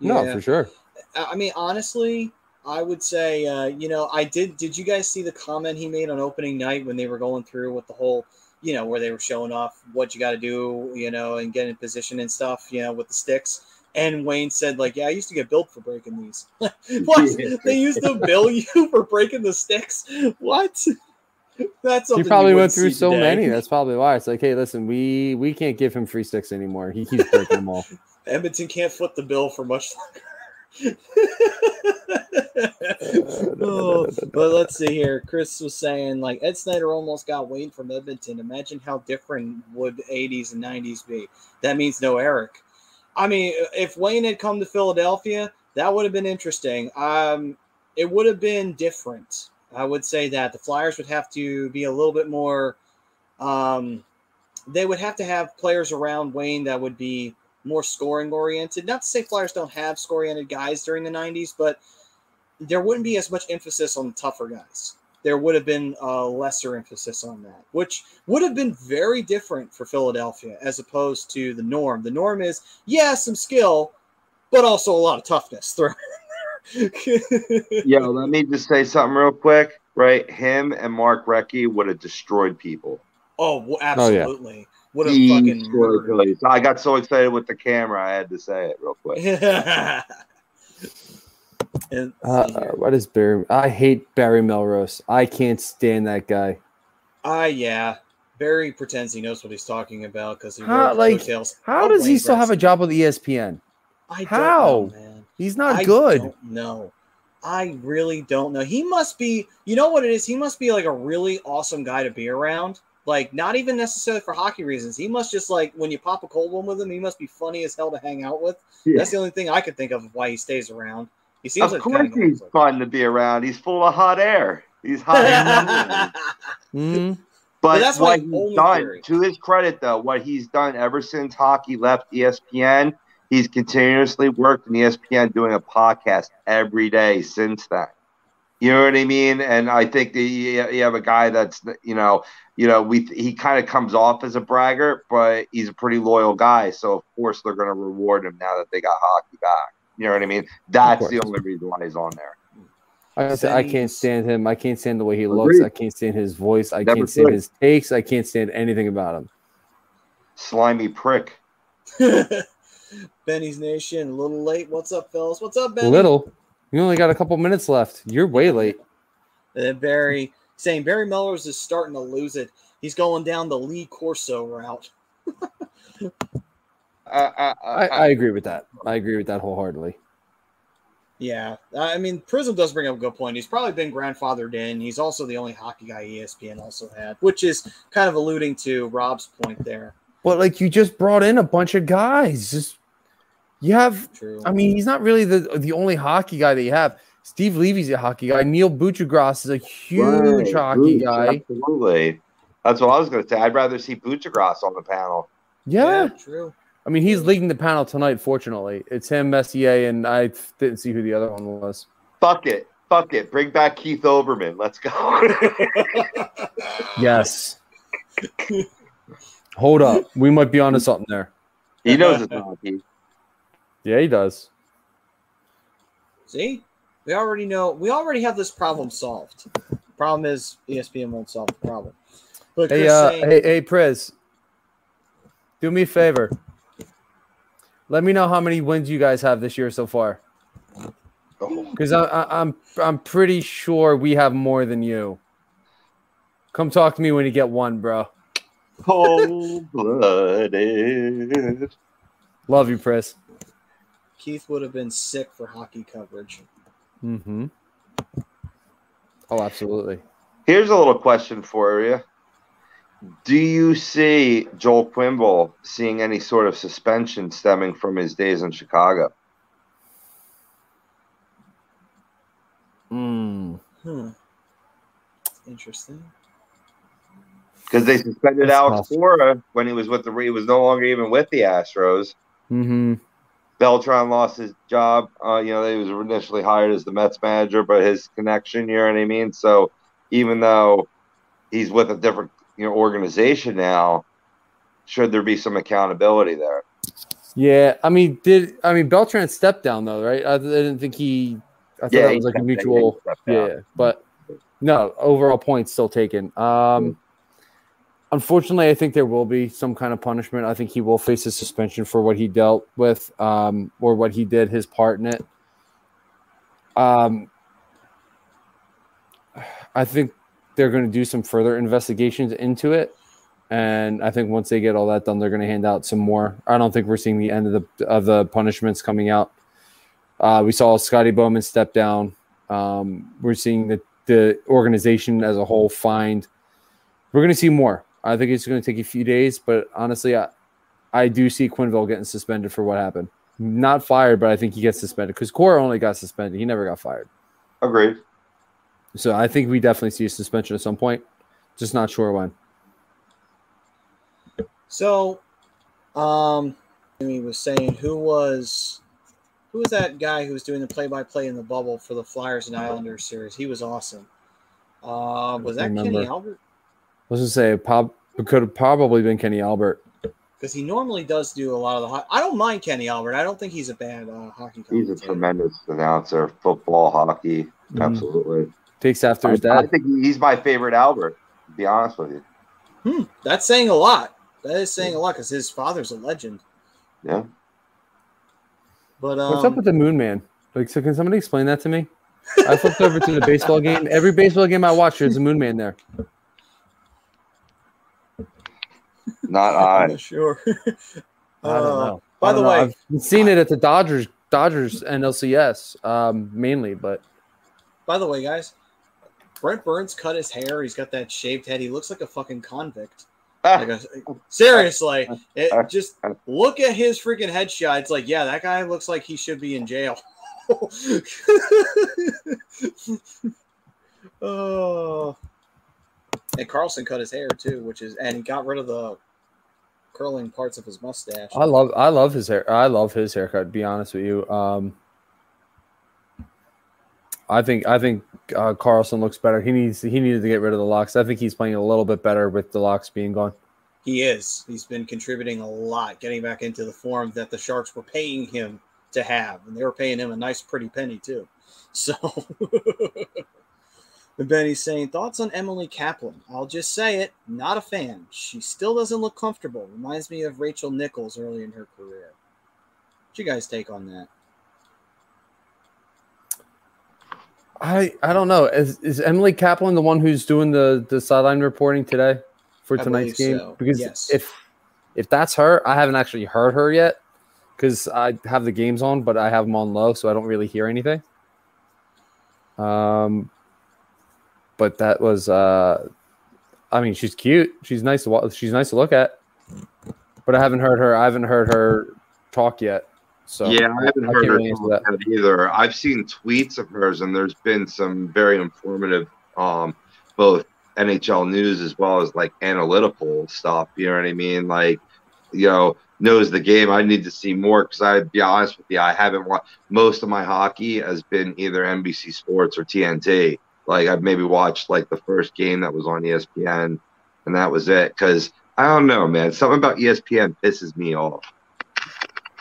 No, Yeah. for sure. I I mean, honestly, I would say, uh, you know, I did. Did you guys see the comment he made on opening night when they were going through with the whole, you know, where they were showing off what you got to do, you know, and get in position and stuff, you know, with the sticks? And Wayne said, like, yeah, I used to get billed for breaking these. what? They used to bill you for breaking the sticks? What? That's He probably went through so today. many. That's probably why. It's like, hey, listen, we we can't give him free sticks anymore. He keeps breaking them all. Edmonton can't foot the bill for much longer. Oh, but let's see here. Chris was saying like Ed Snider almost got Wayne from Edmonton. Imagine how different would 80s and 90s be. That means no Eric. I mean, if Wayne had come to Philadelphia, that would have been interesting. Um, it would have been different. I would say that the Flyers would have to be a little bit more. Um, they would have to have players around Wayne that would be more scoring oriented. Not to say Flyers don't have scoring oriented guys during the 90s, but there wouldn't be as much emphasis on tougher guys. There would have been a lesser emphasis on that, which would have been very different for Philadelphia as opposed to the norm. The norm is, yeah, some skill, but also a lot of toughness thrown. Yo, let me just say something real quick. Right, him and Mark Recchi would have destroyed people. oh, well, Oh, yeah. absolutely. Would have fucking Destroyed I got so excited with the camera, I had to say it real quick. and Uh, see what is Barry? I hate Barry Melrose. I can't stand that guy. Ah, yeah. Barry pretends he knows what he's talking about because he How- like, coattails How of does he Wayne still have a job with ESPN? I don't How? know, man. He's not I good. Don't. I really don't know. He must be. You know what it is? He must be like a really awesome guy to be around. Like not even necessarily for hockey reasons. He must just like when you pop a cold one with him. He must be funny as hell to hang out with. That's the only thing I could think of why he stays around. He seems Of like course, kind of he's fun to be around. He's full of hot air. He's hot. Mhm. But, But that's my what he's done, theory. to his credit, though, what he's done ever since hockey left ESPN, he's continuously worked in ESPN doing a podcast every day since then. You know what I mean? And I think that you you have a guy that's, you know, you know, we he kind of comes off as a braggart, but he's a pretty loyal guy. So of course they're going to reward him now that they got hockey back. You know what I mean? That's the only reason why he's on there. I, say, I can't stand him. I can't stand the way he looks. I can't stand his voice. I Never can't stand his takes. I can't stand anything about him. Slimy prick. Benny's Nation, a little late. What's up, fellas? What's up, Benny? Little. You only got a couple minutes left. You're way late. And then Barry saying Barry Melrose is starting to lose it. He's going down the Lee Corso route. Uh, uh, uh, I, I agree with that. I agree with that wholeheartedly. Yeah, I mean, Prism does bring up a good point. He's probably been grandfathered in. He's also the only hockey guy ESPN also had, which is kind of alluding to Rob's point there. But like you just brought in a bunch of guys. Just you have True. I mean, he's not really the the only hockey guy that you have. Steve Levy's a hockey guy. Neil Buccigross is a huge Right, hockey Boots, guy. Absolutely. That's what I was going to say. I'd rather see Buccigross on the panel. Yeah. true. I mean, he's leading the panel tonight. Fortunately, it's him, Messier, and I didn't see who the other one was. Fuck it. Fuck it. Bring back Keith Olbermann. Let's go. Yes. Hold up, we might be onto something there. he knows it's hockey. Yeah, he does. See, we already know. We already have this problem solved. Problem is, ESPN won't solve the problem. But Hey, uh, saying, hey, hey, Priz, do me a favor. Let me know how many wins you guys have this year so far, Oh, because I, I, I'm I'm pretty sure we have more than you. Come talk to me when you get one, bro. Cold blooded. Love you, Priz. Keith would have been sick for hockey coverage. Mm-hmm. Oh, absolutely. Here's a little question for you. Do you see Joel Quenneville seeing any sort of suspension stemming from his days in Chicago? Mm. Hmm. Interesting. Because they suspended That's Alex tough. Cora when he was with the he was no longer even with the Astros. Mm-hmm. Beltran lost his job. Uh, you know, he was initially hired as the Mets manager, but his connection, you know what I mean? So even though he's with a different you know organization now, should there be some accountability there? Yeah, I mean, did I mean Beltran stepped down though, right? I, I didn't think he. I thought Yeah, that was like a mutual. he stepped down. Yeah, but no, overall points still taken. Um, Unfortunately, I think there will be some kind of punishment. I think he will face a suspension for what he dealt with um, or what he did, his part in it. Um, I think they're going to do some further investigations into it. And I think once they get all that done, they're going to hand out some more. I don't think we're seeing the end of the of the punishments coming out. Uh, we saw Scotty Bowman step down. Um, we're seeing the the organization as a whole find. We're going to see more. I think it's going to take a few days, but honestly, I, I do see Quenneville getting suspended for what happened. Not fired, but I think he gets suspended because Cora only got suspended. He never got fired. Agreed. So I think we definitely see a suspension at some point. Just not sure when. So, um, he was saying who was who was that guy who was doing the play-by-play in the bubble for the Flyers and Islanders series? He was awesome. Uh, was that. Kenny Albert? I was gonna say Pop it could have probably been Kenny Albert. Because he normally does do a lot of the. Ho- I don't mind Kenny Albert. I don't think he's a bad uh, hockey. He's a tremendous announcer, football, hockey, Mhm. absolutely. Takes after his I, I think he's my favorite Albert. To be honest with you. Hmm, that's saying a lot. That is saying a lot because his father's a legend. Yeah. But um, What's up with the Moon Man? Like, so can somebody explain that to me? I flipped over to the baseball game. Every baseball game I watch, there's a Moon Man there. Not I'm not sure. I don't Uh, know. by the don't know. way- I've seen it at the Dodgers, Dodgers NLCS um, mainly, but By the way, guys, Brent Burns cut his hair. He's got that shaved head. He looks like a fucking convict. Like a, seriously, it, just look at his freaking headshot. It's like, yeah, that guy looks like he should be in jail. oh, and Karlsson cut his hair too, which is, and he got rid of the curling parts of his mustache. I love I love his hair. I love his haircut. To be honest with you, um, I think I think uh, Karlsson looks better. He needs he needed to get rid of the locks. I think he's playing a little bit better with the locks being gone. He is. He's been contributing a lot, getting back into the form that the Sharks were paying him to have, and they were paying him a nice, pretty penny too. So, and Benny's saying thoughts on Emily Kaplan. I'll just say it, not a fan. She still doesn't look comfortable. Reminds me of Rachel Nichols early in her career. What's you guys take on that? I I don't know. Is is Emily Kaplan the one who's doing the the sideline reporting today for tonight's game? so, Because yes. if if that's her, I haven't actually heard her yet because I have the games on, but I have them on low, so I don't really hear anything. Um, but that was uh, I mean, she's cute. She's nice to watch. she's nice to look at, but I haven't heard her. I haven't heard her talk yet. So yeah, I haven't I heard her really talk that. that either. I've seen tweets of hers, and there's been some very informative, um, both NHL news as well as like analytical stuff. You know what I mean? Like, you know, knows the game. I need to see more because I'd be honest with you, I haven't watched most of my hockey has been either NBC Sports or TNT. Like I've maybe watched like the first game that was on ESPN, and that was it. Because I don't know, man, something about ESPN pisses me off.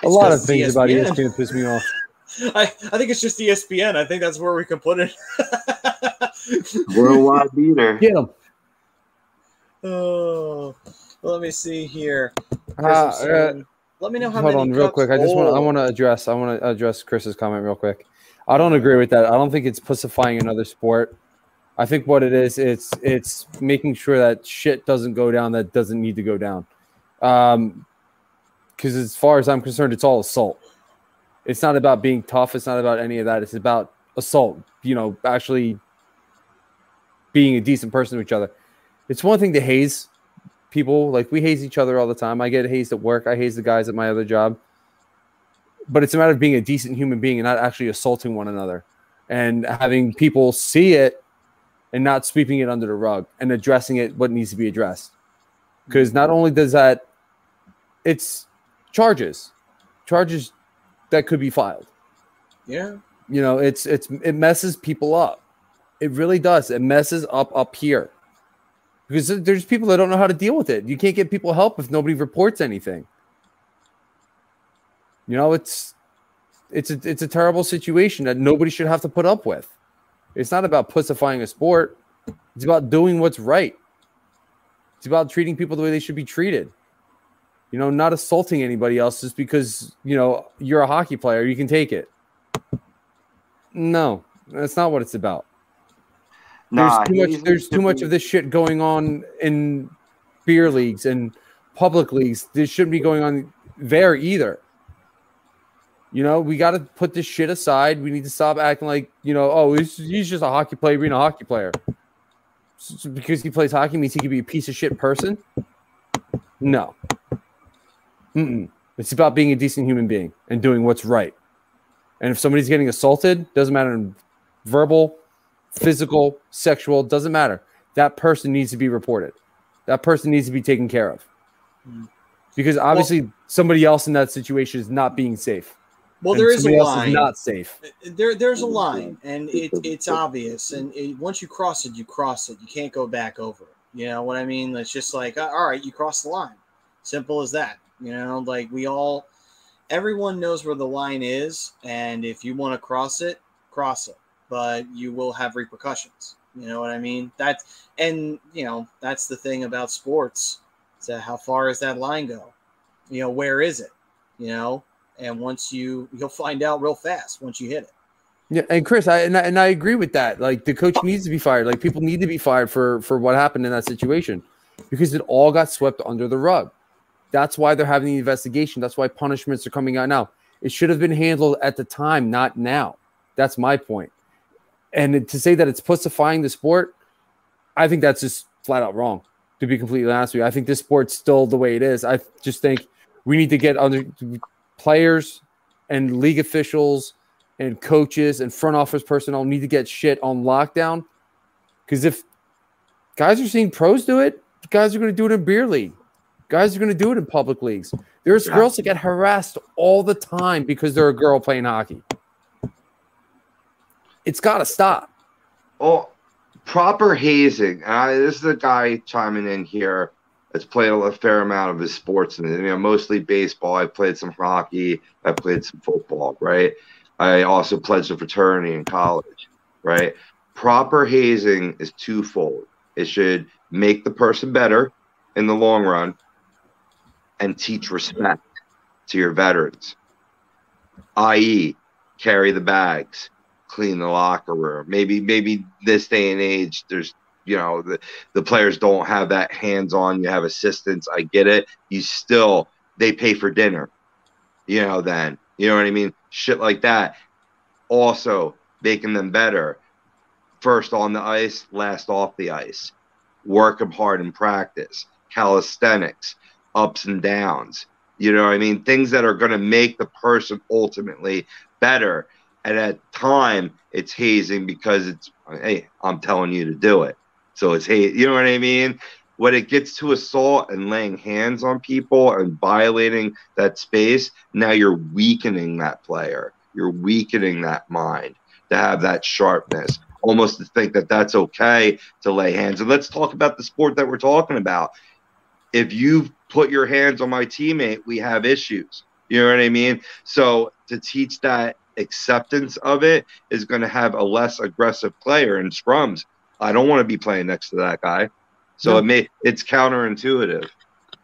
a lot of It's 'cause things about E ESPN. ESPN piss me off. I, I think it's just ESPN. I think that's where we can put it. Worldwide leader. Get them. oh, let me see here. Uh, uh, let me know how hold many on real quick. I just want I Oh. want to address I want to address Chris's comment real quick. I don't agree with that. I don't think it's pussifying another sport. I think what it is, it's it's making sure that shit doesn't go down that doesn't need to go down. Um, because as far as I'm concerned, it's all assault. It's not about being tough. It's not about any of that. It's about assault. You know, actually being a decent person to each other. It's one thing to haze people. Like we haze each other all the time. I get hazed at work. I haze the guys at my other job. But it's a matter of being a decent human being and not actually assaulting one another, and having people see it and not sweeping it under the rug and addressing it what needs to be addressed. Because not only does that, it's charges, charges that could be filed. Yeah. you know it's it's it messes people up. It really does. It messes up up here. Because there's people that don't know how to deal with it. You can't get people help if nobody reports anything you know it's it's a, it's a terrible situation that nobody should have to put up with it's not about pussifying a sport it's about doing what's right It's about treating people the way they should be treated. You know, not assaulting anybody else just because, you know, you're a hockey player, you can take it. No, that's not what it's about. Nah, there's too much there's too much of this shit going on in beer leagues and public leagues. This shouldn't be going on there either. You know, we got to put this shit aside. We need to stop acting like, you know, oh, he's, he's just a hockey player being a hockey player. S- because he plays hockey means he could be a piece of shit person? No. Mm-mm. It's about being a decent human being and doing what's right. And if somebody's getting assaulted, doesn't matter verbal, physical, sexual, doesn't matter. That person needs to be reported. That person needs to be taken care of. Mm. Because obviously somebody else in that situation is not being safe. Well, And there is a somebody else line. not safe. there there's a line and it, it's obvious and it, once you cross it you cross it. You can't go back over it. You know what i mean? It's just like uh, all right you cross the line. Simple as that you know? Like we all everyone knows where the line is and if you want to cross it cross it but you will have repercussions. You know what i mean? That, and you know that's the thing about sports so how far does that line go? You know where is it? You know and once you you'll find out real fast once you hit it Yeah, and Chris, I and, I and I agree with that. Like the coach needs to be fired. Like people need to be fired for for what happened in that situation because it all got swept under the rug. That's why they're having the investigation. That's why punishments are coming out now. It should have been handled at the time, not now. That's my point. And to say that it's pussifying the sport, I think that's just flat out wrong. To be completely honest with you, I think this sport's still the way it is. I just think we need to get under players and league officials and coaches and front office personnel need to get shit on lockdown. Because if guys are seeing pros do it, guys are going to do it in beer league. Guys are going to do it in public leagues. There's girls that get harassed all the time because they're a girl playing hockey. It's got to stop. Oh, proper hazing. Uh, this is a guy chiming in here that's played a fair amount of his sports, and you know, mostly baseball. I played some hockey. I played some football. Right. I also pledged a fraternity in college. Right. Proper hazing is twofold. It should make the person better in the long run, and teach respect to your veterans. I.e., carry the bags clean the locker room. Maybe maybe this day and age, there's you know the the players don't have that hands on. You have assistants. I get it. You still they pay for dinner. You know then you know what I mean. Shit like that. Also making them better. First on the ice, last off the ice. Work them hard in practice. Calisthenics, ups and downs. You know what I mean? Things that are going to make the person ultimately better and at time it's hazing because it's hey i'm telling you to do it so it's hey you know what i mean? When it gets to assault and laying hands on people and violating that space now you're weakening that player. You're weakening that mind to have that sharpness almost to think that that's okay to lay hands. And let's talk about the sport that we're talking about. If you've put your hands on my teammate we have issues. You know what i mean? So to teach that acceptance of it is going to have a less aggressive player in scrums. I don't want to be playing next to that guy. So No. it may it's counterintuitive.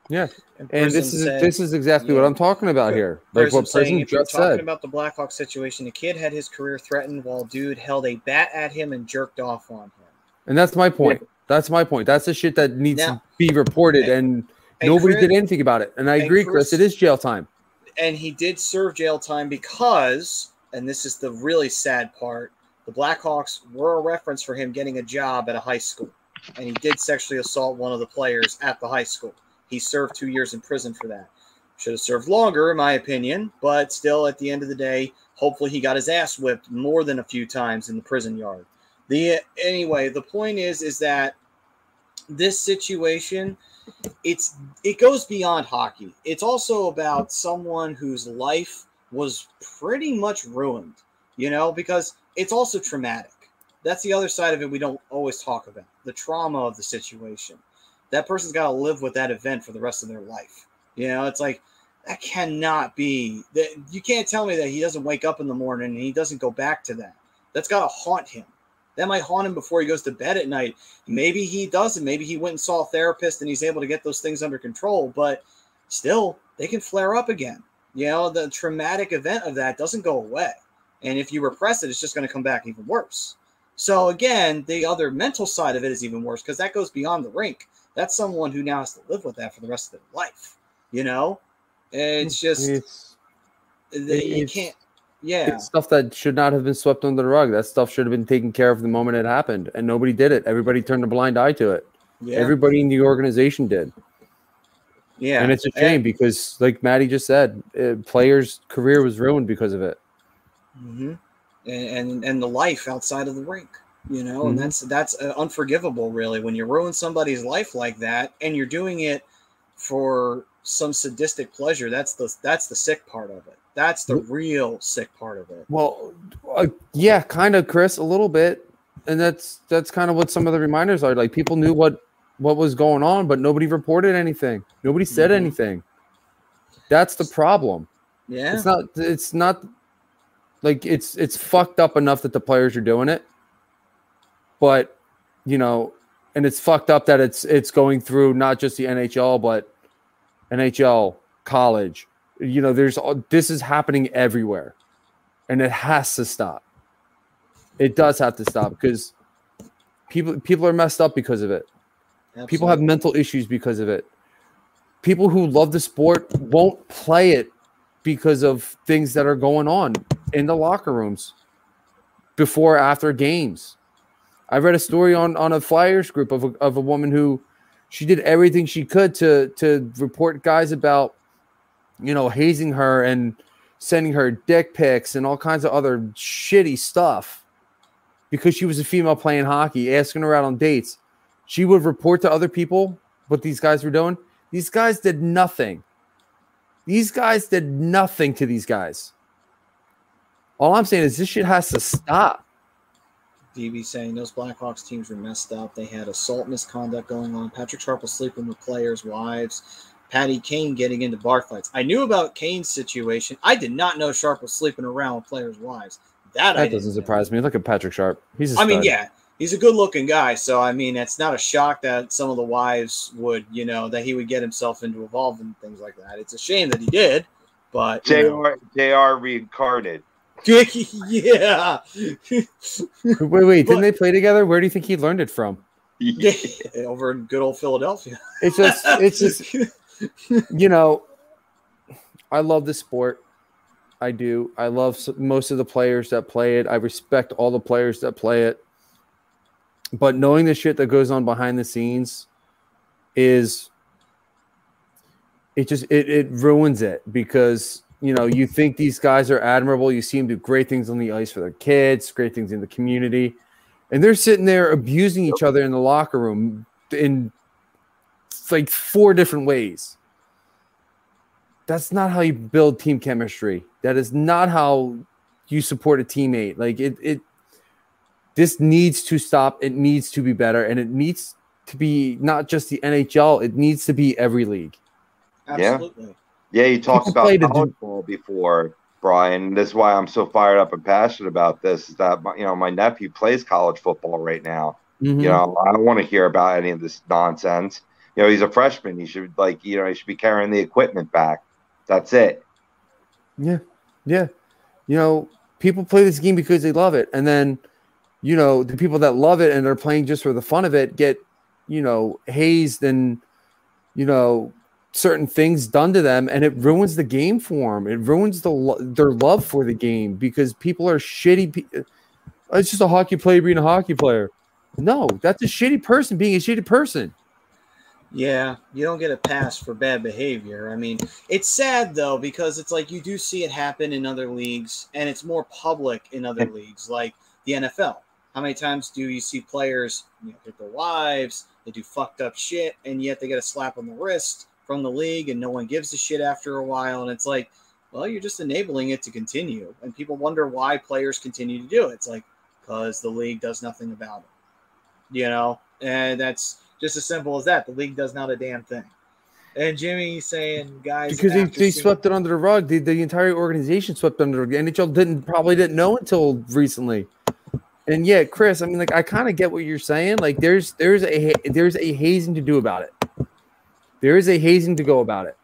Yeah. And, And this is this is exactly what I'm talking about here. Like Prison what saying, Prison if you're just talking said. about the Blackhawk situation, the kid had his career threatened while dude held a bat at him and jerked off on him. And that's my point. That's my point. That's the shit that needs Now- to be reported, and And nobody Chris- did anything about it. And I and agree, Chris. Chris- It is jail time. and he did serve jail time because, and this is the really sad part, the Blackhawks were a reference for him getting a job at a high school, and he did sexually assault one of the players at the high school. He served two years in prison for that. Should have served longer, in my opinion, but still, at the end of the day, hopefully he got his ass whipped more than a few times in the prison yard. The anyway, the point is, is that this situation it's it goes beyond hockey. It's also about someone whose life was pretty much ruined, you know, because it's also traumatic. That's the other side of it we don't always talk about. The trauma of the situation. That person's got to live with that event for the rest of their life. You know, it's like that cannot be that you can't tell me that he doesn't wake up in the morning and he doesn't go back to that. That's got to haunt him. That might haunt him before he goes to bed at night. Maybe he doesn't. Maybe he went and saw a therapist and he's able to get those things under control. But still, they can flare up again. You know, the traumatic event of that doesn't go away. And if you repress it, it's just going to come back even worse. So again, the other mental side of it is even worse because that goes beyond the rink. That's someone who now has to live with that for the rest of their life. You know, it's just It's, they, you can't. Yeah, it's stuff that should not have been swept under the rug. That stuff should have been taken care of the moment it happened, and nobody did it. Everybody turned a blind eye to it. yeah, Everybody in the organization did, yeah. and it's a shame because, like Maddie just said, uh, players' career was ruined because of it. Hmm And, and and the life outside of the rink, you know, Mhm. and that's that's uh, unforgivable, really. When you ruin somebody's life like that, and you're doing it for some sadistic pleasure, that's the that's the sick part of it. That's the real sick part of it. Well, uh, yeah, kind of, Chris, a little bit, and that's that's kind of what some of the reminders are. Like people knew what what was going on, but nobody reported anything. Nobody said Mhm. anything. That's the problem. Yeah, It's not. It's not like it's it's fucked up enough that the players are doing it, but you know, and it's fucked up that it's it's going through not just the NHL but NHL, college. You know, there's this is happening everywhere, and it has to stop. It does have to stop because people people are messed up because of it. People have mental issues because of it. People who love the sport won't play it because of things that are going on in the locker rooms before after games. I read a story on on a Flyers group of a, of a woman who she did everything she could to to report guys about you know hazing her and sending her dick pics and all kinds of other shitty stuff because she was a female playing hockey, asking her out on dates. She would report to other people what these guys were doing. These guys did nothing. These guys did nothing to these guys. All I'm saying is this shit has to stop. DB saying those Blackhawks teams were messed up. They had assault misconduct going on. Patrick Sharp was sleeping with players' wives. Patty Kane getting into bar fights. I knew about Kane's situation. I did not know Sharp was sleeping around with players' wives. That, That didn't doesn't know. surprise me. Look at Patrick Sharp. He's a I mean, yeah, he's a good-looking guy. So I mean, it's not a shock that some of the wives would, you know, that he would get himself into involved in things like that. It's a shame that he did, but you know. Jr. Jr. reincarnated. yeah, Wait, wait, didn't they play together? Where do you think he learned it from? yeah, over in good old Philadelphia. It's just, it's just, you know, I love the sport. I do. I love most of the players that play it. I respect all the players that play it. But knowing the shit that goes on behind the scenes is it just it, it ruins it because you know you think these guys are admirable. You see them do great things on the ice for their kids, great things in the community, and they're sitting there abusing each other in the locker room in like four different ways. That's not how you build team chemistry. That is not how you support a teammate. Like it, it. This needs to stop. It needs to be better, and it needs to be not just the NHL. It needs to be every league. Absolutely. Yeah, you talked about college ball before, Brian. This is why I'm so fired up and passionate about this. Is that my, you know my nephew plays college football right now. Mhm. You know, I don't want to hear about any of this nonsense. You know, he's a freshman. He should like you know he should be carrying the equipment back. That's it. Yeah. Yeah. You know, people play this game because they love it. And then, you know, the people that love it and are playing just for the fun of it get, you know, hazed and, you know, certain things done to them and it ruins the game for them. It ruins the lo- their love for the game because people are shitty. Pe- uh, it's just a hockey player being a hockey player. No, that's a shitty person being a shitty person. Yeah, you don't get a pass for bad behavior. I mean, it's sad though because it's like you do see it happen in other leagues and it's more public in other leagues like the NFL. How many times do you see players, you know, hit their wives, they do fucked up shit and yet they get a slap on the wrist from the league and no one gives a shit after a while and it's like, well, you're just enabling it to continue and people wonder why players continue to do it. It's like cuz the league does nothing about it. You know? And that's just as simple as that. The league does not a damn thing. And Jimmy saying, guys, because they, they swept it under the rug. The, the entire organization swept under the NHL didn't probably didn't know until recently. And yeah, Chris, I mean, like I kind of get what you're saying. Like there's there's a there's a hazing to do about it. There is a hazing to go about it.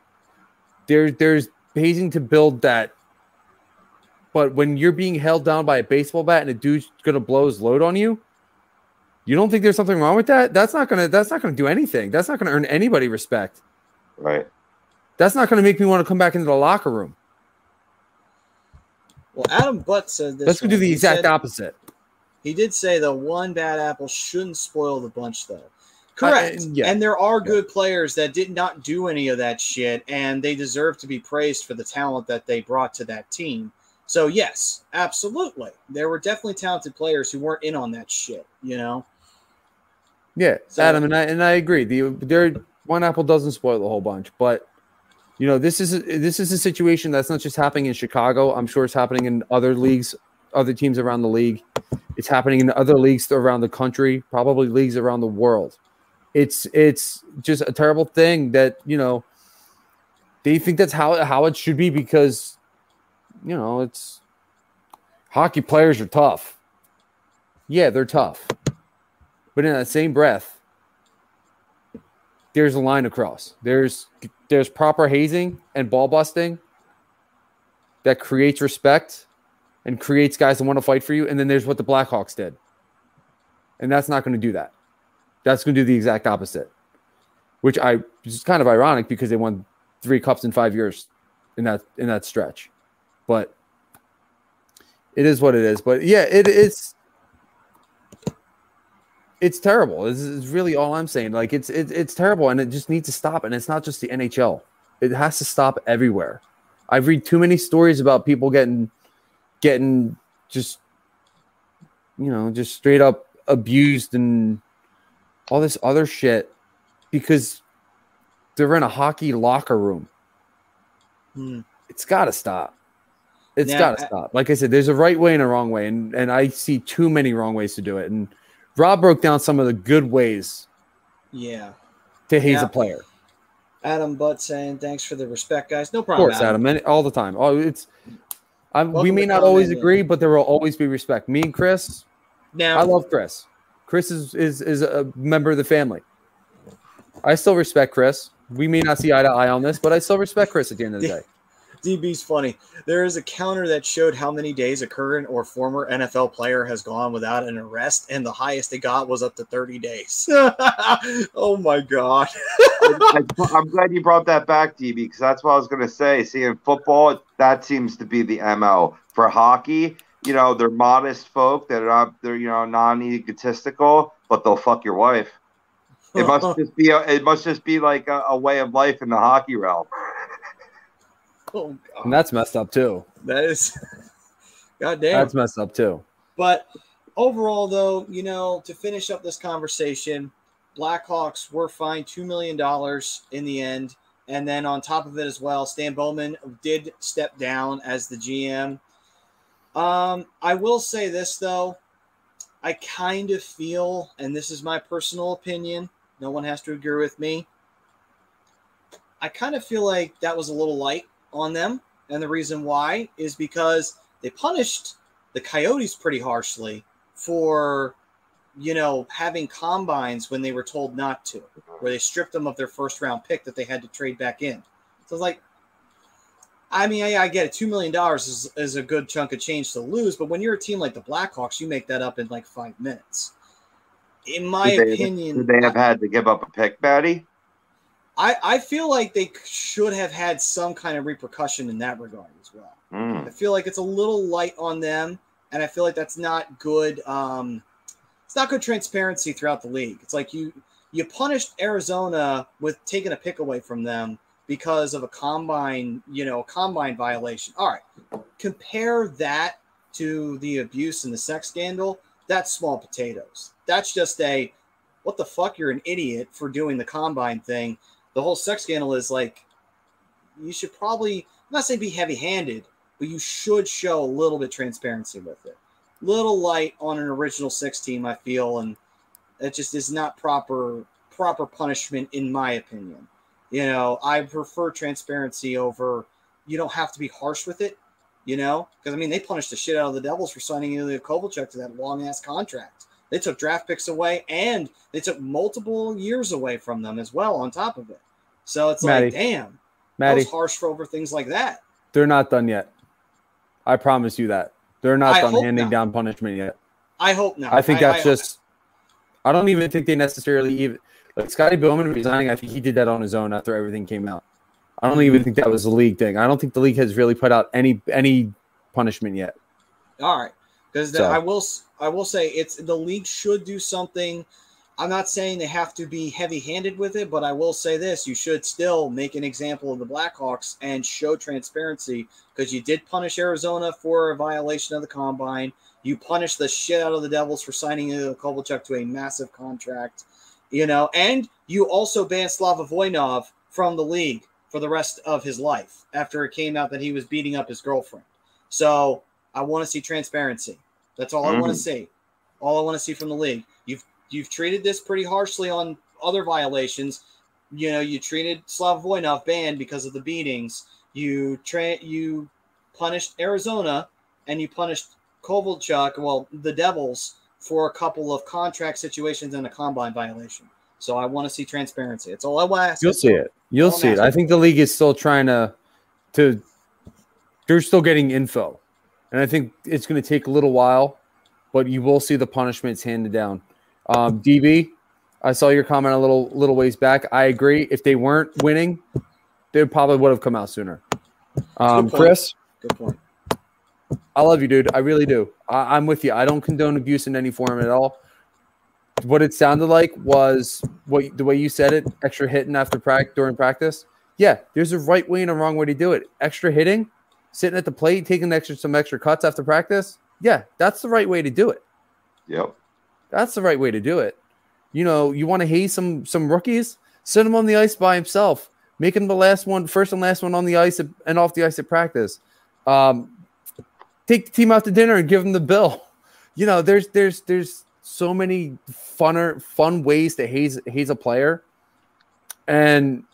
There there's hazing to build that. But when you're being held down by a baseball bat and a dude's gonna blow his load on you, you don't think there's something wrong with that? That's not gonna that's not gonna do anything. That's not gonna earn anybody respect. Right. That's not gonna make me want to come back into the locker room. Well, Adam Butt said this. Let's do the He exact said- opposite. He did say the one bad apple shouldn't spoil the bunch, though. Correct. and- yeah. And there are Yeah. good players that did not do any of that shit, and they deserve to be praised for the talent that they brought to that team. So, yes, absolutely. There were definitely talented players who weren't in on that shit, you know? Yeah, So- Adam, and I and I agree. The there one apple doesn't spoil the whole bunch, but you know this is a, this is a situation that's not just happening in Chicago. I'm sure it's happening in other leagues, other teams around the league. It's happening in other leagues around the country, probably leagues around the world. It's it's just a terrible thing that you know they think that's how how it should be because you know it's hockey players are tough. Yeah, they're tough. But in that same breath, there's a line across. There's there's proper hazing and ball busting that creates respect and creates guys that want to fight for you. And then there's what the Blackhawks did. And that's not going to do that. That's going to do the exact opposite. Which I is kind of ironic because they won three cups in five years in that in that stretch. But it is what it is. But yeah, it is it's terrible. This is really all I'm saying. Like it's it's it's terrible, and it just needs to stop. And it's not just the NHL; it has to stop everywhere. I've read too many stories about people getting getting just you know just straight up abused and all this other shit because they're in a hockey locker room. Hmm. It's got to stop. It's got to stop. Like I said, there's a right way and a wrong way, and and I see too many wrong ways to do it. And Rob broke down some of the good ways Yeah. to haze Yeah. a player. Adam Butt saying, thanks for the respect, guys. No problem. Of course, Adam, and all the time. Oh, it's I'm, we may not always agree, but there will always be respect. Me and Chris, Now, I love Chris. Chris is is is a member of the family. I still respect Chris. We may not see eye to eye on this, but I still respect Chris at the end of the day. DB's funny. There is a counter that showed how many days a current or former NFL player has gone without an arrest, and the highest they got was up to 30 days. oh my god. I, am glad you brought that back, DB, because that's what I was going to say. See, in football, that seems to be the mo. For hockey, you know, they're modest folk that are not, they're you know non-egotistical, but they'll fuck your wife. It must just be a, it must just be like a, a way of life in the hockey realm. oh And that's messed up too. That is God damn. That's messed up too. But overall, though, you know, to finish up this conversation, Blackhawks were fined $2 million in the end. And then on top of it as well, Stan Bowman did step down as the GM. Um, I will say this, though. I kind of feel, and this is my personal opinion, no one has to agree with me. I kind of feel like that was a little light on them. And the reason why is because they punished the Coyotes pretty harshly for, you know, having combines when they were told not to, where they stripped them of their first round pick that they had to trade back in. So it's like, I mean, I, I get it. $2 million is, is a good chunk of change to lose, but when you're a team like the Blackhawks, you make that up in like five minutes. In my they- opinion, they have had to give up a pick, Batty? I, I feel like they should have had some kind of repercussion in that regard as well. Mm. I feel like it's a little light on them, and I feel like that's not good. Um, it's not good transparency throughout the league. It's like you you punished Arizona with taking a pick away from them because of a combine, you know, combine violation. All right, compare that to the abuse and the sex scandal. That's small potatoes. That's just a what the fuck? You're an idiot for doing the combine thing. The whole sex scandal is like you should probably I'm not saying be heavy handed, but you should show a little bit transparency with it. Little light on an original six team, I feel, and that just is not proper proper punishment in my opinion. You know, I prefer transparency over you don't have to be harsh with it, You know, because I mean, they punished the shit out of the Devils for signing Ilya Kovalchuk to that long ass contract. They took draft picks away, and they took multiple years away from them as well. On top of it, so it's Maddie. like, damn, Maddie, that was harsh for over things like that. they're not done yet. I promise you that. They're not I done handing not. down punishment yet. I hope not. I think that's I- just. I don't even think they necessarily even like Scotty Bowman resigning. I think he did that on his own after everything came out. I don't even think that was a league thing. I don't think the league has really put out any any punishment yet. All right, because So- I will I will say it's the league should do something. I'm not saying they have to be heavy-handed with it, but I will say this: you should still make an example of the Blackhawks and show transparency because you did punish Arizona for a violation of the combine. You punished the shit out of the Devils for signing Kovalchuk to a massive contract, you know, and you also banned Slava Voinov from the league for the rest of his life after it came out that he was beating up his girlfriend. So I want to see transparency. That's all I want to mm. see. All I want to see from the league. You've you've treated this pretty harshly on other violations. You know, you treated Slav Voinov banned because of the beatings. You tra- you punished Arizona and you punished Kovalchuk, well, the Devils, for a couple of contract situations and a combine violation. So I want to see transparency. It's all I want to ask. You'll see it. You'll see it. I think the league is still trying to to they're still getting info. And I think it's going to take a little while, but you will see the punishments handed down. Um, DB, I saw your comment a little little ways back. I agree. If they weren't winning, they probably would have come out sooner. Um, Good. Chris, Good point. I love you, dude. I really do. I, I'm with you. I don't condone abuse in any form at all. What it sounded like was what the way you said it, extra hitting after practice during practice. Yeah, there's a right way and a wrong way to do it. Extra hitting, sitting at the plate, taking extra some extra cuts after practice. Yeah, that's the right way to do it. Yep. That's the right way to do it. You know, you want to haze some some rookies, send him on the ice by himself, make him the last one, first and last one on the ice and off the ice at practice. Um, take the team out to dinner and give them the bill. You know, there's there's there's so many funner fun ways to haze haze a player, and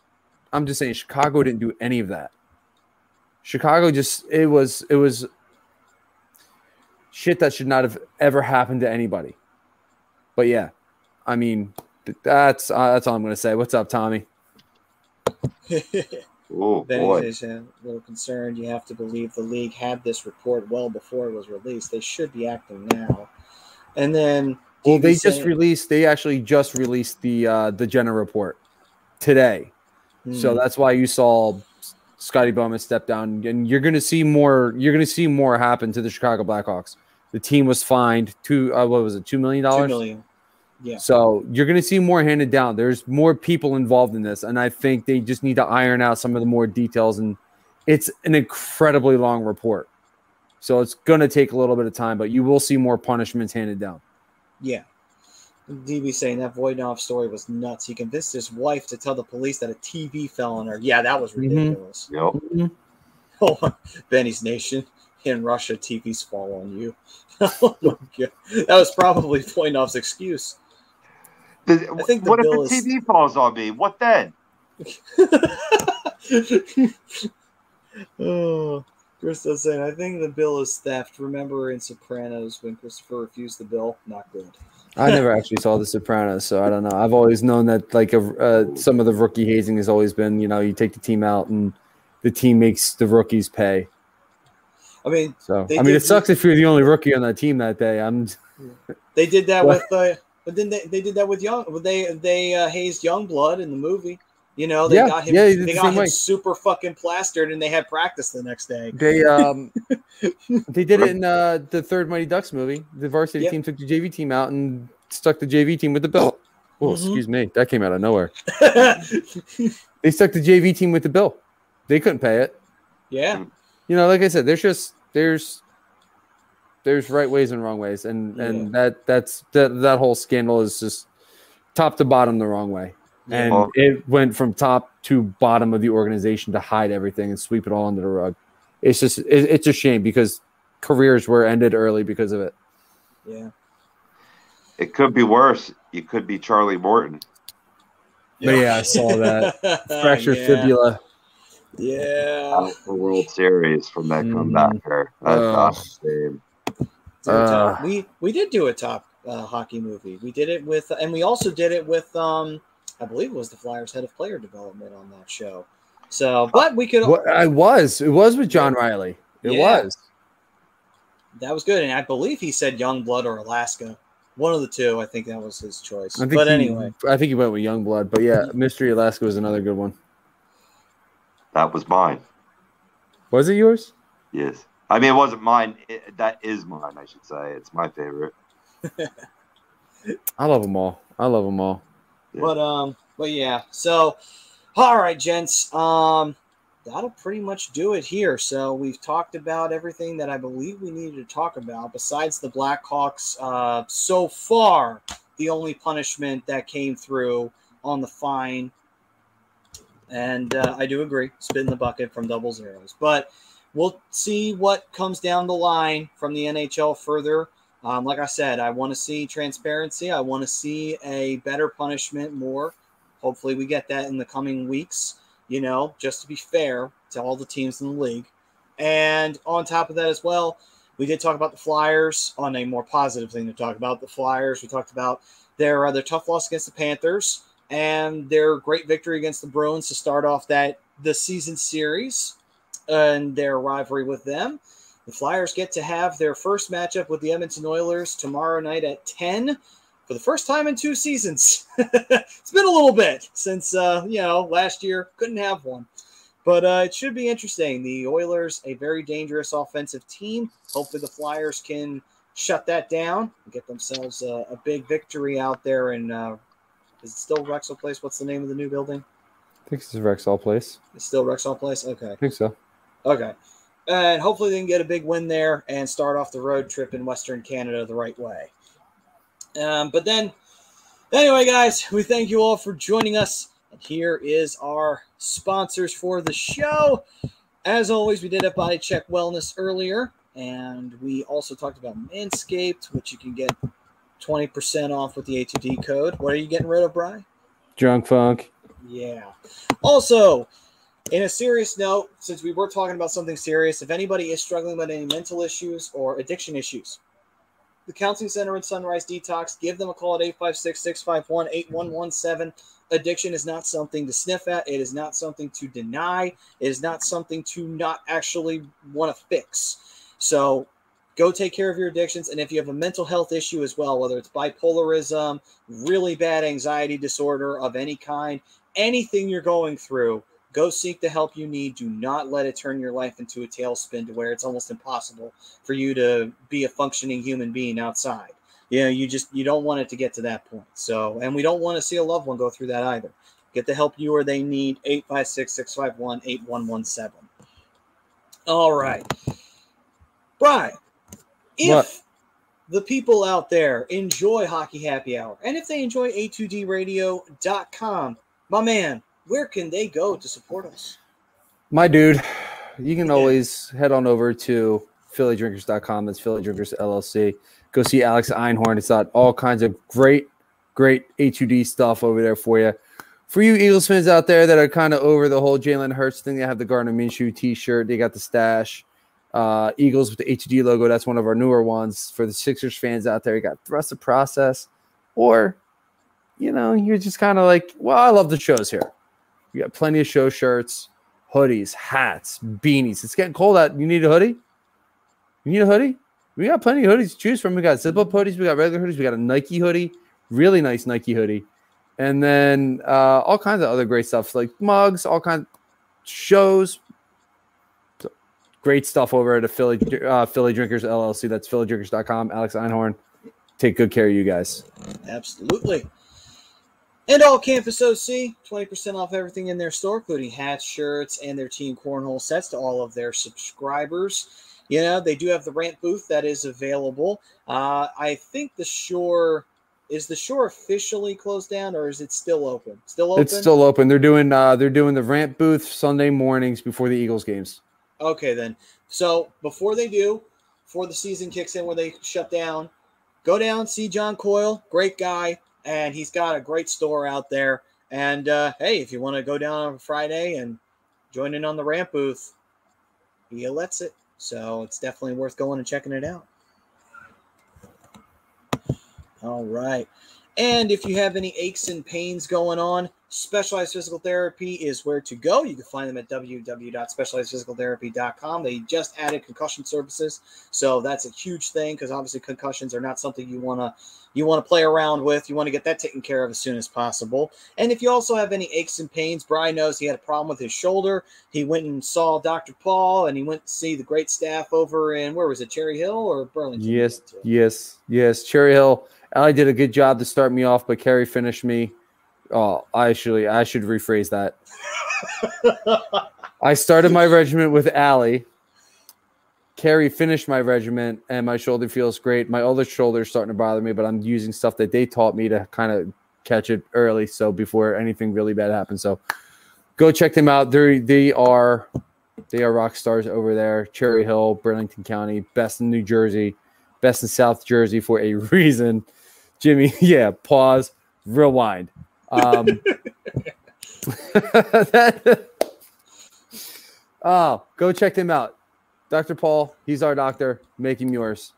I'm just saying Chicago didn't do any of that. Chicago just it was it was shit that should not have ever happened to anybody. But yeah, I mean that's uh, that's all I'm gonna say. What's up, Tommy? Oh Benny boy. is a little concerned. You have to believe the league had this report well before it was released. They should be acting now. And then, Well, DB they just saying- released. They actually just released the uh, the Jenner report today. So Hmm. that's why you saw Scotty Bowman step down, and you're going to see more. You're going to see more happen to the Chicago Blackhawks. The team was fined two. Uh, what was it? Two million dollars. million. Yeah. So you're going to see more handed down. There's more people involved in this, and I think they just need to iron out some of the more details. And it's an incredibly long report, so it's going to take a little bit of time. But you will see more punishments handed down. Yeah. DB saying that Voinov story was nuts. He convinced his wife to tell the police that a TV fell on her. Yeah, that was Mhm. ridiculous. Yep. Oh, Benny's Nation in Russia, TVs fall on you. oh my God. That was probably Voinov's excuse. The- I think the what if the is- TV falls on me? What then? oh, Krista saying, I think the bill is theft. Remember in Sopranos when Christopher refused the bill? Not good. I never actually saw The Sopranos, so I don't know. I've always known that like a, uh, some of the rookie hazing has always been, you know, you take the team out and the team makes the rookies pay. I mean, So I mean, did- it sucks if you're the only rookie on that team that day. I'm they did that with uh, but then they, they did that with young they they uh, hazed Youngblood in the movie. You know, they Yeah, got him yeah, they the got him way. super fucking plastered and they had practice the next day. they um they did it in uh, the third Mighty Ducks movie. The varsity Yep. team took the JV team out and stuck the JV team with the bill. Oh, Mhm. excuse me, that came out of nowhere. They stuck the JV team with the bill. They couldn't pay it. yeah. you know, like I said, there's just there's there's right ways and wrong ways, and and that that's that that whole scandal is just top to bottom the wrong way, and Well- it went from top to bottom of the organization to hide everything and sweep it all under the rug. It's just it, it's a shame because careers were ended early because of it. Yeah. It could be worse. You could be Charlie Morton. But yeah, I saw that fractured Yeah. fibula. Yeah. out the World Series from that Mm. comebacker. That's Ugh. not Uh. we we did do a top uh, hockey movie. We did it with, and we also did it with, um, I believe it was the Flyers head of player development on that show. So, but we could. What I was, it was with John Riley. It Yeah. was. That was good, and I believe he said Young Blood or Alaska, one of the two. I think that was his choice. But he- anyway, I think he went with Young Blood. but yeah, Mystery Alaska was another good one. That was mine. Was it yours? Yes. I mean, it wasn't mine. It, that is mine, I should say. It's my favorite. I love them all. I love them all. Yeah. but um, but yeah. So, all right, gents. Um, that'll pretty much do it here. So we've talked about everything that I believe we needed to talk about. Besides the Blackhawks, uh, so far the only punishment that came through on the fine, and uh, I do agree, spit in the bucket from double zeros. But we'll see what comes down the line from the NHL further. Um, like I said, I want to see transparency. I want to see a better punishment more. Hopefully, we get that in the coming weeks, you know, just to be fair to all the teams in the league. And on top of that, as well, we did talk about the Flyers on a more positive thing to talk about. The Flyers, we talked about their, their tough loss against the Panthers and their great victory against the Bruins to start off that the season series and their rivalry with them. The Flyers get to have their first matchup with the Edmonton Oilers tomorrow night at 10 for the first time in two seasons. it's been a little bit since, uh, you know, last year couldn't have one. But uh, it should be interesting. The Oilers, a very dangerous offensive team. Hopefully, the Flyers can shut that down and get themselves a, a big victory out there. And uh, is it still Rexall Place? What's the name of the new building? I think it's Rexall Place. It's still Rexall Place? Okay. I think so. Okay. And hopefully they can get a big win there and start off the road trip in Western Canada the right way. Um, but then, anyway, guys, we thank you all for joining us. And here is our sponsors for the show. As always, we did a body check wellness earlier, and we also talked about Manscaped, which you can get 20% off with the A2D code. What are you getting rid of, Brian? Drunk Funk. Yeah. Also, in a serious note, since we were talking about something serious, if anybody is struggling with any mental issues or addiction issues, the Counseling Center in Sunrise Detox, give them a call at 856 651 8117. Addiction is not something to sniff at. It is not something to deny. It is not something to not actually want to fix. So go take care of your addictions. And if you have a mental health issue as well, whether it's bipolarism, really bad anxiety disorder of any kind, anything you're going through, go seek the help you need. Do not let it turn your life into a tailspin to where it's almost impossible for you to be a functioning human being outside. You know, you just you don't want it to get to that point. So, and we don't want to see a loved one go through that either. Get the help you or they need 856-651-8117. All right. Brian, if What? the people out there enjoy Hockey Happy Hour, and if they enjoy A2DRadio.com, my man, where can they go to support us? My dude, you can always head on over to phillydrinkers.com. That's Philly Drinkers LLC. Go see Alex Einhorn. It's got all kinds of great, great H2D stuff over there for you. For you Eagles fans out there that are kind of over the whole Jalen Hurts thing, they have the Gardner Minshew t-shirt. They got the stash. Uh, Eagles with the H2D logo. That's one of our newer ones. For the Sixers fans out there, you got Thrust the Process. Or, you know, you're just kind of like, well, I love the shows here. You got plenty of show shirts, hoodies, hats, beanies. It's getting cold out. You need a hoodie? You need a hoodie? We got plenty of hoodies to choose from. We got zip up hoodies, we got regular hoodies, we got a Nike hoodie, really nice Nike hoodie, and then uh, all kinds of other great stuff like mugs, all kinds of shows. So, great stuff over at the Philly uh, Philly Drinkers LLC. That's phillydrinkers.com. Alex Einhorn. Take good care of you guys. Absolutely. And all Campus OC, 20% off everything in their store, including hats, shirts, and their team cornhole sets to all of their subscribers. You know, they do have the rant booth that is available. Uh, I think the shore is the shore officially closed down or is it still open? Still open? It's still open. They're doing uh, they're doing the rant booth Sunday mornings before the Eagles games. Okay, then. So before they do, before the season kicks in where they shut down, go down, see John Coyle, great guy, and he's got a great store out there. And uh, hey, if you want to go down on Friday and join in on the rant booth. He lets it. So it's definitely worth going and checking it out. All right. And if you have any aches and pains going on, Specialized Physical Therapy is where to go. You can find them at www.specializedphysicaltherapy.com. They just added concussion services, so that's a huge thing because obviously concussions are not something you want to you want to play around with. You want to get that taken care of as soon as possible. And if you also have any aches and pains, Brian knows he had a problem with his shoulder. He went and saw Dr. Paul, and he went to see the great staff over in where was it, Cherry Hill or Burlington? Yes, yes, yes, Cherry Hill. Ali did a good job to start me off, but Kerry finished me. Oh, I actually I should rephrase that. I started my regiment with Allie. Kerry finished my regiment, and my shoulder feels great. My other shoulder is starting to bother me, but I'm using stuff that they taught me to kind of catch it early, so before anything really bad happens. So go check them out. They they are they are rock stars over there. Cherry Hill, Burlington County, best in New Jersey, best in South Jersey for a reason. Jimmy, yeah, pause, rewind. Um, that, oh, go check them out. Dr. Paul, he's our doctor. Make him yours.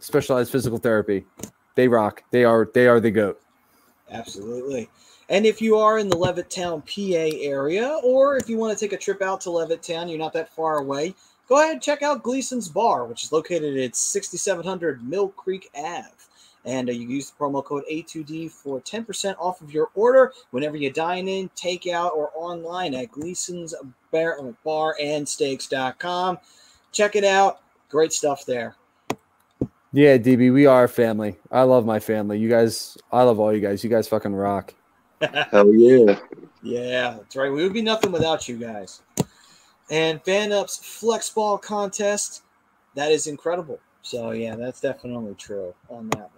Specialized physical therapy. They rock. They are they are the goat. Absolutely. And if you are in the Levittown, PA area, or if you want to take a trip out to Levittown, you're not that far away, go ahead and check out Gleason's Bar, which is located at 6700 Mill Creek Ave. And uh, you use the promo code A2D for 10% off of your order whenever you dine in, take out, or online at Gleason's Bar, Bar and Steaks.com. Check it out. Great stuff there. Yeah, DB, we are a family. I love my family. You guys, I love all you guys. You guys fucking rock. Hell yeah. Yeah, that's right. We would be nothing without you guys. And FanUp's Flex Ball contest, that is incredible. So, yeah, that's definitely true on that one.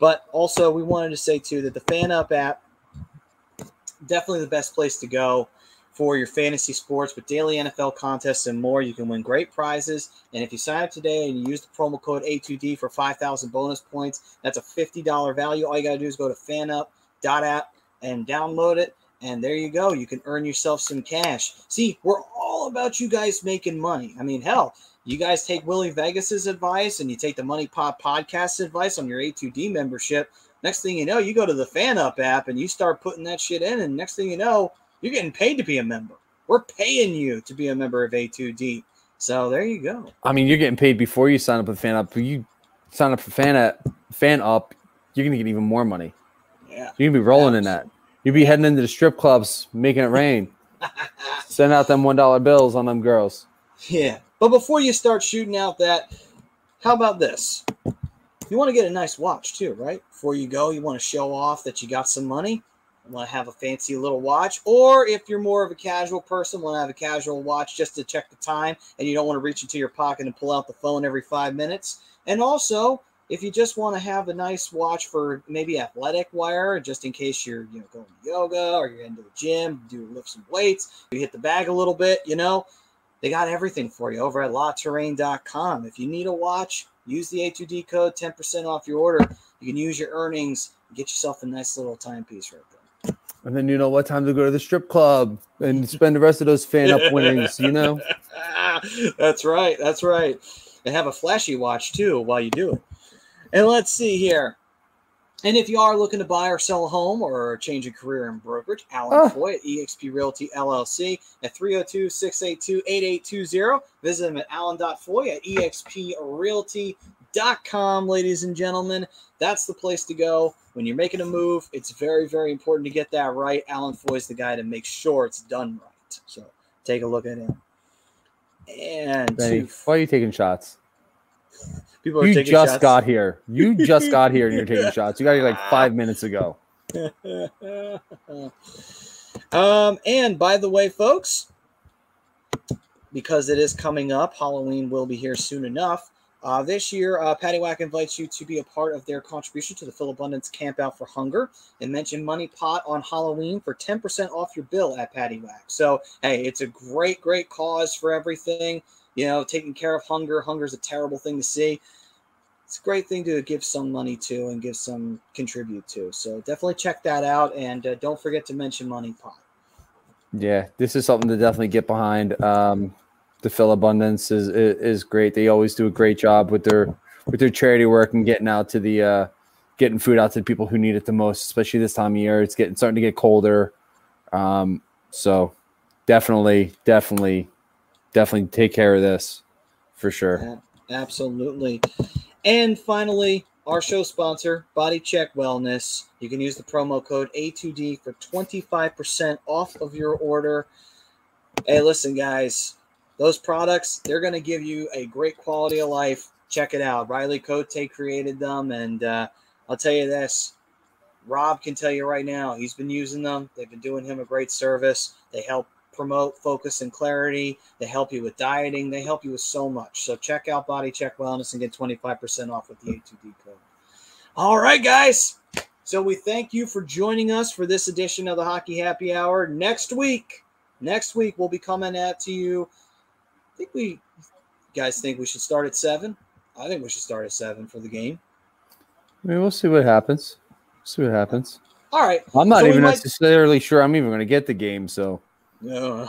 But also, we wanted to say, too, that the FanUp app, definitely the best place to go for your fantasy sports with daily NFL contests and more. You can win great prizes. And if you sign up today and you use the promo code A2D for 5,000 bonus points, that's a $50 value. All you got to do is go to fanup.app and download it. And there you go. You can earn yourself some cash. See, we're all about you guys making money. I mean, hell, you guys take Willie Vegas's advice and you take the Money Pot podcast advice on your A2D membership. Next thing you know, you go to the Fan Up app and you start putting that shit in. And next thing you know, you're getting paid to be a member. We're paying you to be a member of A2D. So there you go. I mean, you're getting paid before you sign up with FanUp. If you sign up for FanUp, fan up, you're gonna get even more money. Yeah. You're gonna be rolling in that. You'll be heading into the strip clubs, making it rain. Send out them one dollar bills on them girls. Yeah. But before you start shooting out that, how about this? You want to get a nice watch too, right? Before you go, you want to show off that you got some money. You want to have a fancy little watch, or if you're more of a casual person, want to have a casual watch just to check the time, and you don't want to reach into your pocket and pull out the phone every five minutes. And also, if you just want to have a nice watch for maybe athletic wear, just in case you're you know going to yoga or you're into the gym, do lift some weights, you hit the bag a little bit, you know, they got everything for you over at LaTerrain.com. If you need a watch, use the A2D code, 10% off your order. You can use your earnings and get yourself a nice little timepiece right there. And then you know what time to go to the strip club and spend the rest of those fan up winnings, you know? that's right. That's right. And have a flashy watch too while you do it. And let's see here. And if you are looking to buy or sell a home or change a career in brokerage, Alan Oh. Foy at eXp Realty LLC at 302 682 8820. Visit them at alan.foy at exprealty.com, ladies and gentlemen. That's the place to go. When you're making a move, it's very, very important to get that right. Alan Foy's the guy to make sure it's done right. So take a look at him. And Benny, why are you taking shots? People are You just shots. got here. You just got here and you're taking shots. You got here like five minutes ago. um, and by the way, folks, because it is coming up, Halloween will be here soon enough. Uh, this year, uh, Paddy Whack invites you to be a part of their contribution to the Philabundance Camp Out for Hunger and mention Money Pot on Halloween for 10% off your bill at Paddy Whack. So, hey, it's a great, great cause for everything. You know, taking care of hunger. Hunger is a terrible thing to see it's a great thing to give some money to and give some contribute to. So definitely check that out, and uh, don't forget to mention Money Pot. Yeah, this is something to definitely get behind. Um, the Philabundance is, is is great. They always do a great job with their with their charity work and getting out to the uh, getting food out to the people who need it the most, especially this time of year. It's getting starting to get colder. Um, so definitely, definitely, definitely take care of this for sure. Absolutely. And finally, our show sponsor, Body Check Wellness. You can use the promo code A2D for 25% off of your order. Hey, listen, guys, those products, they're going to give you a great quality of life. Check it out. Riley Cote created them. And uh, I'll tell you this Rob can tell you right now, he's been using them. They've been doing him a great service. They help promote focus and clarity. They help you with dieting. They help you with so much. So check out Body Check Wellness and get 25% off with the A2D code. All right, guys. So we thank you for joining us for this edition of the Hockey Happy Hour. Next week, next week we'll be coming at to you. I think we you guys think we should start at seven. I think we should start at seven for the game. I mean, we'll see what happens. See what happens. All right. I'm not So even might- necessarily sure I'm even going to get the game. So No.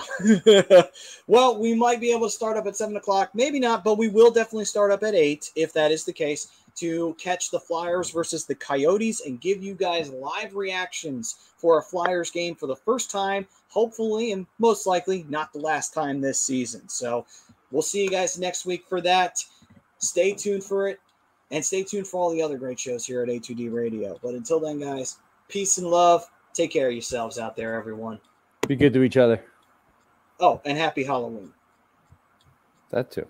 well, we might be able to start up at seven o'clock. Maybe not, but we will definitely start up at eight if that is the case to catch the Flyers versus the Coyotes and give you guys live reactions for a Flyers game for the first time, hopefully, and most likely not the last time this season. So we'll see you guys next week for that. Stay tuned for it and stay tuned for all the other great shows here at A2D Radio. But until then, guys, peace and love. Take care of yourselves out there, everyone. Be good to each other. Oh, and happy Halloween. That too.